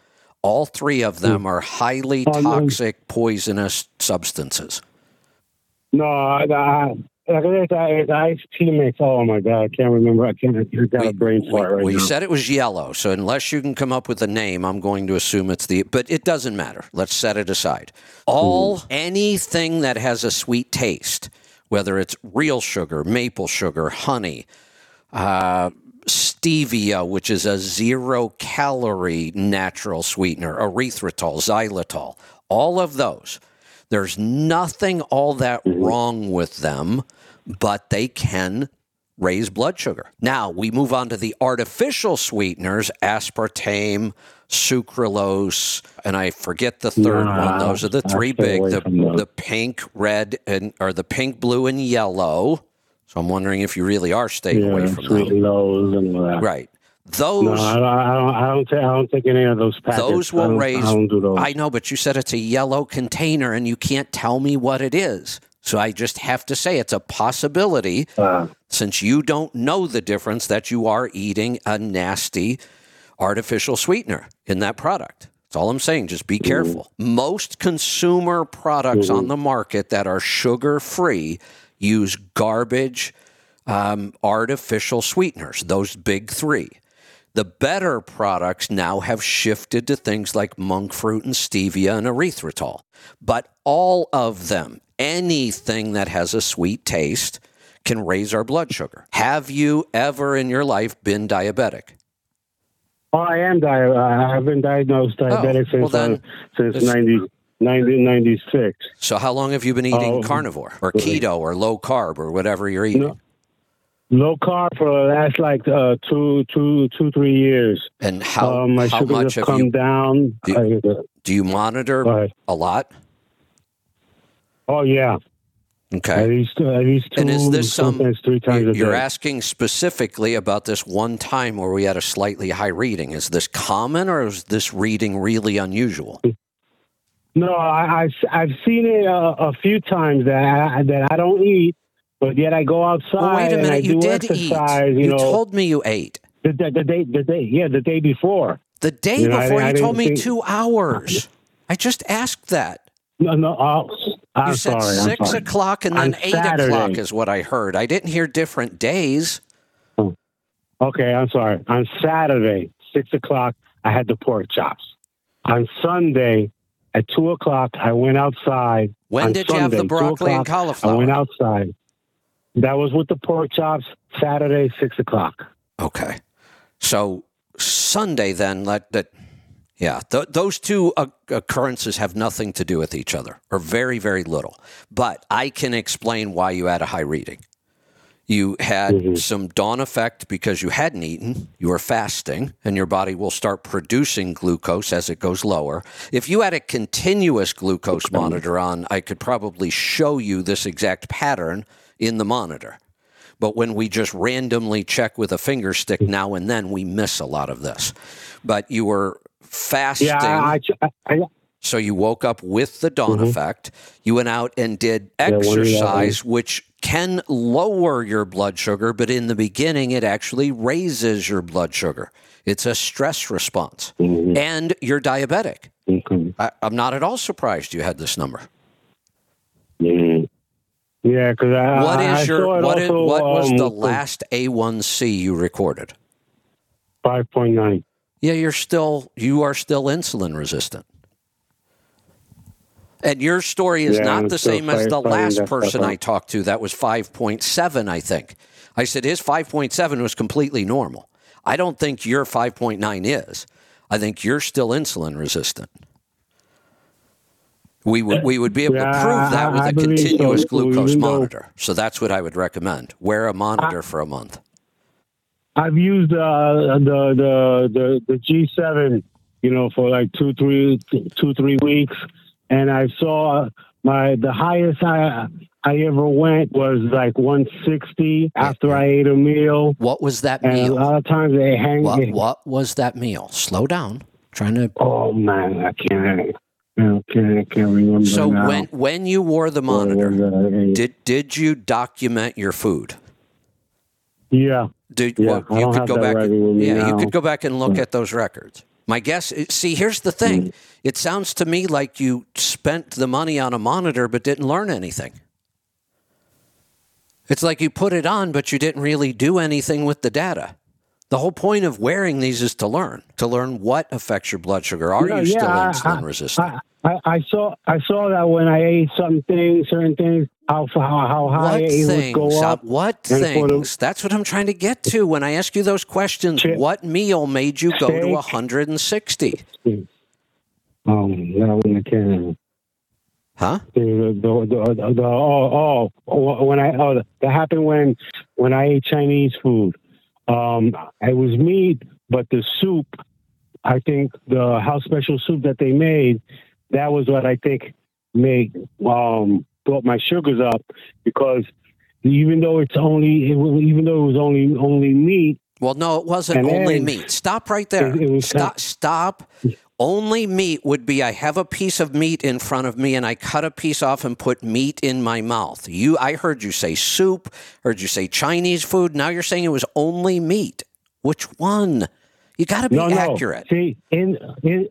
All three of them are highly Oh, toxic, poisonous substances. no, I, I, it's, iced tea mix. Oh my god, I can't remember. I can't. I got a brain we, fart right we now. You said it was yellow, so unless you can come up with a name, I'm going to assume it's the. But it doesn't matter. Let's set it aside. All Hmm. anything that has a sweet taste, whether it's real sugar, maple sugar, honey, uh, stevia, which is a zero calorie natural sweetener, erythritol, xylitol, all of those. There's nothing all that Mm-hmm. wrong with them, but they can raise blood sugar. Now we move on to the artificial sweeteners, aspartame, sucralose, and I forget the third Nah, one. Those are the three big the, the pink, red, and or the pink, blue, and yellow. So I'm wondering if you really are staying away from lows and all that. Right. Those No, I don't. I don't. I don't, take, I don't take any of those packets. Those will don't- raise- I don't do those. I know, but you said it's a yellow container and you can't tell me what it is. So I just have to say it's a possibility Uh, since you don't know the difference that you are eating a nasty artificial sweetener in that product. That's all I'm saying. Just be careful. Most consumer products on the market that are sugar free use garbage um, artificial sweeteners, those big three. The better products now have shifted to things like monk fruit and stevia and erythritol. But all of them, anything that has a sweet taste, can raise our blood sugar. Have you ever in your life been diabetic? oh, I am di- I have been diagnosed diabetic Oh, well since uh, since this- 90, 1996. So, how long have you been eating Oh, carnivore or keto or low carb or whatever you're eating? No. Low carb for the last like uh, two, two, two, three years. And how, um, my how sugars much have come you, down. Do- I- do you monitor a lot? Oh yeah, at Okay. least at least two, And is this some- three times You're, a you're day. asking specifically about this one time where we had a slightly high reading. Is this common or is this reading really unusual? No, I, I I've seen it uh, a few times that I, that I don't eat, but yet I go outside Well, wait a and I minute. You do did eat. exercise. You, You know, told me you ate. the, the, the day the day yeah the day before. The day You know, before I you told me think- two hours. I just asked that. No, no, uh, I'm You said sorry. I'm six sorry. o'clock and then On eight o'clock is what I heard. I didn't hear different days. Okay, I'm sorry. On Saturday, six o'clock, I had the pork chops. On Sunday, at two o'clock, I went outside. When did you have the broccoli and cauliflower? I went outside. That was with the pork chops. Saturday, six o'clock. Okay. So Sunday then let that yeah, th- those two uh, occurrences have nothing to do with each other or very very little. But I can explain why you had a high reading. You had Mhm. some dawn effect because you hadn't eaten, you were fasting, and your body will start producing glucose as it goes lower. If you had a continuous glucose monitor on, I could probably show you this exact pattern in the monitor. But when we just randomly check with a finger stick now and then, we miss a lot of this. But you were fasting. Yeah, I, I, I, So you woke up with the dawn Mhm. effect. You went out and did Yeah, one of the exercise, which can lower your blood sugar, but in the beginning, it actually raises your blood sugar. It's a stress response. Mhm. And you're diabetic. Okay. I, I'm not at all surprised you had this number. Mhm. Yeah, because I, What I, your what, is, also, what was um, the last A1C you recorded? Five point nine. Yeah, you're still you are still insulin resistant. And your story is Yeah, not I'm the same as the last person I talked to that was 5.7, I think. I said his 5.7 was completely normal. I don't think your 5.9 is. I think you're still insulin resistant. We would we would be able to prove that with I a believe so, continuous glucose monitor. So that's what I would recommend. Wear a monitor for a month. I've used uh, the the the the G7, you know, for like two three two three weeks, and I saw my the highest I I ever went was like 160 after I ate a meal, What was that and a lot of times they hang. What, what was that meal? Slow down. trying to Oh man, I can't. I can't, I can't remember. So now. when when you wore the monitor, uh, it I did did you document your food? yeah, Did Yeah, well, you could go back? me Yeah, you could go back and look at those records. My guess. is- See, here's the thing. Mm. It sounds to me like you spent the money on a monitor but didn't learn anything. It's like you put it on, but you didn't really do anything with the data. The whole point of wearing these is to learn, to learn what affects your blood sugar. Are No, you still yeah, I- insulin I- resistant? I, I saw I saw that when I ate some things, certain things, how how, how high What it would things? go Uh, up. what and for the- things? That's what I'm trying to get to. When I ask you those questions, Chi- what meal made you go to 160? Oh, that I can't. Huh? The, the, the, the, the oh, oh, when I oh that happened when when I ate Chinese food. Um, it was meat, but the soup, I think the house special soup that they made, that was what I think made um brought my sugars up because even though it's only even though it was only only meat. Well, no, it wasn't only eggs. meat. Stop right there. It- it was stop. Stop. Only meat would be I have a piece of meat in front of me and I cut a piece off and put meat in my mouth. You I heard you say soup, heard you say Chinese food. Now you're saying it was only meat. Which one? You got to be no, no. accurate. See, in in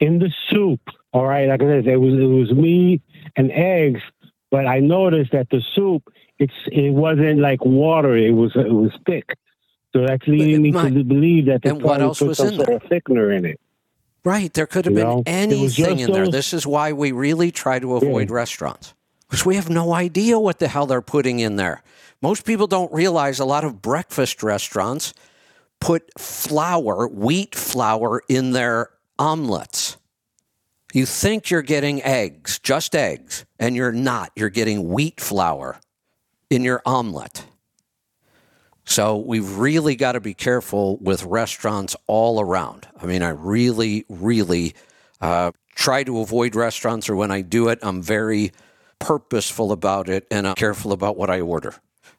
in the soup, all right, like I said, it was it was meat and eggs, but I noticed that the soup it's it wasn't like water; it was it was thick. So that's leading me my- to believe that they probably put was some sort there? of thickener in it. Right. There could have You been know, anything in there. those- This is why we really try to avoid restaurants because we have no idea what the hell they're putting in there. Most people don't realize a lot of breakfast restaurants put flour, wheat flour, in their omelets. You think you're getting eggs, just eggs, and you're not. You're getting wheat flour in your omelet. So we've really got to be careful with restaurants all around. I mean, I really, really uh, try to avoid restaurants, or when I do it, I'm very purposeful about it and I'm careful about what I order.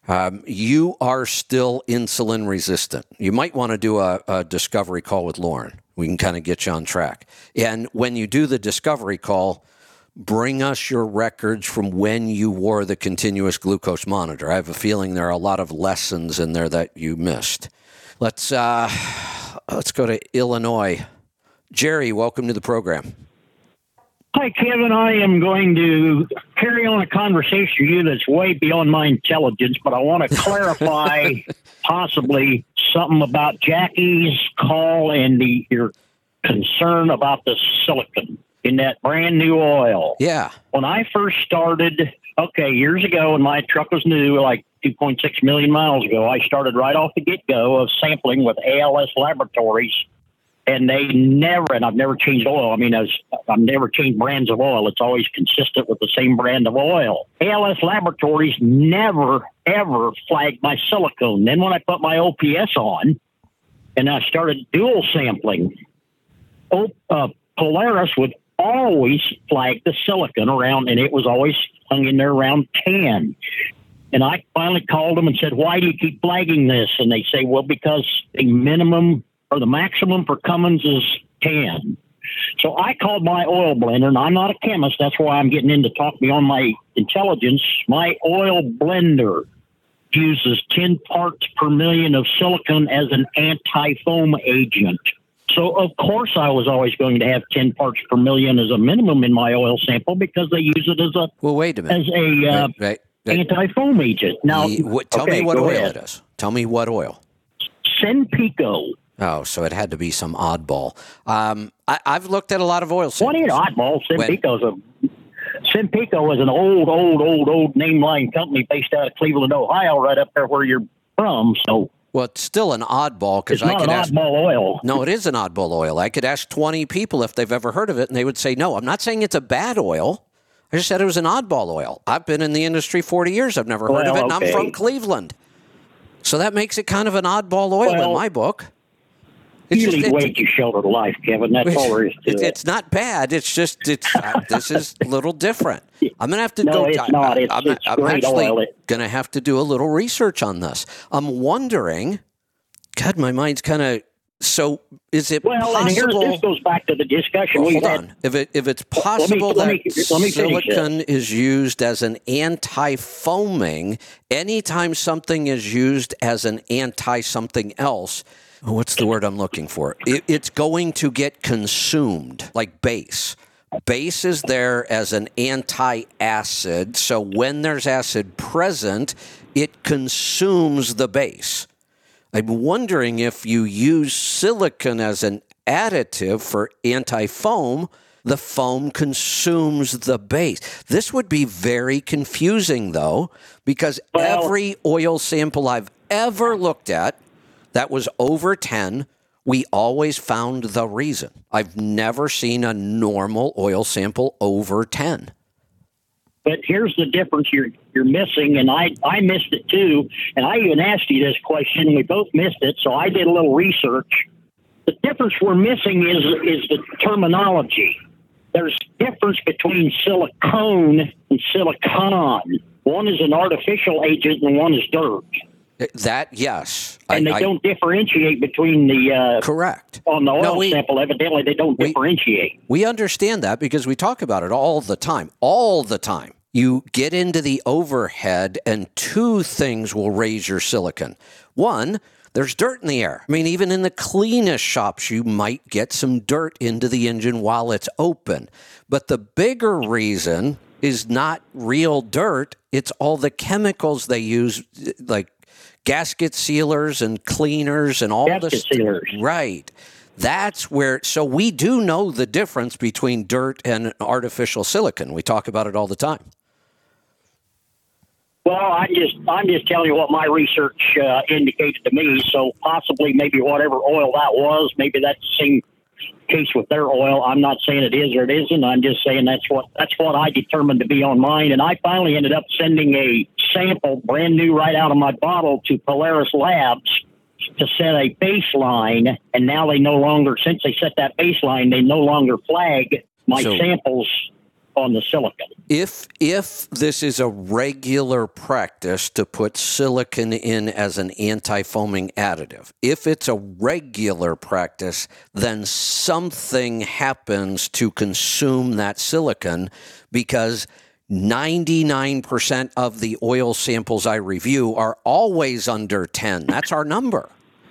Um, you are still insulin resistant. You might want to do a, a discovery call with Lauren. We can kind of get you on track. And when you do the discovery call, bring us your records from when you wore the continuous glucose monitor. I have a feeling there are a lot of lessons in there that you missed. Let's uh, let's go to Illinois. Jerry, welcome to the program. Hi, Kevin. I am going to carry on a conversation with you that's way beyond my intelligence, but I want to clarify possibly something about Jackie's call and the, your concern about the silicon in that brand new oil. Yeah. When I first started, okay, years ago, when my truck was new, like 2.6 million miles ago, I started right off the get go of sampling with ALS Laboratories and they never and I've never changed oil. I mean, I was, I've never changed brands of oil. It's always consistent with the same brand of oil. ALS Laboratories never ever flagged my silicone. Then when I put my OPS on and I started dual sampling, o, uh, Polaris would always flagged the silicon around, and it was always hung in there around ten. And I finally called them and said, "Why do you keep flagging this?" And they say, "Well, because the minimum or the maximum for Cummins is 10. So I called my oil blender, and I'm not a chemist. That's why I'm getting into talk beyond my intelligence. My oil blender uses 10 parts per million of silicon as an anti-foam agent. So of course I was always going to have 10 parts per million as a minimum in my oil sample because they use it as a Well, wait a minute. as a uh, Right, right, right. anti-foam agent. Now, Ye- what- tell okay, me what oil ahead. it is. Tell me what oil. Senpico. Oh, so it had to be some oddball. Um, I, I've looked at a lot of oil What samples. ain't oddball? When- Senpico's a Senpico is an old, old, old, old name line company based out of Cleveland, Ohio, right up there where you're from. So Well, it's still an oddball because it's I not could an ask. oddball oil. No, it is an oddball oil. I could ask 20 people if they've ever heard of it, and they would say no. I'm not saying it's a bad oil. I just said it was an oddball oil. I've been in the industry 40 years. I've never heard of Well, it, and I'm from Cleveland. So that makes it kind of an oddball oil in my book. It's You just- it- way too sheltered life, Kevin. That's all there is to it's, it. it's not bad. It's just it's uh, this is a little different. I'm gonna have to No, go. it's I- not. It's- I'm, it's I'm actually oil. Gonna have to do a little research on this. I'm wondering. God, my mind's kind of. So, is it Well, possible? this goes back to the discussion Well, we hold had. on. If it if it's possible let me- that let me silicon is used as an anti-foaming, anytime something is used as an anti something else, Oh, what's the word I'm looking for? It, it's going to get consumed, like base. Base is there as an anti-acid, so when there's acid present, it consumes the base. I'm wondering if you use silicon as an additive for anti foam, the foam consumes the base. This would be very confusing, though, because Well- every oil sample I've ever looked at that was over 10, we always found the reason. I've never seen a normal oil sample over 10. But here's the difference you're you're missing, and I I missed it too. And I even asked you this question. We both missed it, so I did a little research. The difference we're missing is is the terminology. There's difference between silicone and silicon. One is an artificial agent, and one is dirt. That yes, and I- they I- don't differentiate between the uh, correct on the oil No, we- sample. Evidently, they don't differentiate. We understand that because we talk about it all the time. All the time. You get into the overhead, and two things will raise your silicon. One, there's dirt in the air. I mean, even in the cleanest shops, you might get some dirt into the engine while it's open. But the bigger reason is not real dirt, it's all the chemicals they use, like gasket sealers and cleaners and all Gasket this. sealers. Right. That's where, so we do know the difference between dirt and artificial silicon. We talk about it all the time. Well, I'm just I'm just telling you what my research uh, indicated to me. So possibly, maybe whatever oil that was, maybe that's the same case with their oil. I'm not saying it is or it isn't. I'm just saying that's what that's what I determined to be on mine. And I finally ended up sending a sample, brand new, right out of my bottle, to Polaris Labs to set a baseline. And now they no longer, since they set that baseline, they no longer flag my So- samples on the silicon. If if this is a regular practice to put silicon in as an anti-foaming additive, if it's a regular practice, then something happens to consume that silicon because 99% of the oil samples I review are always under 10. That's our number.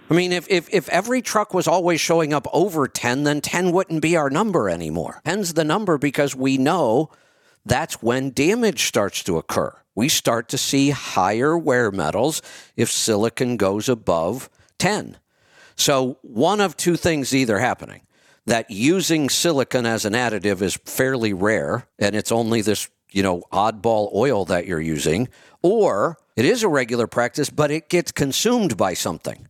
I mean, if, if, if every truck was always showing up over 10, then 10 wouldn't be our number anymore. 10's the number because we know that's when damage starts to occur. We start to see higher wear metals if silicon goes above 10. So, one of two things either happening that using silicon as an additive is fairly rare and it's only this, you know, oddball oil that you're using, or it is a regular practice, but it gets consumed by something.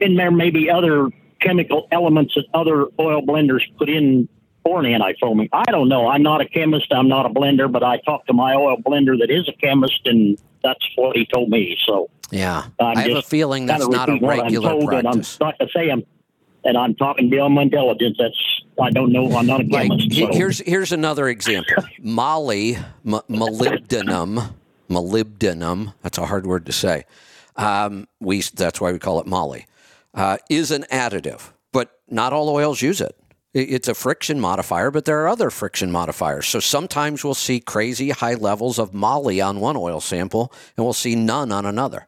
And there may be other chemical elements that other oil blenders put in for an anti-foaming. I don't know. I'm not a chemist. I'm not a blender, but I talked to my oil blender that is a chemist, and that's what he told me. So Yeah. I'm I have a feeling that's not a what I'm regular told, And I'm practice. not to say I'm, and I'm talking beyond my intelligence. That's I don't know. I'm not a chemist. he- so. here's here's another example. Molly, m- molybdenum, molybdenum. That's a hard word to say. Um, we that's why we call it Molly. Uh, is an additive, but not all oils use it. It's a friction modifier, but there are other friction modifiers. So sometimes we'll see crazy high levels of Molly on one oil sample, and we'll see none on another.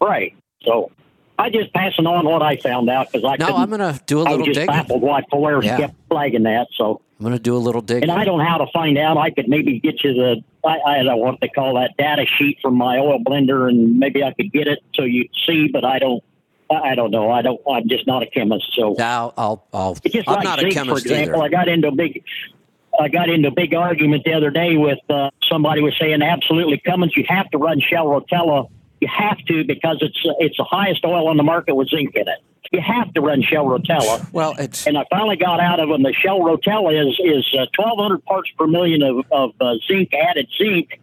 Right. So I just passing on what I found out because I No, I'm going to do a I was little just digging. baffled why Polaris Yeah. kept flagging that. So I'm going to do a little digging. and I don't know how to find out. I could maybe get you the I, I don't know what they call that data sheet from my oil blender, and maybe I could get it so you'd see. But I don't. I don't know. I don't. I'm just not a chemist. So Now I'll, I'll, it's just I'm like not a chemist for example. either. I got into a big. I got into a big argument the other day with uh, somebody was saying absolutely Cummins, you have to run Shell Rotella. You have to because it's it's the highest oil on the market with zinc in it. You have to run Shell Rotella. Well, it's and I finally got out of them. The Shell Rotella is is uh, 1,200 parts per million of, of uh, zinc added zinc,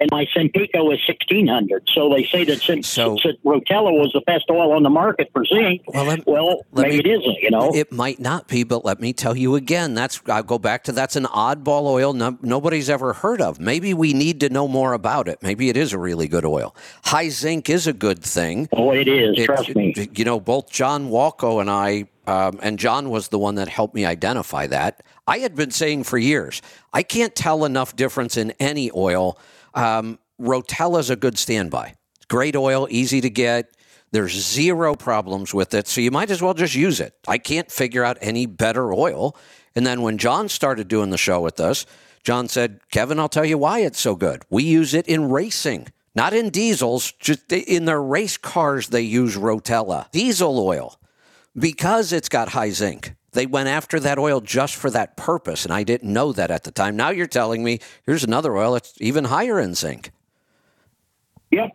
and my Sempico is 1,600. So they say that since, since Rotella was the best oil on the market for zinc, Well, let- well let maybe me- it isn't. You know, It might not be, but let me tell you again. That's I'll go back to that's an oddball oil no, nobody's ever heard of. Maybe we need to know more about it. Maybe it is a really good oil. High zinc is a good thing. Oh, it is. It- trust me. You know, both John Walco and I, um, and John was the one that helped me identify that. I had been saying for years, I can't tell enough difference in any oil. Um, Rotella's a good standby. Great oil, easy to get. There's zero problems with it, so you might as well just use it. I can't figure out any better oil. And then when John started doing the show with us, John said, Kevin, I'll tell you why it's so good. We use it in racing, not in diesels, just in their race cars, they use Rotella. Diesel oil, because it's got high zinc. They went after that oil just for that purpose, and I didn't know that at the time. Now you're telling me here's another oil that's even higher in zinc. Yep,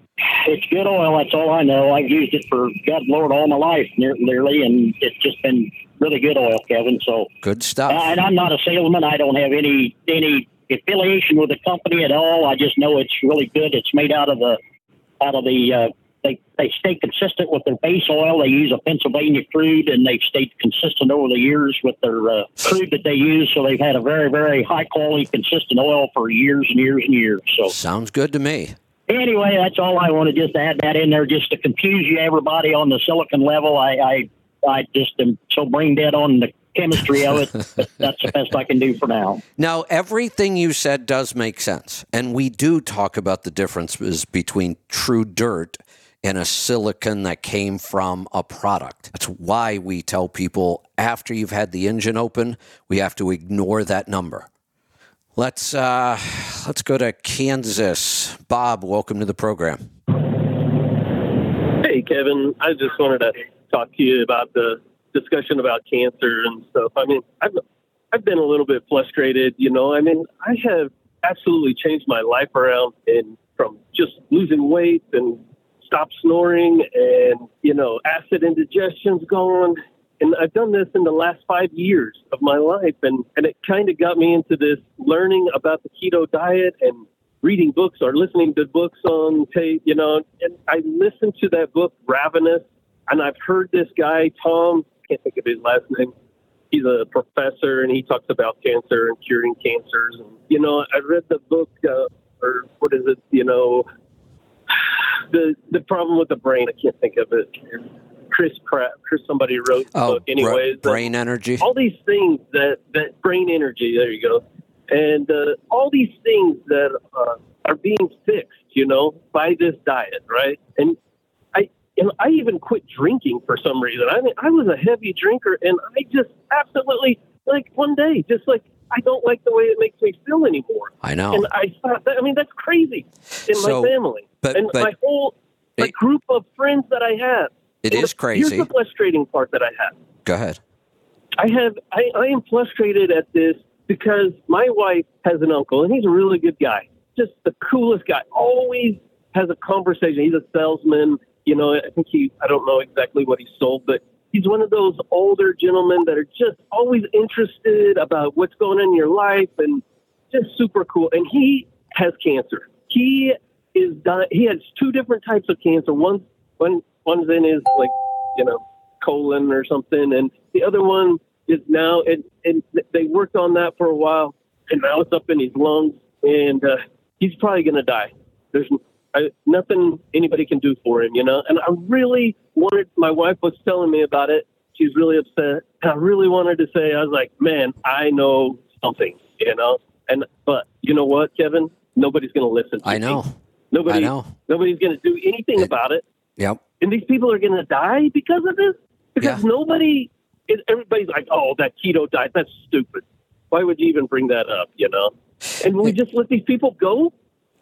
it's good oil. That's all I know. I've used it for God Lord all my life, nearly, and it's just been really good oil, Kevin. So good stuff. And I'm not a salesman. I don't have any any affiliation with the company at all. I just know it's really good. It's made out of the out of the. Uh, they they stay consistent with their base oil. They use a Pennsylvania crude, and they've stayed consistent over the years with their uh, crude that they use. So they've had a very very high quality, consistent oil for years and years and years. So sounds good to me. Anyway, that's all I want to just add that in there, just to confuse you everybody on the silicon level. I I, I just am so brain dead on the chemistry of it. but that's the best I can do for now. Now, everything you said does make sense. And we do talk about the differences between true dirt and a silicon that came from a product. That's why we tell people after you've had the engine open, we have to ignore that number. Let's uh, let's go to Kansas. Bob, welcome to the program. Hey, Kevin. I just wanted to talk to you about the discussion about cancer and stuff. I mean, I've I've been a little bit frustrated. You know, I mean, I have absolutely changed my life around and from just losing weight and stop snoring and you know acid indigestion's gone and I've done this in the last five years of my life, and and it kind of got me into this learning about the keto diet and reading books or listening to books on tape, you know. And I listened to that book, Ravenous, and I've heard this guy Tom, can't think of his last name. He's a professor, and he talks about cancer and curing cancers. And you know, I read the book, uh, or what is it? You know, the the problem with the brain. I can't think of it. Chris Pratt, Chris somebody wrote the oh, book. Anyways, brain energy. All these things that that brain energy. There you go. And uh, all these things that uh, are being fixed, you know, by this diet, right? And I, and I even quit drinking for some reason. I mean, I was a heavy drinker, and I just absolutely like one day, just like I don't like the way it makes me feel anymore. I know. And I thought, that, I mean, that's crazy in So, my family but- and but- my whole my It- group of friends that I have. It is crazy. Here's the frustrating part that I have. Go ahead. I have I, I am frustrated at this because my wife has an uncle and he's a really good guy. Just the coolest guy. Always has a conversation. He's a salesman. You know, I think he I don't know exactly what he sold, but he's one of those older gentlemen that are just always interested about what's going on in your life and just super cool. And he has cancer. He is di- he has two different types of cancer. One one one's in his like, you know, colon or something, and the other one is now and and they worked on that for a while, and now it's up in his lungs, and uh, he's probably going to die. There's I, nothing anybody can do for him, you know. And I really wanted. My wife was telling me about it. She's really upset. And I really wanted to say, I was like, man, I know something, you know. And but you know what, Kevin? Nobody's going to listen. To I me. Nobody. I know. Nobody's going to do anything about it Yep. and these people are going to die because of this because Yeah. nobody it, everybody's like oh that keto diet that's stupid why would you even bring that up you know and we just let these people go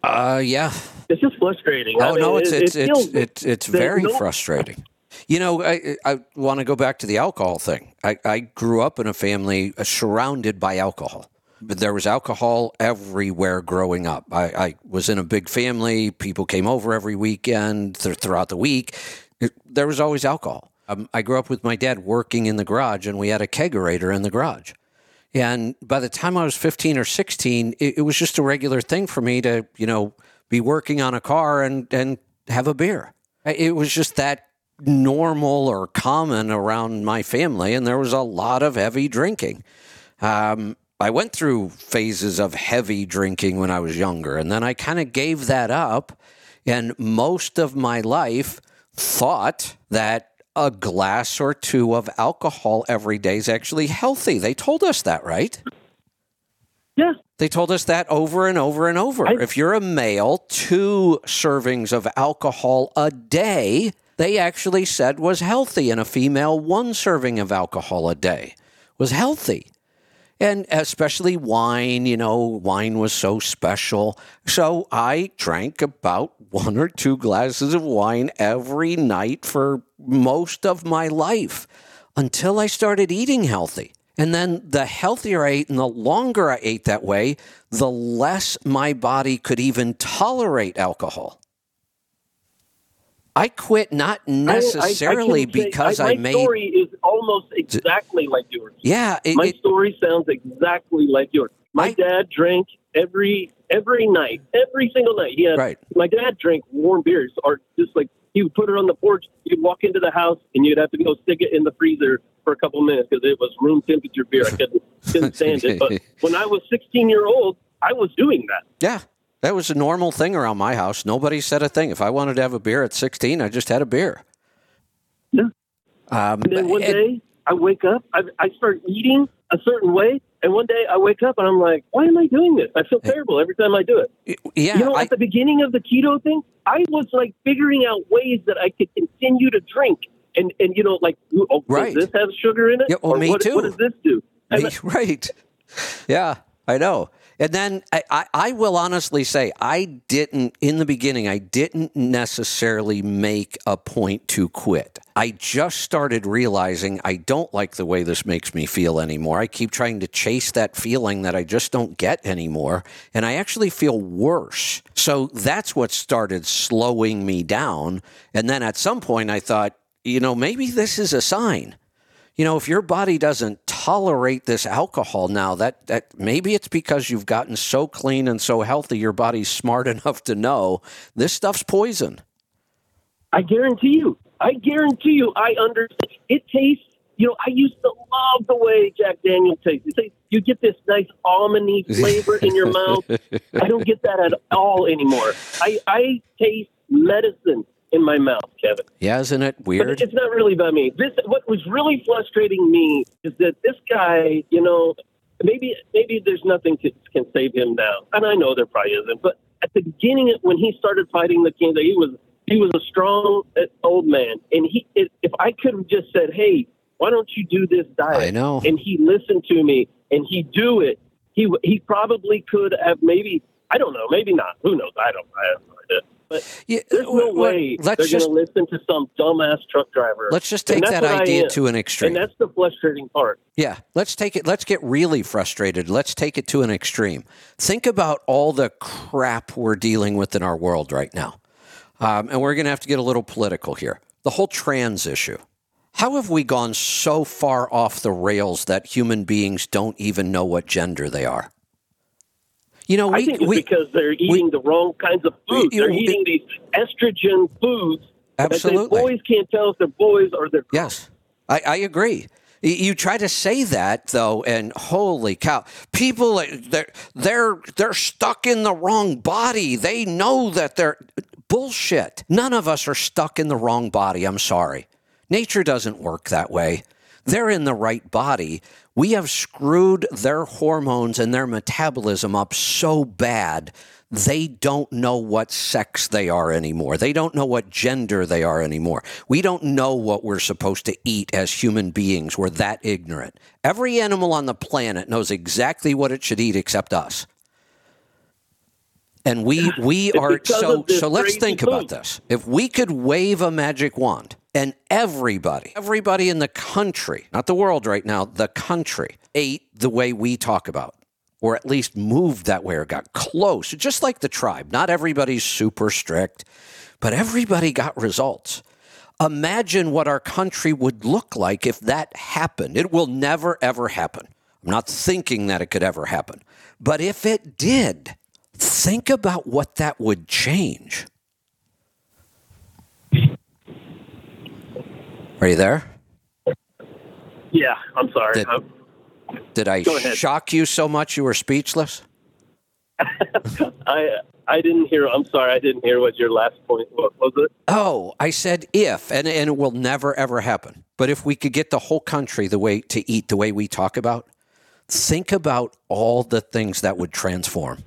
Uh, yeah. it's just frustrating I Oh mean, no, it's it, it's it it's it's, it's very no- frustrating. You know, I I want to go back to the alcohol thing. I, I grew up in a family uh, surrounded by alcohol. There was alcohol everywhere growing up. I, I was in a big family. People came over every weekend th- throughout the week. There was always alcohol. Um, I grew up with my dad working in the garage, and we had a kegerator in the garage. And by the time I was 15 or 16, it, it was just a regular thing for me to, you know, be working on a car and, and have a beer. It was just that normal or common around my family. And there was a lot of heavy drinking. Um, I went through phases of heavy drinking when I was younger, and then I kind of gave that up. And most of my life thought that a glass or two of alcohol every day is actually healthy. They told us that, right? yeah They told us that over and over and over. I- if you're a male, two servings of alcohol a day, they actually said was healthy. And a female, one serving of alcohol a day was healthy. And especially wine, you know, wine was so special. So I drank about one or two glasses of wine every night for most of my life until I started eating healthy. And then the healthier I ate and the longer I ate that way, the less my body could even tolerate alcohol. I quit not necessarily I, I, I because I, I my made. story is almost exactly like yours. Yeah, it, my it- story sounds exactly like yours. My dad drank every every night, every single night. He had, Right. My dad drank warm beers, or just like he would put it on the porch. You'd walk into the house, and you'd have to go stick it in the freezer for a couple minutes because it was room temperature beer. I couldn't couldn't stand it. But when I was 16 year old, I was doing that. yeah, that was a normal thing around my house. Nobody said a thing. If I wanted to have a beer at 16, I just had a beer. Yeah. Um, And then one day I wake up, I, I start eating a certain way, and one day I wake up and I'm like, why am I doing this? I feel terrible every time I do it. yeah, you know, I- at the beginning of the keto thing, I was like figuring out ways that I could continue to drink. And, and you know, like, oh, Right. does this have sugar in it? Yeah, well, Or me what, too. What does this do? And right. Yeah, I know. And then I, I, will honestly say, I didn't, in the beginning, I didn't necessarily make a point to quit. I just started realizing I don't like the way this makes me feel anymore. I keep trying to chase that feeling that I just don't get anymore. And I actually feel worse. So that's what started slowing me down. And then at some point, I thought, you know, maybe this is a sign you know, if your body doesn't tolerate this alcohol now, that, that maybe it's because you've gotten so clean and so healthy, your body's smart enough to know this stuff's poison. I guarantee you, I guarantee you, I understand. It tastes, you know, I used to love the way Jack Daniel tastes. You, say, you get this nice almondy flavor in your mouth. I don't get that at all anymore. I, I taste medicine in my mouth, Kevin. Yeah, isn't it But weird? it's not really about me. This what was really frustrating me is that this guy, you know, maybe maybe there's nothing to, can save him now, and I know there probably isn't. But at the beginning, when he started fighting the cancer, he was he was a strong uh, old man, and he if if I could have just said, hey, why don't you do this diet? I know. And he listened to me, and he do it. He he probably could have maybe I don't know, maybe not. Who knows? I don't. I have no idea. But Yeah, there's no well, way let's they're going to listen to some dumbass truck driver. Let's just take that idea to an extreme. And that's the frustrating part. Yeah, let's take it. Let's get really frustrated. Let's take it to an extreme. Think about all the crap we're dealing with in our world right now. Um, and we're going to have to get a little political here. The whole trans issue. How have we gone so far off the rails that human beings don't even know what gender they are? You know, we, I think it's we because they're eating the wrong kinds of foods. You- they're eating these estrogen foods. Absolutely. boys can't tell if they're boys or they're Girls. Yes, I, I agree. You try to say that though, and holy cow, people they're they're they're stuck in the wrong body. They know that they're bullshit. None of us are stuck in the wrong body. I'm sorry, nature doesn't work that way. They're in the right body. We have screwed their hormones and their metabolism up so bad they don't know what sex they are anymore. They don't know what gender they are anymore. We don't know what we're supposed to eat as human beings. We're that ignorant. Every animal on the planet knows exactly what it should eat except us. And we we are so so let's think about this. If we could wave a magic wand and everybody, everybody in the country, not the world right now, the country ate the way we talk about or at least moved that way or got close, just like the tribe. Not everybody's super strict, but everybody got results. Imagine what our country would look like if that happened. It will never, ever happen. I'm not thinking that it could ever happen. But if it did, think about what that would change. Are you there? Yeah, I'm sorry. Did- I'm- Did I shock you so much you were speechless? I I didn't hear. I'm sorry. I didn't hear what your last point was. Was it? Oh, I said if, and, and it will never ever happen. But if we could get the whole country the way to eat the way we talk about, think about all the things that would transform.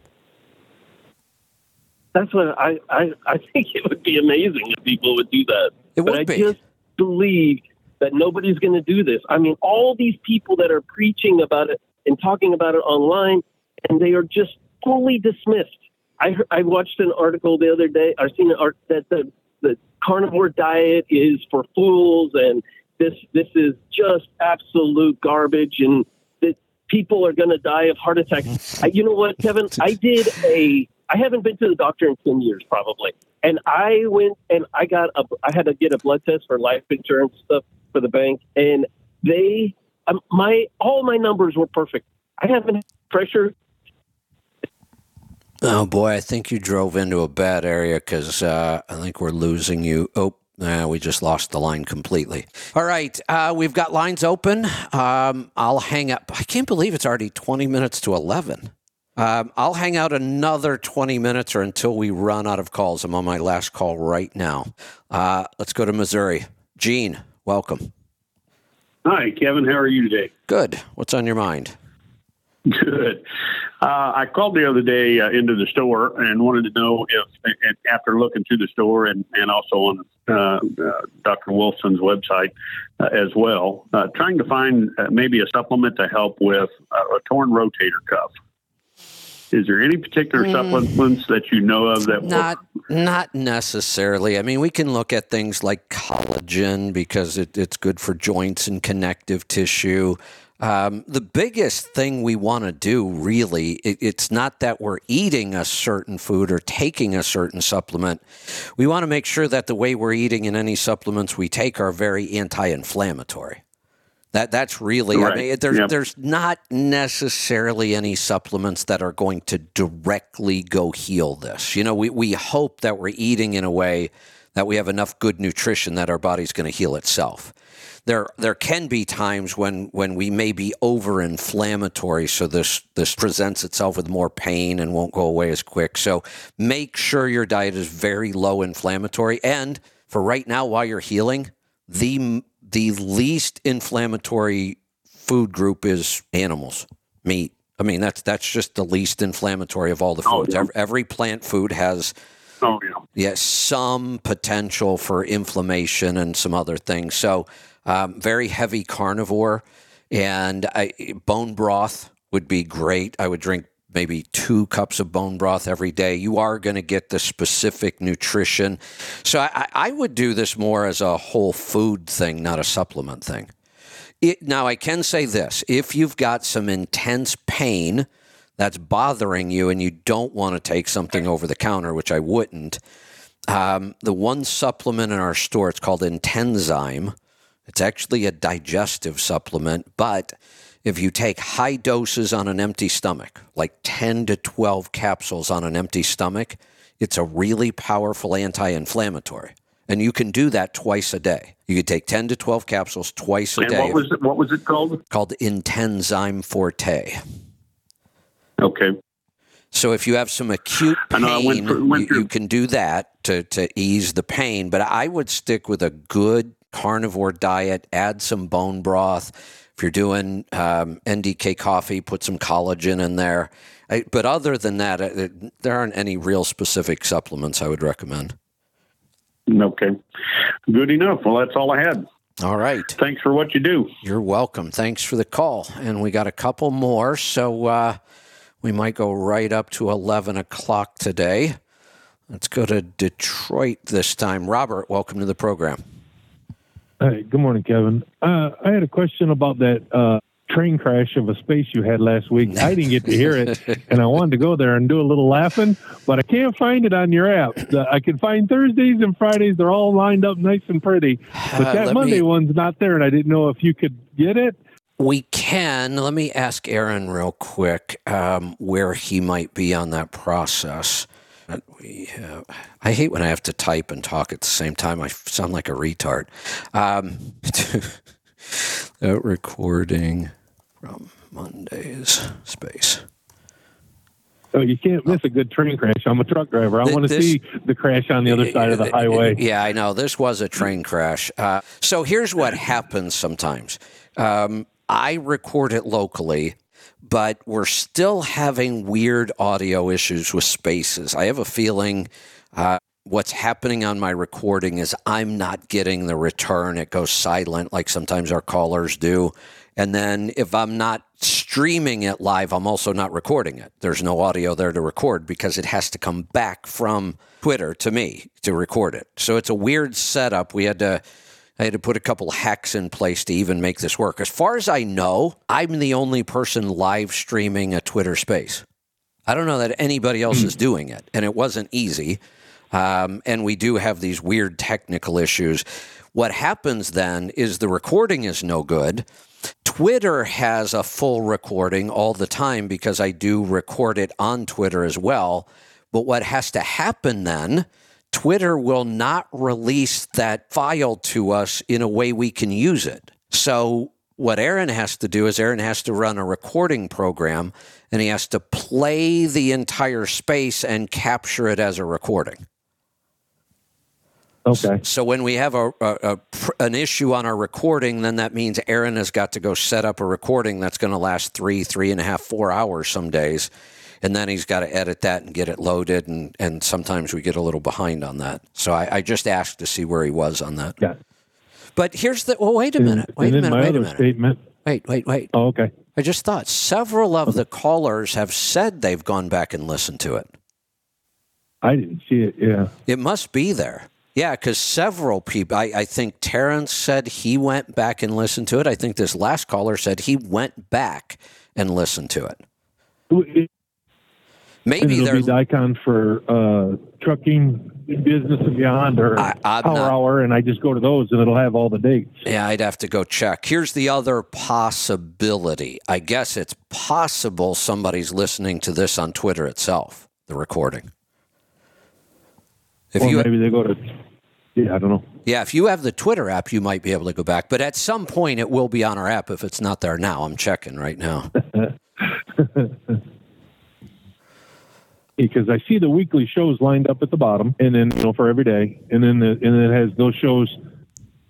That's what I, I, I think it would be amazing if people would do that. It but would I be. just believe that nobody's going to do this. I mean, all these people that are preaching about it and talking about it online, and they are just fully dismissed. I I watched an article the other day. I've seen an art that the the carnivore diet is for fools, and this this is just absolute garbage, and that people are going to die of heart attacks. I, you know what, Kevin? I did a. I haven't been to the doctor in ten years, probably. And I went and I got a, I had to get a blood test for life insurance stuff for the bank, and they, um, my all my numbers were perfect. I haven't pressure. Oh boy, I think you drove into a bad area because uh, I think we're losing you. Oh, nah, we just lost the line completely. All right, uh, we've got lines open. Um, I'll hang up. I can't believe it's already 20 minutes to 11. Um, I'll hang out another 20 minutes or until we run out of calls. I'm on my last call right now. Uh, let's go to Missouri. Gene, welcome. Hi, Kevin. How are you today? Good. What's on your mind? Good. Uh, I called the other day uh, into the store and wanted to know if, after looking through the store and, and also on uh, uh Dr. Wilson's website uh, as well, uh, trying to find maybe a supplement to help with a torn rotator cuff. Is there any particular mm. supplements that you know of that not work? not necessarily? I mean, we can look at things like collagen because it, it's good for joints and connective tissue. Um, the biggest thing we want to do, really, it, it's not that we're eating a certain food or taking a certain supplement. We want to make sure that the way we're eating and any supplements we take are very anti-inflammatory. That that's really. Right. I mean, there's yep. there's not necessarily any supplements that are going to directly go heal this. You know, we we hope that we're eating in a way that we have enough good nutrition that our body's going to heal itself. There there can be times when when we may be over inflammatory, so this this presents itself with more pain and won't go away as quick. So make sure your diet is very low inflammatory, and for right now, while you're healing, the the least inflammatory food group is animals, meat. I mean, that's that's just the least inflammatory of all the oh, foods. Oh, yeah. every, every, plant food has, oh, yeah. yeah, some potential for inflammation and some other things. So, um, very heavy carnivore, and I, bone broth would be great. I would drink maybe two cups of bone broth every day. You are going to get the specific nutrition. So I, I, would do this more as a whole food thing, not a supplement thing. It, now, I can say this if you've got some intense pain that's bothering you and you don't want to take something over the counter, which I wouldn't, um, the one supplement in our store, it's called Intenzyme. It's actually a digestive supplement, but if you take high doses on an empty stomach, like 10 to 12 capsules on an empty stomach, it's a really powerful anti inflammatory. And you can do that twice a day. You could take 10 to 12 capsules twice a and day. What was, it, what was it called? Called Intenzyme Forte. Okay. So if you have some acute pain, went through, went you, you, can do that to, to ease the pain. But I would stick with a good carnivore diet, add some bone broth if you're doing um, NDK coffee, put some collagen in there. I, but other than that, it, there aren't any real specific supplements I would recommend. Okay. Good enough. Well, that's all I had. All right. Thanks for what you do. You're welcome. Thanks for the call. And we got a couple more. So uh, we might go right up to 11 o'clock today. Let's go to Detroit this time. Robert, welcome to the program. Hey, good morning, Kevin. Uh, I had a question about that uh, train crash of a space you had last week. I didn't get to hear it, and I wanted to go there and do a little laughing, but I can't find it on your app. I can find Thursdays and Fridays; they're all lined up nice and pretty, but that uh, Monday me... one's not there, and I didn't know if you could get it. We can. Let me ask Aaron real quick um, where he might be on that process. We have, I hate when I have to type and talk at the same time. I sound like a retard. Um, recording from Monday's space. So you can't miss a good train crash. I'm a truck driver. I want to see the crash on the other side of the highway. Yeah, I know. This was a train crash. Uh, so here's what happens sometimes. Um, I record it locally but we're still having weird audio issues with spaces. I have a feeling uh, what's happening on my recording is I'm not getting the return. It goes silent, like sometimes our callers do. And then if I'm not streaming it live, I'm also not recording it. There's no audio there to record because it has to come back from Twitter to me to record it. So it's a weird setup. We had to I had to put a couple hacks in place to even make this work. As far as I know, I'm the only person live streaming a Twitter space. I don't know that anybody else is doing it, and it wasn't easy. Um, and we do have these weird technical issues. What happens then is the recording is no good. Twitter has a full recording all the time because I do record it on Twitter as well. But what has to happen then, Twitter will not release that file to us in a way we can use it. So what Aaron has to do is Aaron has to run a recording program and he has to play the entire space and capture it as a recording. Okay. So when we have a, a, a an issue on our recording, then that means Aaron has got to go set up a recording that's going to last three, three and a half, four hours some days, and then he's got to edit that and get it loaded, and and sometimes we get a little behind on that. So I, I just asked to see where he was on that. Yeah. But here's the. Well, wait a minute. Wait a minute. Wait a minute. statement. Wait, wait, wait. Oh, okay. I just thought several of the callers have said they've gone back and listened to it. I didn't see it. Yeah. It must be there. Yeah, because several people, I, I think Terrence said he went back and listened to it. I think this last caller said he went back and listened to it. Maybe they're. be Dicon for uh, trucking business and beyond or I- I'm Power not- Hour, and I just go to those and it'll have all the dates. Yeah, I'd have to go check. Here's the other possibility. I guess it's possible somebody's listening to this on Twitter itself, the recording. If or you maybe they go to. Yeah, I don't know. Yeah, if you have the Twitter app, you might be able to go back. But at some point, it will be on our app if it's not there now. I'm checking right now. because I see the weekly shows lined up at the bottom, and then you know for every day, and then the, and then it has those shows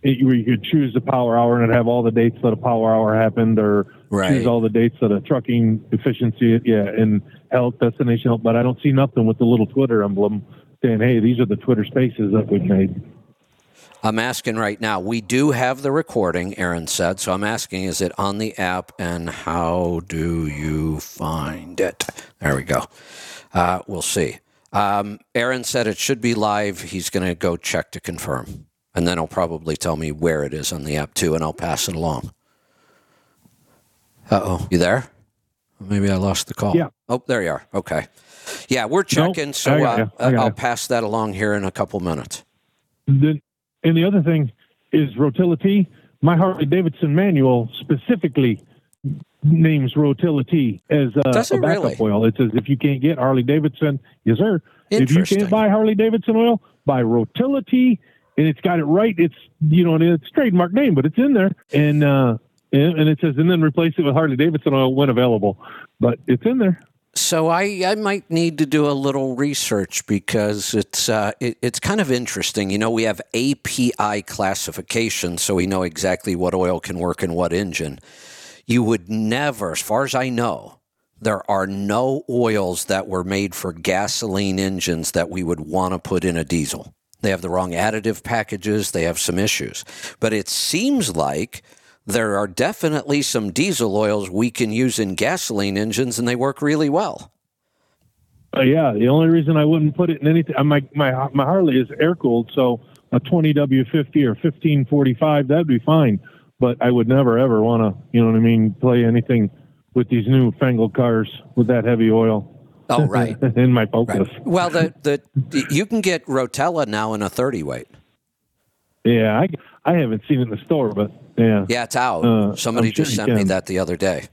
it, where you could choose the power hour and it have all the dates that a power hour happened, or Right. choose all the dates that a trucking efficiency, yeah, and health destination health. But I don't see nothing with the little Twitter emblem saying, "Hey, these are the Twitter Spaces that we've made." I'm asking right now. We do have the recording, Aaron said. So I'm asking, is it on the app and how do you find it? There we go. Uh, we'll see. Um, Aaron said it should be live. He's going to go check to confirm. And then he'll probably tell me where it is on the app too, and I'll pass it along. Uh oh. You there? Maybe I lost the call. Yeah. Oh, there you are. Okay. Yeah, we're checking. so I got uh, ya. I got I'll ya. pass that along here in a couple minutes. The, and the other thing is Rotella. My Harley Davidson manual specifically names Rotella as uh, a backup really? oil. It says if you can't get Harley Davidson, yes sir. If you can't buy Harley Davidson oil, buy Rotella, and it's got it right. It's you know and it's trademark name, but it's in there, and uh, and, and it says and then replace it with Harley Davidson oil when available. But it's in there. So I, I might need to do a little research because it's uh, it, it's kind of interesting. You know, we have API classification, so we know exactly what oil can work in what engine. You would never, as far as I know, there are no oils that were made for gasoline engines that we would want to put in a diesel. They have the wrong additive packages. They have some issues. But it seems like there are definitely some diesel oils we can use in gasoline engines, and they work really well. Uh, yeah, the only reason I wouldn't put it in anything, uh, my my my Harley is air cooled, so a 20W50 or 1545 that'd be fine. But I would never ever want to, you know what I mean, play anything with these new fangled cars with that heavy oil. Oh, right. in my Focus. Well, the, the you can get Rotella now in a 30 weight. Yeah, I I haven't seen it in the store, but yeah. Yeah, it's out. Uh, Somebody sure just sent me that the other day.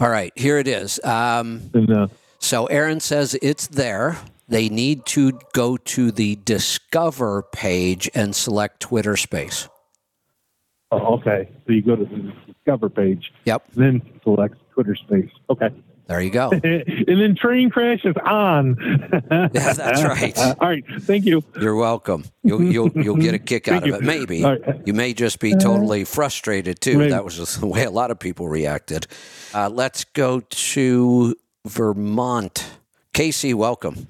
All right, here it is. Um, And, uh, so Aaron says it's there. They need to go to the Discover page and select Twitter Space. Oh, okay, so you go to the Discover page. Yep. Then select Twitter Space. Okay. There you go. and then train crash is on. Yeah, that's right. All right. Thank you. You're welcome. You'll you'll you'll get a kick out Thank of it. Maybe All right. you may just be totally frustrated too. Maybe. That was just the way a lot of people reacted. Uh, let's go to Vermont. Casey, welcome.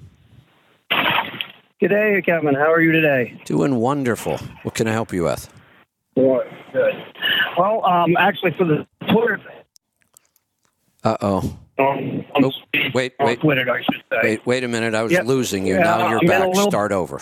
G'day, Kevin. How are you today? Doing wonderful. What can I help you with? Good. Good. Well, um, actually, for the Twitter, Uh oh. um, I'm Wait, wait, Twitter, I should say. wait, wait a minute. I was Yep. losing you. Yeah, now you're I'm back. little- Start over.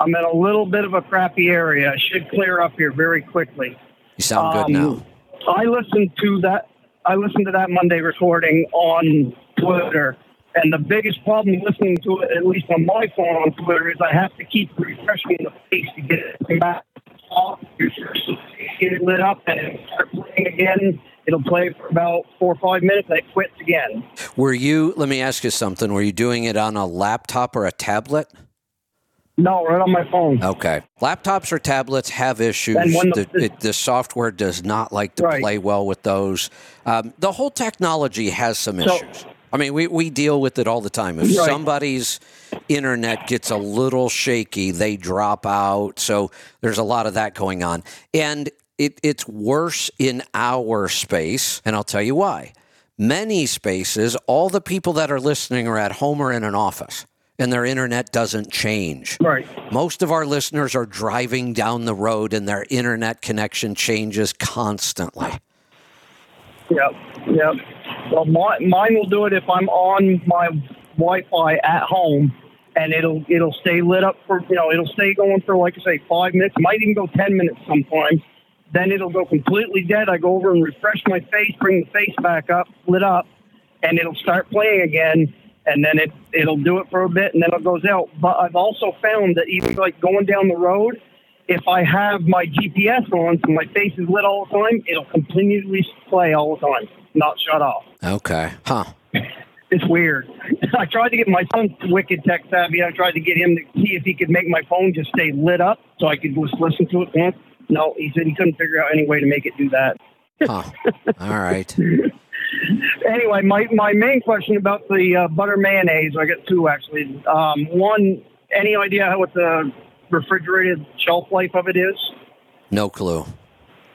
I'm in a little bit of a crappy area. I should clear up here very quickly. You sound good Um, now. I listened to that. I listened to that Monday recording on Twitter, And the biggest problem listening to it, at least on my phone on Twitter, is I have to keep refreshing the face to get it to back. Get it lit up and it start playing again. It'll play for about four or five minutes. and it quits again. Were you? Let me ask you something. Were you doing it on a laptop or a tablet? No, right on my phone. Okay. Laptops or tablets have issues. The, the- it, the software does not like to Right. play well with those. Um, the whole technology has some So- issues. I mean, we, we deal with it all the time. If Right. somebody's internet gets a little shaky, they drop out. So there's a lot of that going on. And it, it's worse in our space. And I'll tell you why. Many spaces, all the people that are listening are at home or in an office, and their internet doesn't change. Right. Most of our listeners are driving down the road and their internet connection changes constantly. Yep, yep. Well, my, mine will do it if I'm on my Wi-Fi at home, and it'll it'll stay lit up for you know it'll stay going for like I say five minutes, might even go ten minutes sometimes. Then it'll go completely dead. I go over and refresh my face, bring the face back up, lit up, and it'll start playing again. And then it it'll do it for a bit, and then it goes out. But I've also found that even like going down the road, if I have my GPS on, so my face is lit all the time, it'll continuously play all the time, not shut off. Okay. Huh. It's weird. I tried to get my son wicked tech savvy. I tried to get him to see if he could make my phone just stay lit up so I could just listen to it once. No, he said he couldn't figure out any way to make it do that. Huh. All right. anyway, my, my main question about the uh, butter mayonnaise, I got two actually. Um, one, any idea what the refrigerated shelf life of it is? No clue.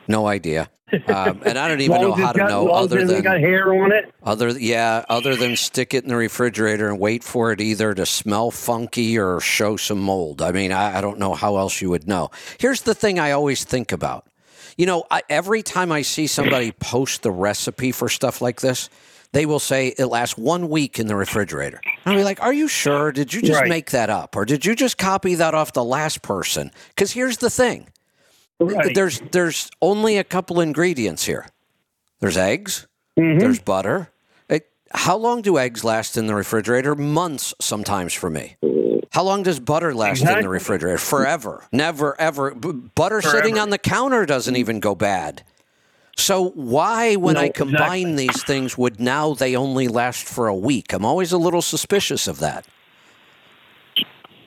No idea. Um, and I don't even know how to got- know other than got hair on it. other yeah other than stick it in the refrigerator and wait for it either to smell funky or show some mold. I mean, I, I don't know how else you would know. Here's the thing I always think about. You know, I, every time I see somebody post the recipe for stuff like this, they will say it lasts one week in the refrigerator. I'll be like, "Are you sure? Did you just Right. make that up, or did you just copy that off the last person?" Because here's the thing: Right. there's there's only a couple ingredients here. There's eggs. Mm-hmm. There's butter. It, how long do eggs last in the refrigerator? Months sometimes for me. How long does butter last in the refrigerator? Forever. Never, ever. Butter sitting on the counter doesn't even go bad. So why, when No, I combine these things, would now they only last for a week? I'm always a little suspicious of that.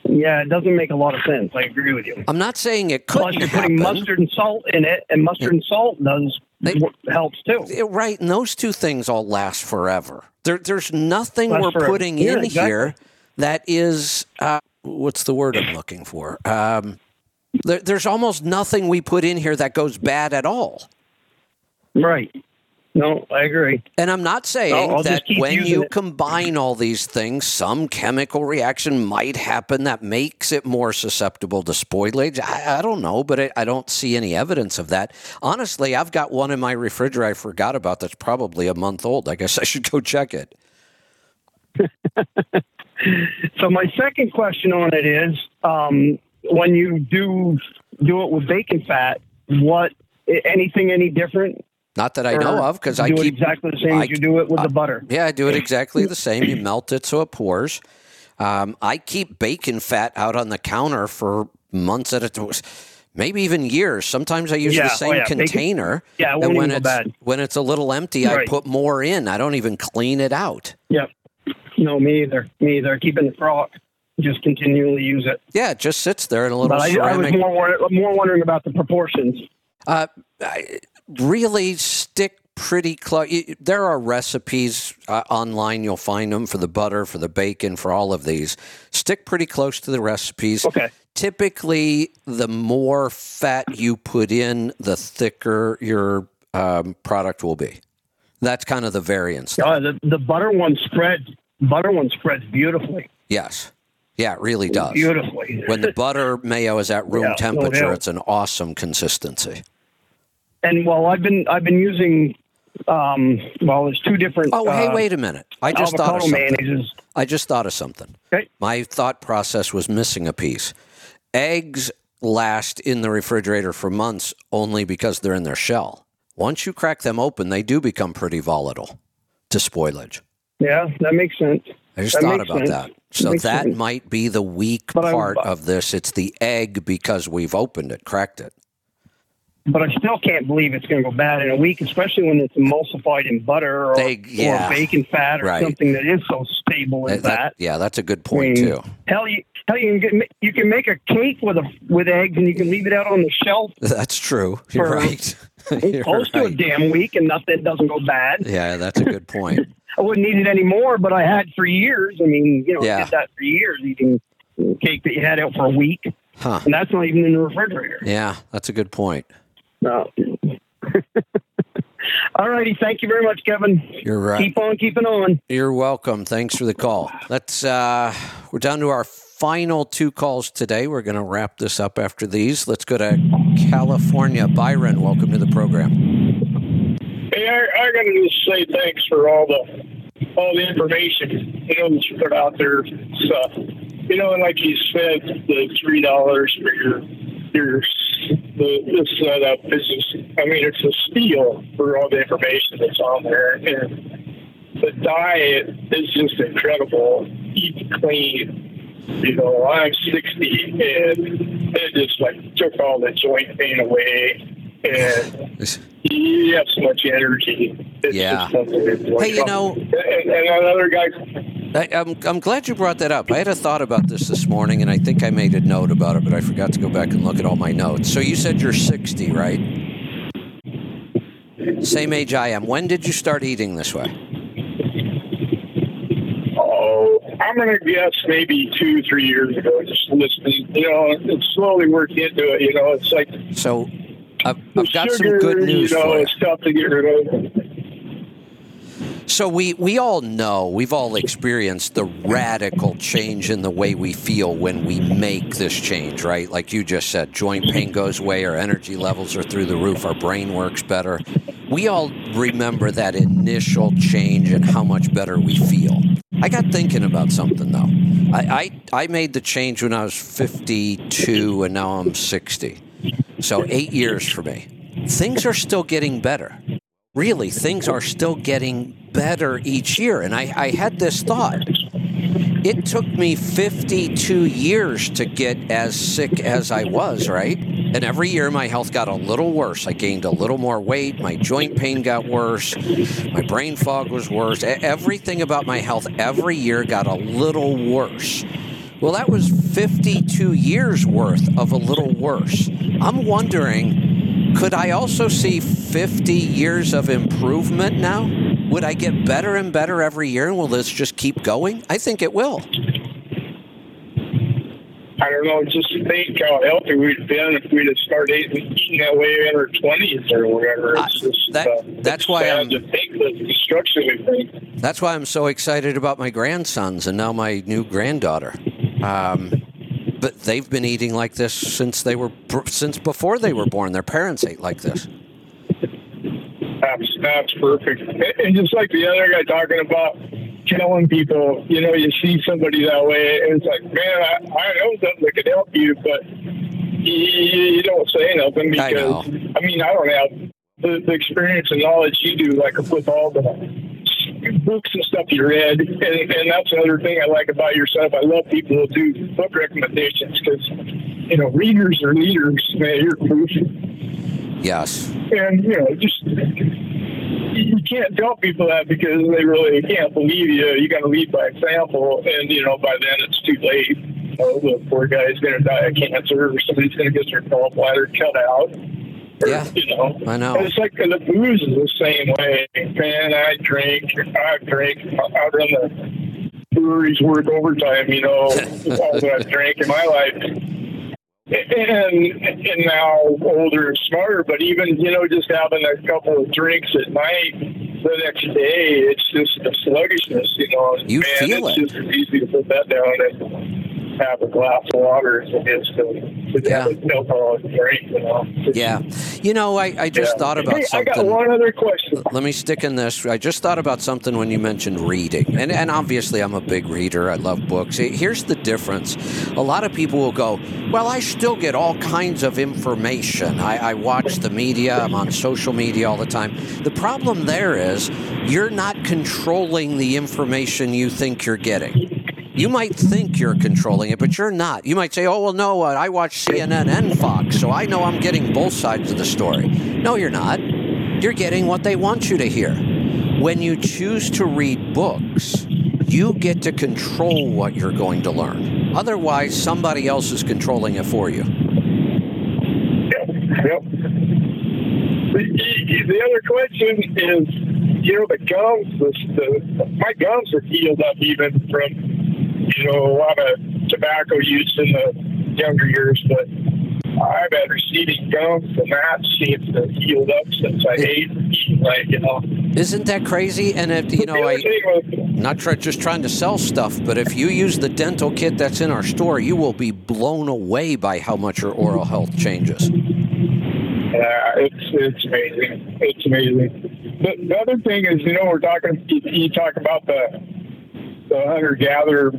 Yeah, it doesn't make a lot of sense. I agree with you. I'm not saying it Plus, couldn't you're putting mustard and salt in it, and mustard and salt does helps too. Right, and those two things all last forever. There, there's nothing Last we're forever. putting Yeah, in exactly. here that is uh, what's the word I'm looking for? Um, there, there's almost nothing we put in here that goes bad at all. Right. No, I agree. And I'm not saying No, that when you it. combine all these things, some chemical reaction might happen that makes it more susceptible to spoilage. I, I don't know, but I, I don't see any evidence of that. Honestly, I've got one in my refrigerator I forgot about that's probably a month old. I guess I should go check it. So my second question on it is, um, when you do do it with bacon fat, what anything any different? Not that I know of, because I do it keep exactly the same I- as you do it with I- the butter. Yeah, I do it exactly the same. You melt it so it pours. Um, I keep bacon fat out on the counter for months at a time, maybe even years. Sometimes I use Yeah, the oh same yeah, bacon- container. yeah, it and won't when it's bad. when it's a little empty, I put more in. I don't even clean it out. Yep. No, me either. Me either. Keeping the crock, just continually use it. Yeah, it just sits there in a little But I, I was more more wondering about the proportions. Uh, I really stick pretty close. There are recipes uh, online. You'll find them for the butter, for the bacon, for all of these. Stick pretty close to the recipes. Okay. Typically, the more fat you put in, the thicker your um, product will be. That's kind of the variance. Uh, the the butter one spreads. Butter one spreads beautifully. Yes. Yeah, it really does. Beautifully. When the butter mayo is at room Yeah, temperature, doubt. it's an awesome consistency. And well, I've been I've been using. Um, well, there's two different. Oh, hey, uh, wait a minute. I just thought of something. mayonnaises. I just thought of something. Okay. My thought process was missing a piece. Eggs last in the refrigerator for months only because they're in their shell. Once you crack them open, they do become pretty volatile to spoilage. Yeah, that makes sense. I just That thought about sense. that. So that might be the weak But I- part of this. It's the egg because we've opened it, cracked it. But I still can't believe it's going to go bad in a week, especially when it's emulsified in butter or, They- yeah. or bacon fat or Right. something that is so stable as That- that- that. yeah, that's a good point I mean, too. Hell, you, hell, you can get, you can make a cake with a with eggs, and you can leave it out on the shelf That's true. You're For- right. You're close to a damn week, and nothing doesn't go bad. Yeah, that's a good point. I wouldn't eat it anymore, but I had for years. I mean, you know, Yeah. I did that for years, eating cake that you had out for a week, Huh. and that's not even in the refrigerator. Yeah, that's a good point. No. All righty, thank you very much, Kevin. You're right. Keep on keeping on. You're welcome. Thanks for the call. Let's uh we're down to our final two calls today. We're going to wrap this up after these. Let's go to California. Byron, welcome to the program. Hey, I, I got to just say thanks for all the all the information you know that you put out there. So, you know, and like you said, the three dollars for your your the, the setup is just. I mean, it's a steal for all the information that's on there, and the diet is just incredible. Eat clean. You know, I'm 60, and it just like took all the joint pain away. And you have so much energy. It's Yeah. just. Hey, you know- and, and another guy. I, I'm, I'm glad you brought that up. I had a thought about this this morning, and I think I made a note about it, but I forgot to go back and look at all my notes. So you said you're 60, right? Same age I am. When did you start eating this way? Oh, I'm gonna guess maybe two, three years ago. Just listening, you know, and slowly worked into it. You know, it's like So I've, I've got sugar, some good news you know, for you. it's tough to get rid of. So we we all know we've all experienced the radical change in the way we feel when we make this change, right? Like you just said, joint pain goes away, our energy levels are through the roof, our brain works better. We all remember that initial change and how much better we feel. I got thinking about something though. I I, I made the change when I was 52 and now I'm 60. So 8 years for me. Things are still getting better really things are still getting better each year. And I, I had this thought. It took me 52 years to get as sick as I was, right? And every year my health got a little worse. I gained a little more weight. My joint pain got worse. My brain fog was worse. Everything about my health every year got a little worse. Well, that was 52 years worth of a little worse. I'm wondering could I also see 50 years of improvement now? Would I get better and better every year? And will this just keep going? I think it will. I don't know, just think how healthy we'd been if we'd have started eating, that way in our twenties or whatever. It's just that- uh, that's why I'm- to think the destruction we've made. That's why I'm so excited about my grandsons and now my new granddaughter. Um, but they've been eating like this since they were since before they were born. Their parents ate like this. That's that's perfect. And- just like the other guy talking about telling people, you know, you see somebody that way, and it's like, man, I, I know something that could help you, but you, you don't say nothing I because know. I, mean I don't have the, the experience and knowledge you do, like with all the books and stuff you read, and, and that's another thing I like about your stuff. I love people who do book recommendations because you know readers are leaders. Man, you're proof Yes. and you know just you can't tell people that because they really can't believe you you got to lead by example and you know by then it's too late know, the poor guy's going to die of cancer or somebody's going to get their gallbladder cut out Yeah. you know I know. and it's like the booze is the same way man i drink i drink i run the breweries work overtime you know all that i've drank in my life and and now older and smarter, but even you know just having a couple of drinks at night the next day, it's just a sluggishness, you know. You Man, feel it's it. just as easy to put that down. And have a glass of water as it is to, to Yeah. have no problem drink. You know. Yeah. You know, I, I just Yeah. thought about Hey, I got one other question. Let me stick in this. I just thought about something when you mentioned reading. And, and obviously, I'm a big reader. I love books. Here's the difference a lot of people will go, Well, I still get all kinds of information. I, I watch the media, I'm on social media all the time. The problem there is you're not controlling the information you think you're getting. You might think you're controlling it, but you're not. You might say, oh, well, no, I watch CNN and Fox, so I know I'm getting both sides of the story. No, you're not. You're getting what they want you to hear. When you choose to read books, you get to control what you're going to learn. Otherwise, somebody else is controlling it for you. Yep. The, the other question is, you know, the gums. The, the my gums are healed up even from, you know, a lot of tobacco use in the younger years, but I've had receding gums, and that seems to have healed up since I ate. Like, you know, Isn't that crazy? And if, you know, I. was, Not try, just trying to sell stuff, but if you use the dental kit that's in our store, you will be blown away by how much your oral health changes. Yeah, it's it's amazing. It's amazing. The, the other thing is, you know, we're talking. You, you talk about the the hunter gatherer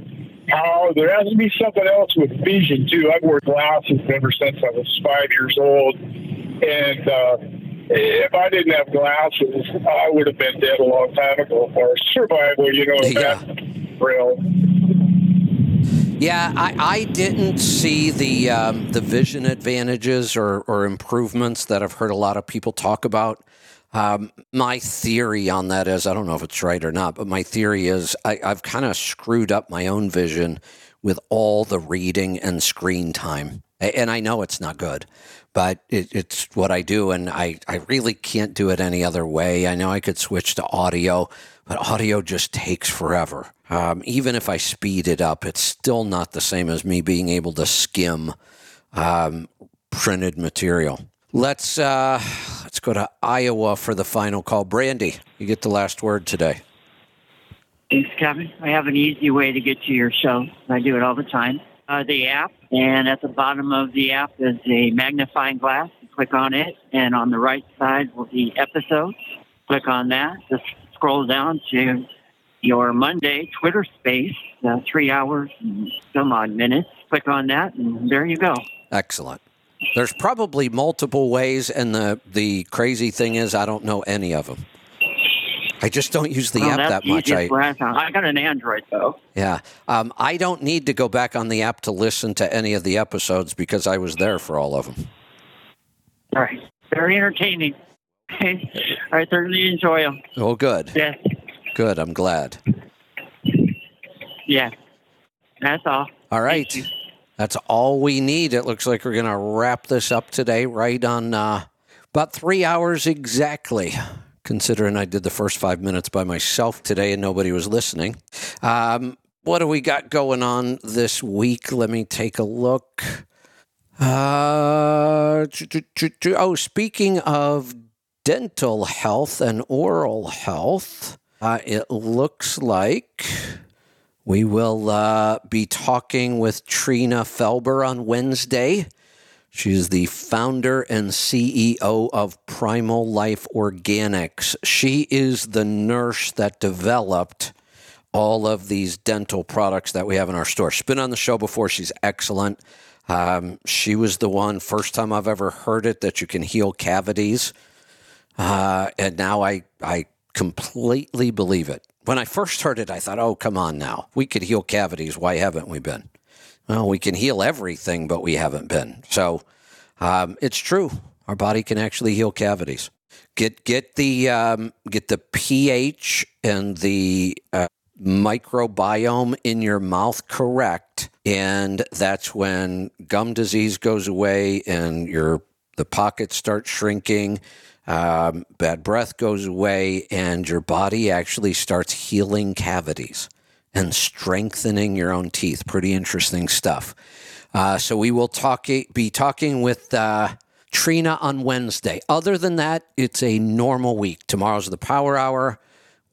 power. There has to be something else with vision too. I've worn glasses ever since I was five years old, and uh, if I didn't have glasses, I would have been dead a long time ago for survival. You know, Yeah. real. Yeah, I, I didn't see the um, the vision advantages or, or improvements that I've heard a lot of people talk about. Um, my theory on that is I don't know if it's right or not, but my theory is I, I've kind of screwed up my own vision with all the reading and screen time. And I know it's not good, but it, it's what I do, and I, I really can't do it any other way. I know I could switch to audio, but audio just takes forever. Um, even if I speed it up, it's still not the same as me being able to skim um, printed material. Let's uh, go to Iowa for the final call. Brandy, you get the last word today. Thanks, Kevin. I have an easy way to get to your show. I do it all the time. Uh, the app, and at the bottom of the app is a magnifying glass. You click on it, and on the right side will be episodes. Click on that. Just scroll down to your Monday Twitter space, uh, three hours and some odd minutes. Click on that, and there you go. Excellent. There's probably multiple ways, and the the crazy thing is, I don't know any of them. I just don't use the Well, app that much. I, I got an Android though. yeah, um, I don't need to go back on the app to listen to any of the episodes because I was there for all of them. All right, very entertaining. I thoroughly enjoy them. Oh, good, Yeah, good. I'm glad. yeah. That's all. All right. That's all we need. It looks like we're going to wrap this up today, right on uh, about three hours exactly, considering I did the first five minutes by myself today and nobody was listening. Um, what do we got going on this week? Let me take a look. Uh, oh, speaking of dental health and oral health, uh, it looks like we will uh, be talking with Trina Felber on Wednesday. She's the founder and CEO of Primal Life Organics. She is the nurse that developed all of these dental products that we have in our store. She's been on the show before. She's excellent. Um, she was the one, first time I've ever heard it, that you can heal cavities. Uh, and now I, I completely believe it. When I first heard it, I thought, oh, come on now. We could heal cavities. Why haven't we been? Well, we can heal everything, but we haven't been. So um, it's true. Our body can actually heal cavities. Get get the um, get the pH and the uh, microbiome in your mouth correct, and that's when gum disease goes away and your the pockets start shrinking. Um, bad breath goes away, and your body actually starts healing cavities and strengthening your own teeth. Pretty interesting stuff. Uh, so we will talk be talking with uh, Trina on Wednesday. Other than that, it's a normal week. Tomorrow's the Power Hour.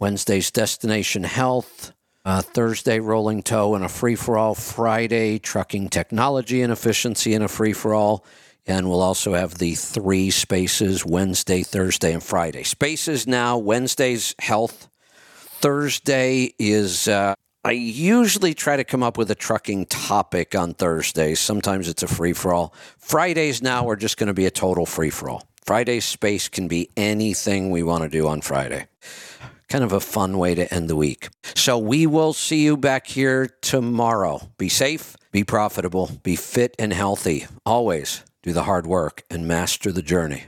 Wednesday's Destination Health. Uh, Thursday, rolling toe and a free for all. Friday, trucking technology and efficiency and a free for all. And we'll also have the three spaces Wednesday, Thursday, and Friday. Spaces now, Wednesday's health. Thursday is, uh, I usually try to come up with a trucking topic on Thursdays. Sometimes it's a free for all. Fridays now are just going to be a total free for all. Friday's space can be anything we want to do on Friday kind of a fun way to end the week. So we will see you back here tomorrow. Be safe, be profitable, be fit and healthy. Always do the hard work and master the journey.